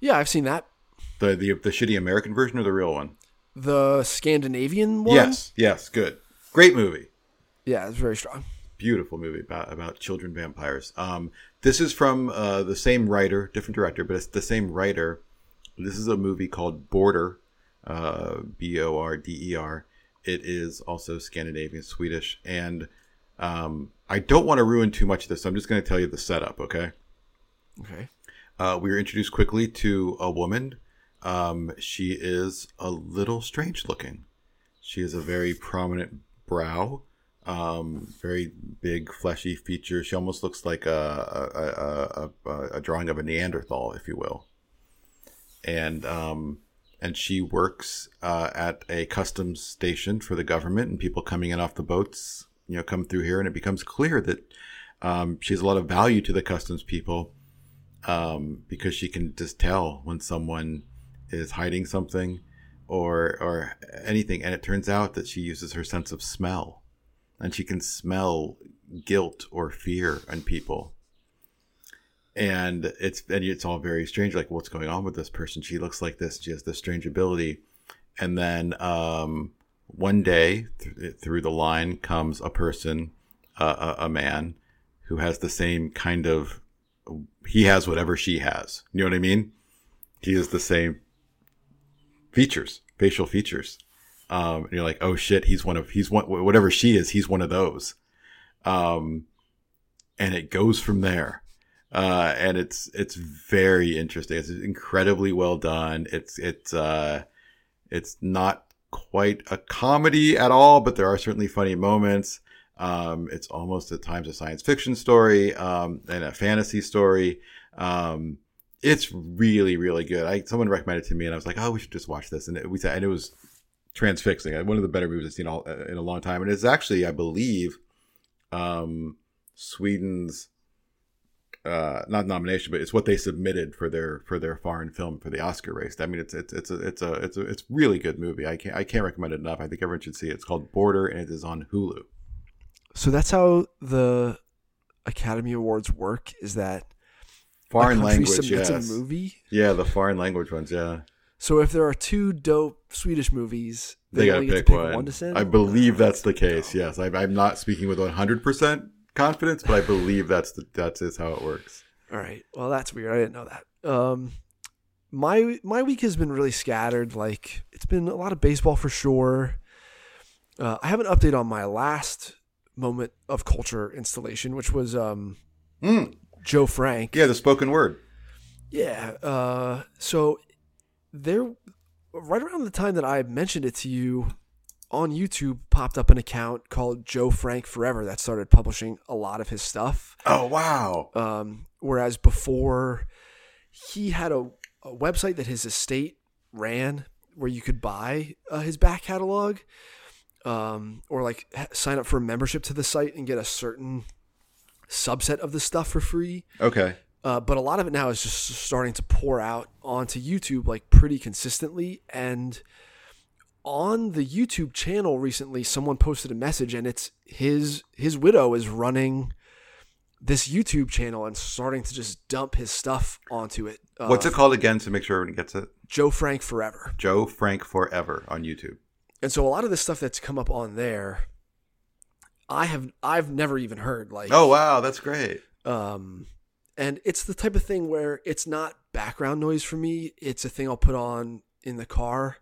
Yeah, I've seen that. The the the shitty American version or the real one? The Scandinavian one. Yes, yes, good, great movie. Yeah, it's very strong. beautiful movie about about children vampires. Um, this is from uh, the same writer, different director, but it's the same writer. This is a movie called Border, uh, B O R D E R. It is also Scandinavian, Swedish, and um, I don't want to ruin too much of this. So I'm just going to tell you the setup, okay? Okay. Uh, we are introduced quickly to a woman. Um, she is a little strange looking. She has a very prominent brow, um, very big, fleshy features. She almost looks like a, a, a, a, a drawing of a Neanderthal, if you will. And um, and she works uh, at a customs station for the government, and people coming in off the boats, you know, come through here, and it becomes clear that um, she has a lot of value to the customs people um, because she can just tell when someone is hiding something or or anything, and it turns out that she uses her sense of smell, and she can smell guilt or fear in people. And it's and it's all very strange. Like, what's going on with this person? She looks like this. She has this strange ability, and then um, one day th- through the line comes a person, uh, a, a man, who has the same kind of he has whatever she has. You know what I mean? He has the same features, facial features. Um, and you're like, oh shit, he's one of he's one whatever she is, he's one of those. Um, and it goes from there. Uh, and it's it's very interesting. It's incredibly well done. It's it's uh, it's not quite a comedy at all, but there are certainly funny moments. Um, it's almost at times a science fiction story um, and a fantasy story. Um, it's really, really good. I someone recommended it to me, and I was like, "Oh, we should just watch this." And it, we said, and it was transfixing. One of the better movies I've seen all in a long time. And it's actually, I believe, um, Sweden's uh, not nomination, but it's what they submitted for their for their foreign film for the Oscar race. I mean, it's it's it's a it's a it's a it's really good movie. I can't I can't recommend it enough. I think everyone should see it. It's called Border, and it is on Hulu. So that's how the Academy Awards work. Is that Foreign language, submits yes. a movie? Yeah, the foreign language ones. Yeah, So if there are two dope Swedish movies, they, they, gotta pick, to pick one. to send. I believe that's the case. Yes, I, I'm not speaking with 100 percent confidence, but I believe that's the that's is how it works. All right. Well, that's weird. I didn't know that. Um, my my week has been really scattered. Like it's been a lot of baseball for sure. Uh, I have an update on my last moment of culture installation, which was um, Mm, Joe Frank. yeah, the spoken word. Yeah. Uh, so there, right around the time that I mentioned it to you on YouTube, popped up an account called Joe Frank Forever that started publishing a lot of his stuff. Oh wow. Um, whereas before, he had a, a website that his estate ran where you could buy uh, his back catalog, um, or like ha- sign up for a membership to the site and get a certain subset of the stuff for free. Okay. Uh, but a lot of it now is just starting to pour out onto YouTube like pretty consistently. And on the YouTube channel recently, someone posted a message, and it's his his widow is running this YouTube channel and starting to just dump his stuff onto it. Uh, What's it called again to make sure everyone gets it? Joe Frank Forever. Joe Frank Forever on YouTube. And so a lot of the stuff that's come up on there, I have I've never even heard. Like, Oh wow, that's great. um, and it's the type of thing where it's not background noise for me. It's a thing I'll put on in the car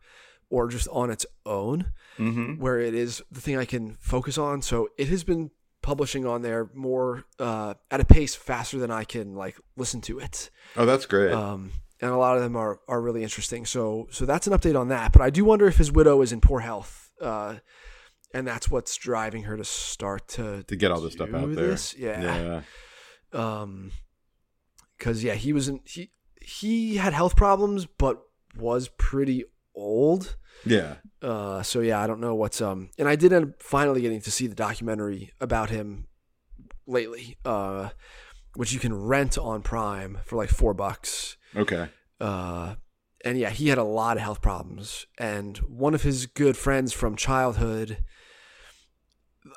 or just on its own, Mm-hmm. where it is the thing I can focus on. So it has been publishing on there more uh, at a pace faster than I can like listen to it. Oh, that's great. Um, and a lot of them are, are really interesting. So so that's an update on that. But I do wonder if his widow is in poor health, uh, and that's what's driving her to start to to get all this stuff out there. this. Yeah. Um, because yeah, he was in he he had health problems, but was pretty old. Yeah. Uh, so yeah, I don't know what's um, and I did end up finally getting to see the documentary about him lately, uh, which you can rent on Prime for like four bucks. Okay. Uh, and yeah, he had a lot of health problems, and one of his good friends from childhood,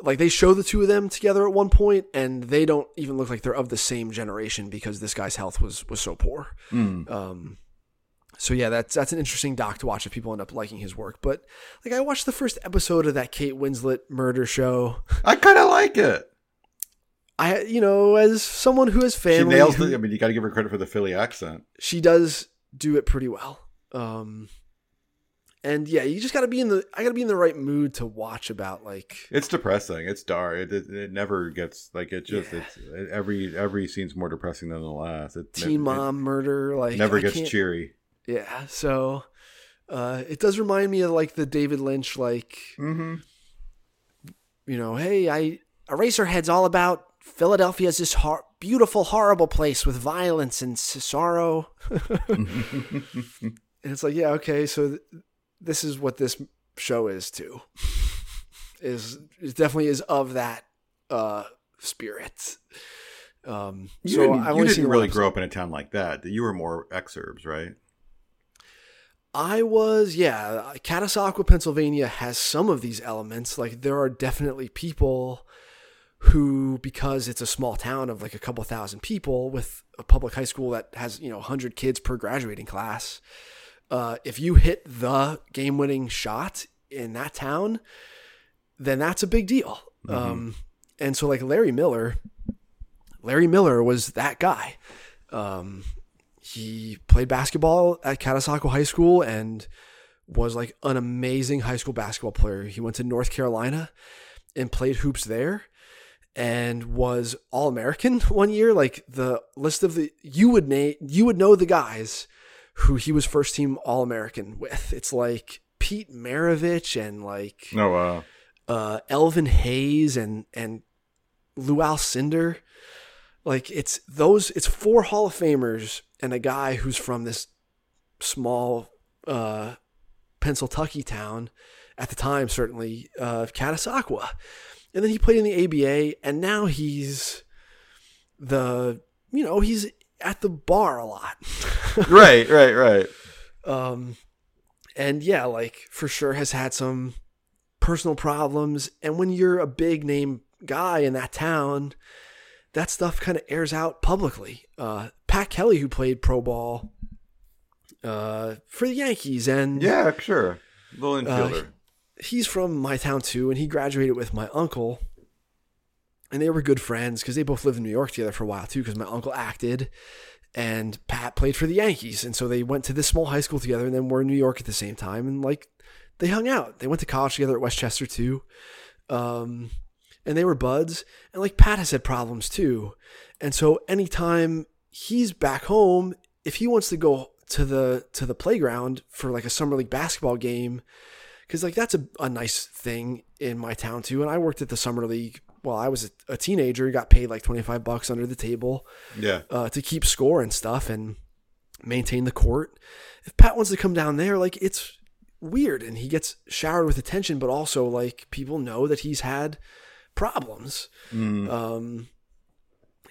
like they show the two of them together at one point, and they don't even look like they're of the same generation because this guy's health was was so poor. Mm. Um, so yeah, that's that's an interesting doc to watch if people end up liking his work. But like, I watched the first episode of that Kate Winslet murder show. I kind of like it. I, you know, as someone who has She family, nails who- the. I mean, you got to give her credit for the Philly accent. she does do it pretty well. Um, and yeah, you just got to be in the. I got to be in the right mood to watch about like. It's depressing. It's dark. It, it, it never gets like it. Just Yeah. it's it, every every scene's more depressing than the last. It, Teen it- mom murder, like never I gets cheery. Yeah, so uh, it does remind me of like the David Lynch, like Mm-hmm. you know, hey, I Eraserhead's all about Philadelphia's this hor- beautiful, horrible place with violence and sorrow. and it's like, yeah, okay, so th- this is what this show is too. is it definitely is of that uh spirit. Um, You so didn't, I've you didn't really episode. grow up in a town like that. You were more exurbs, right? I was, yeah. Catasauqua, Pennsylvania has some of these elements. Like there are definitely people who, because it's a small town of like a couple thousand people with a public high school that has you know 100 kids per graduating class, uh, if you hit the game-winning shot in that town, then that's a big deal. Um, and so like Larry Miller, Larry Miller was that guy. Um, he played basketball at Catasauqua High School and was like an amazing high school basketball player. He went to North Carolina and played hoops there and was all American one year. Like the list of the you would name you would know the guys who he was first team all American with. It's like Pete Maravich and like Oh wow. uh, Elvin Hayes and and Lew Alcindor. Like it's those it's four Hall of Famers and a guy who's from this small uh Pennsylvania town at the time, certainly, uh Catasauqua. And then he played in the ABA and now he's the you know, he's at the bar a lot. right, right, right. um and yeah like for sure has had some personal problems and when you're a big name guy in that town that stuff kind of airs out publicly uh pat kelly who played pro ball uh for the yankees and Yeah, sure. Little Uh, infielder. he's from my town too, and he graduated with my uncle. And they were good friends because they both lived in New York together for a while too. Because my uncle acted, and Pat played for the Yankees, and so they went to this small high school together, and then were in New York at the same time, and like they hung out. They went to college together at West Chester too, um, and they were buds. And like Pat has had problems too, and so anytime he's back home, if he wants to go to the to the playground for like a summer league basketball game because like that's a, a nice thing in my town too and i worked at the summer league while i was a, a teenager got paid like 25 bucks under the table Yeah. uh, to keep score and stuff and maintain the court if pat wants to come down there like it's weird and he gets showered with attention but also like people know that he's had problems Mm. um,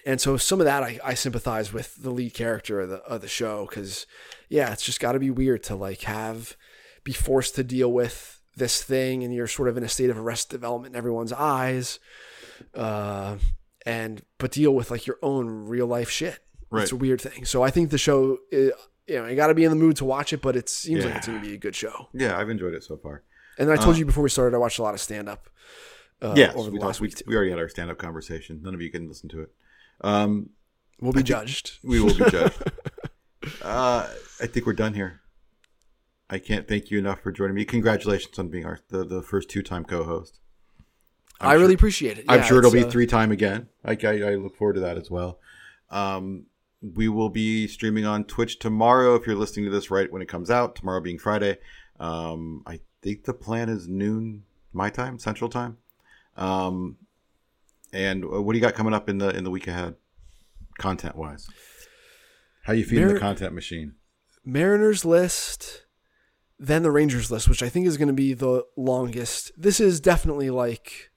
and so some of that I, I sympathize with the lead character of the of the show because yeah, it's just got to be weird to like have be forced to deal with this thing and you're sort of in a state of arrest development in everyone's eyes. Uh, and but deal with like your own real life shit. Right. It's a weird thing. So I think the show, is, you know, you got to be in the mood to watch it, but it seems like it's going to be a good show. Yeah, I've enjoyed it so far. And then I told Uh, you before we started, I watched a lot of stand up. Uh, yes, over the we, last week. We already had our stand up conversation. None of you can listen to it. Um, We'll be judged. we will be judged. uh, I think we're done here. I can't thank you enough for joining me. Congratulations on being our the, the first two time co host. I really appreciate it. I'm sure it'll be uh, three time again. I, I, I look forward to that as well. Um, we will be streaming on Twitch tomorrow. If you're listening to this right when it comes out, tomorrow being Friday. Um, I think the plan is noon my time, Central Time. Um, and uh, what do you got coming up in the in the week ahead, content wise? How you feeding the content machine? Mariners list, then the Rangers list, which I think is going to be the longest. This is definitely like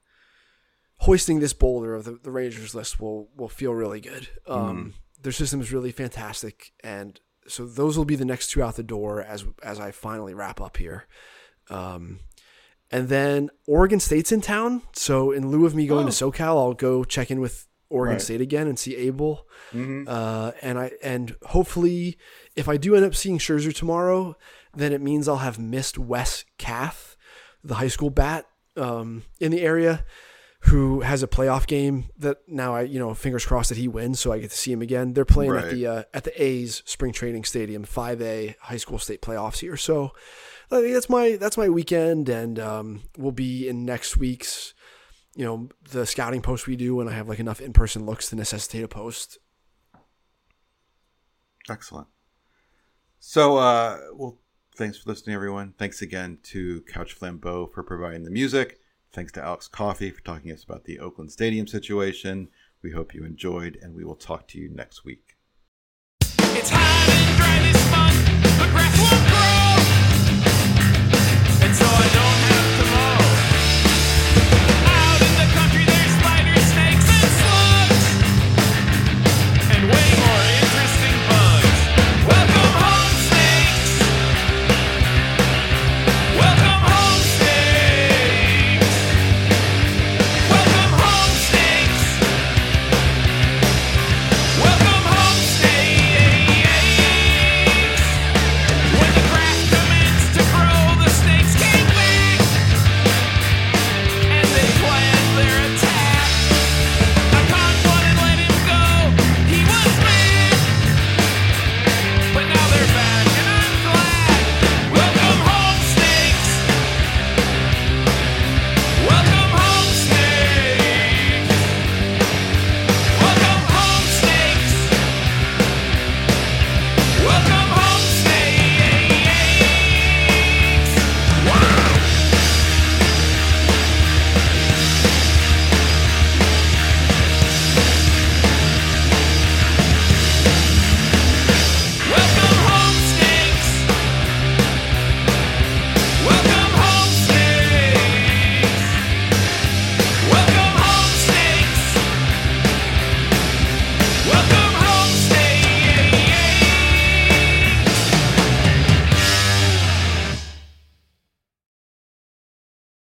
hoisting this boulder of the, the Rangers list will will feel really good. Um, Their system is really fantastic, and so those will be the next two out the door as as I finally wrap up here. Um, and then Oregon State's in town, so in lieu of me going to SoCal, I'll go check in with Oregon Right. State again and see Abel. Mm-hmm. Uh, and I and hopefully, if I do end up seeing Scherzer tomorrow, then it means I'll have missed Wes Kath, the high school bat um, in the area, who has a playoff game that now I you know fingers crossed that he wins, so I get to see him again. They're playing at the uh, at the A's spring training stadium, five A high school state playoffs here. So that's my that's my weekend, and um, we'll be in next week's. You know the scouting post we do when I have like enough in person looks to necessitate a post. Excellent. So, uh, well, thanks for listening, everyone. Thanks again to Couch Flambeau for providing the music. Thanks to Alex Coffey for talking to us about the Oakland Stadium situation. We hope you enjoyed, and we will talk to you next week no, no.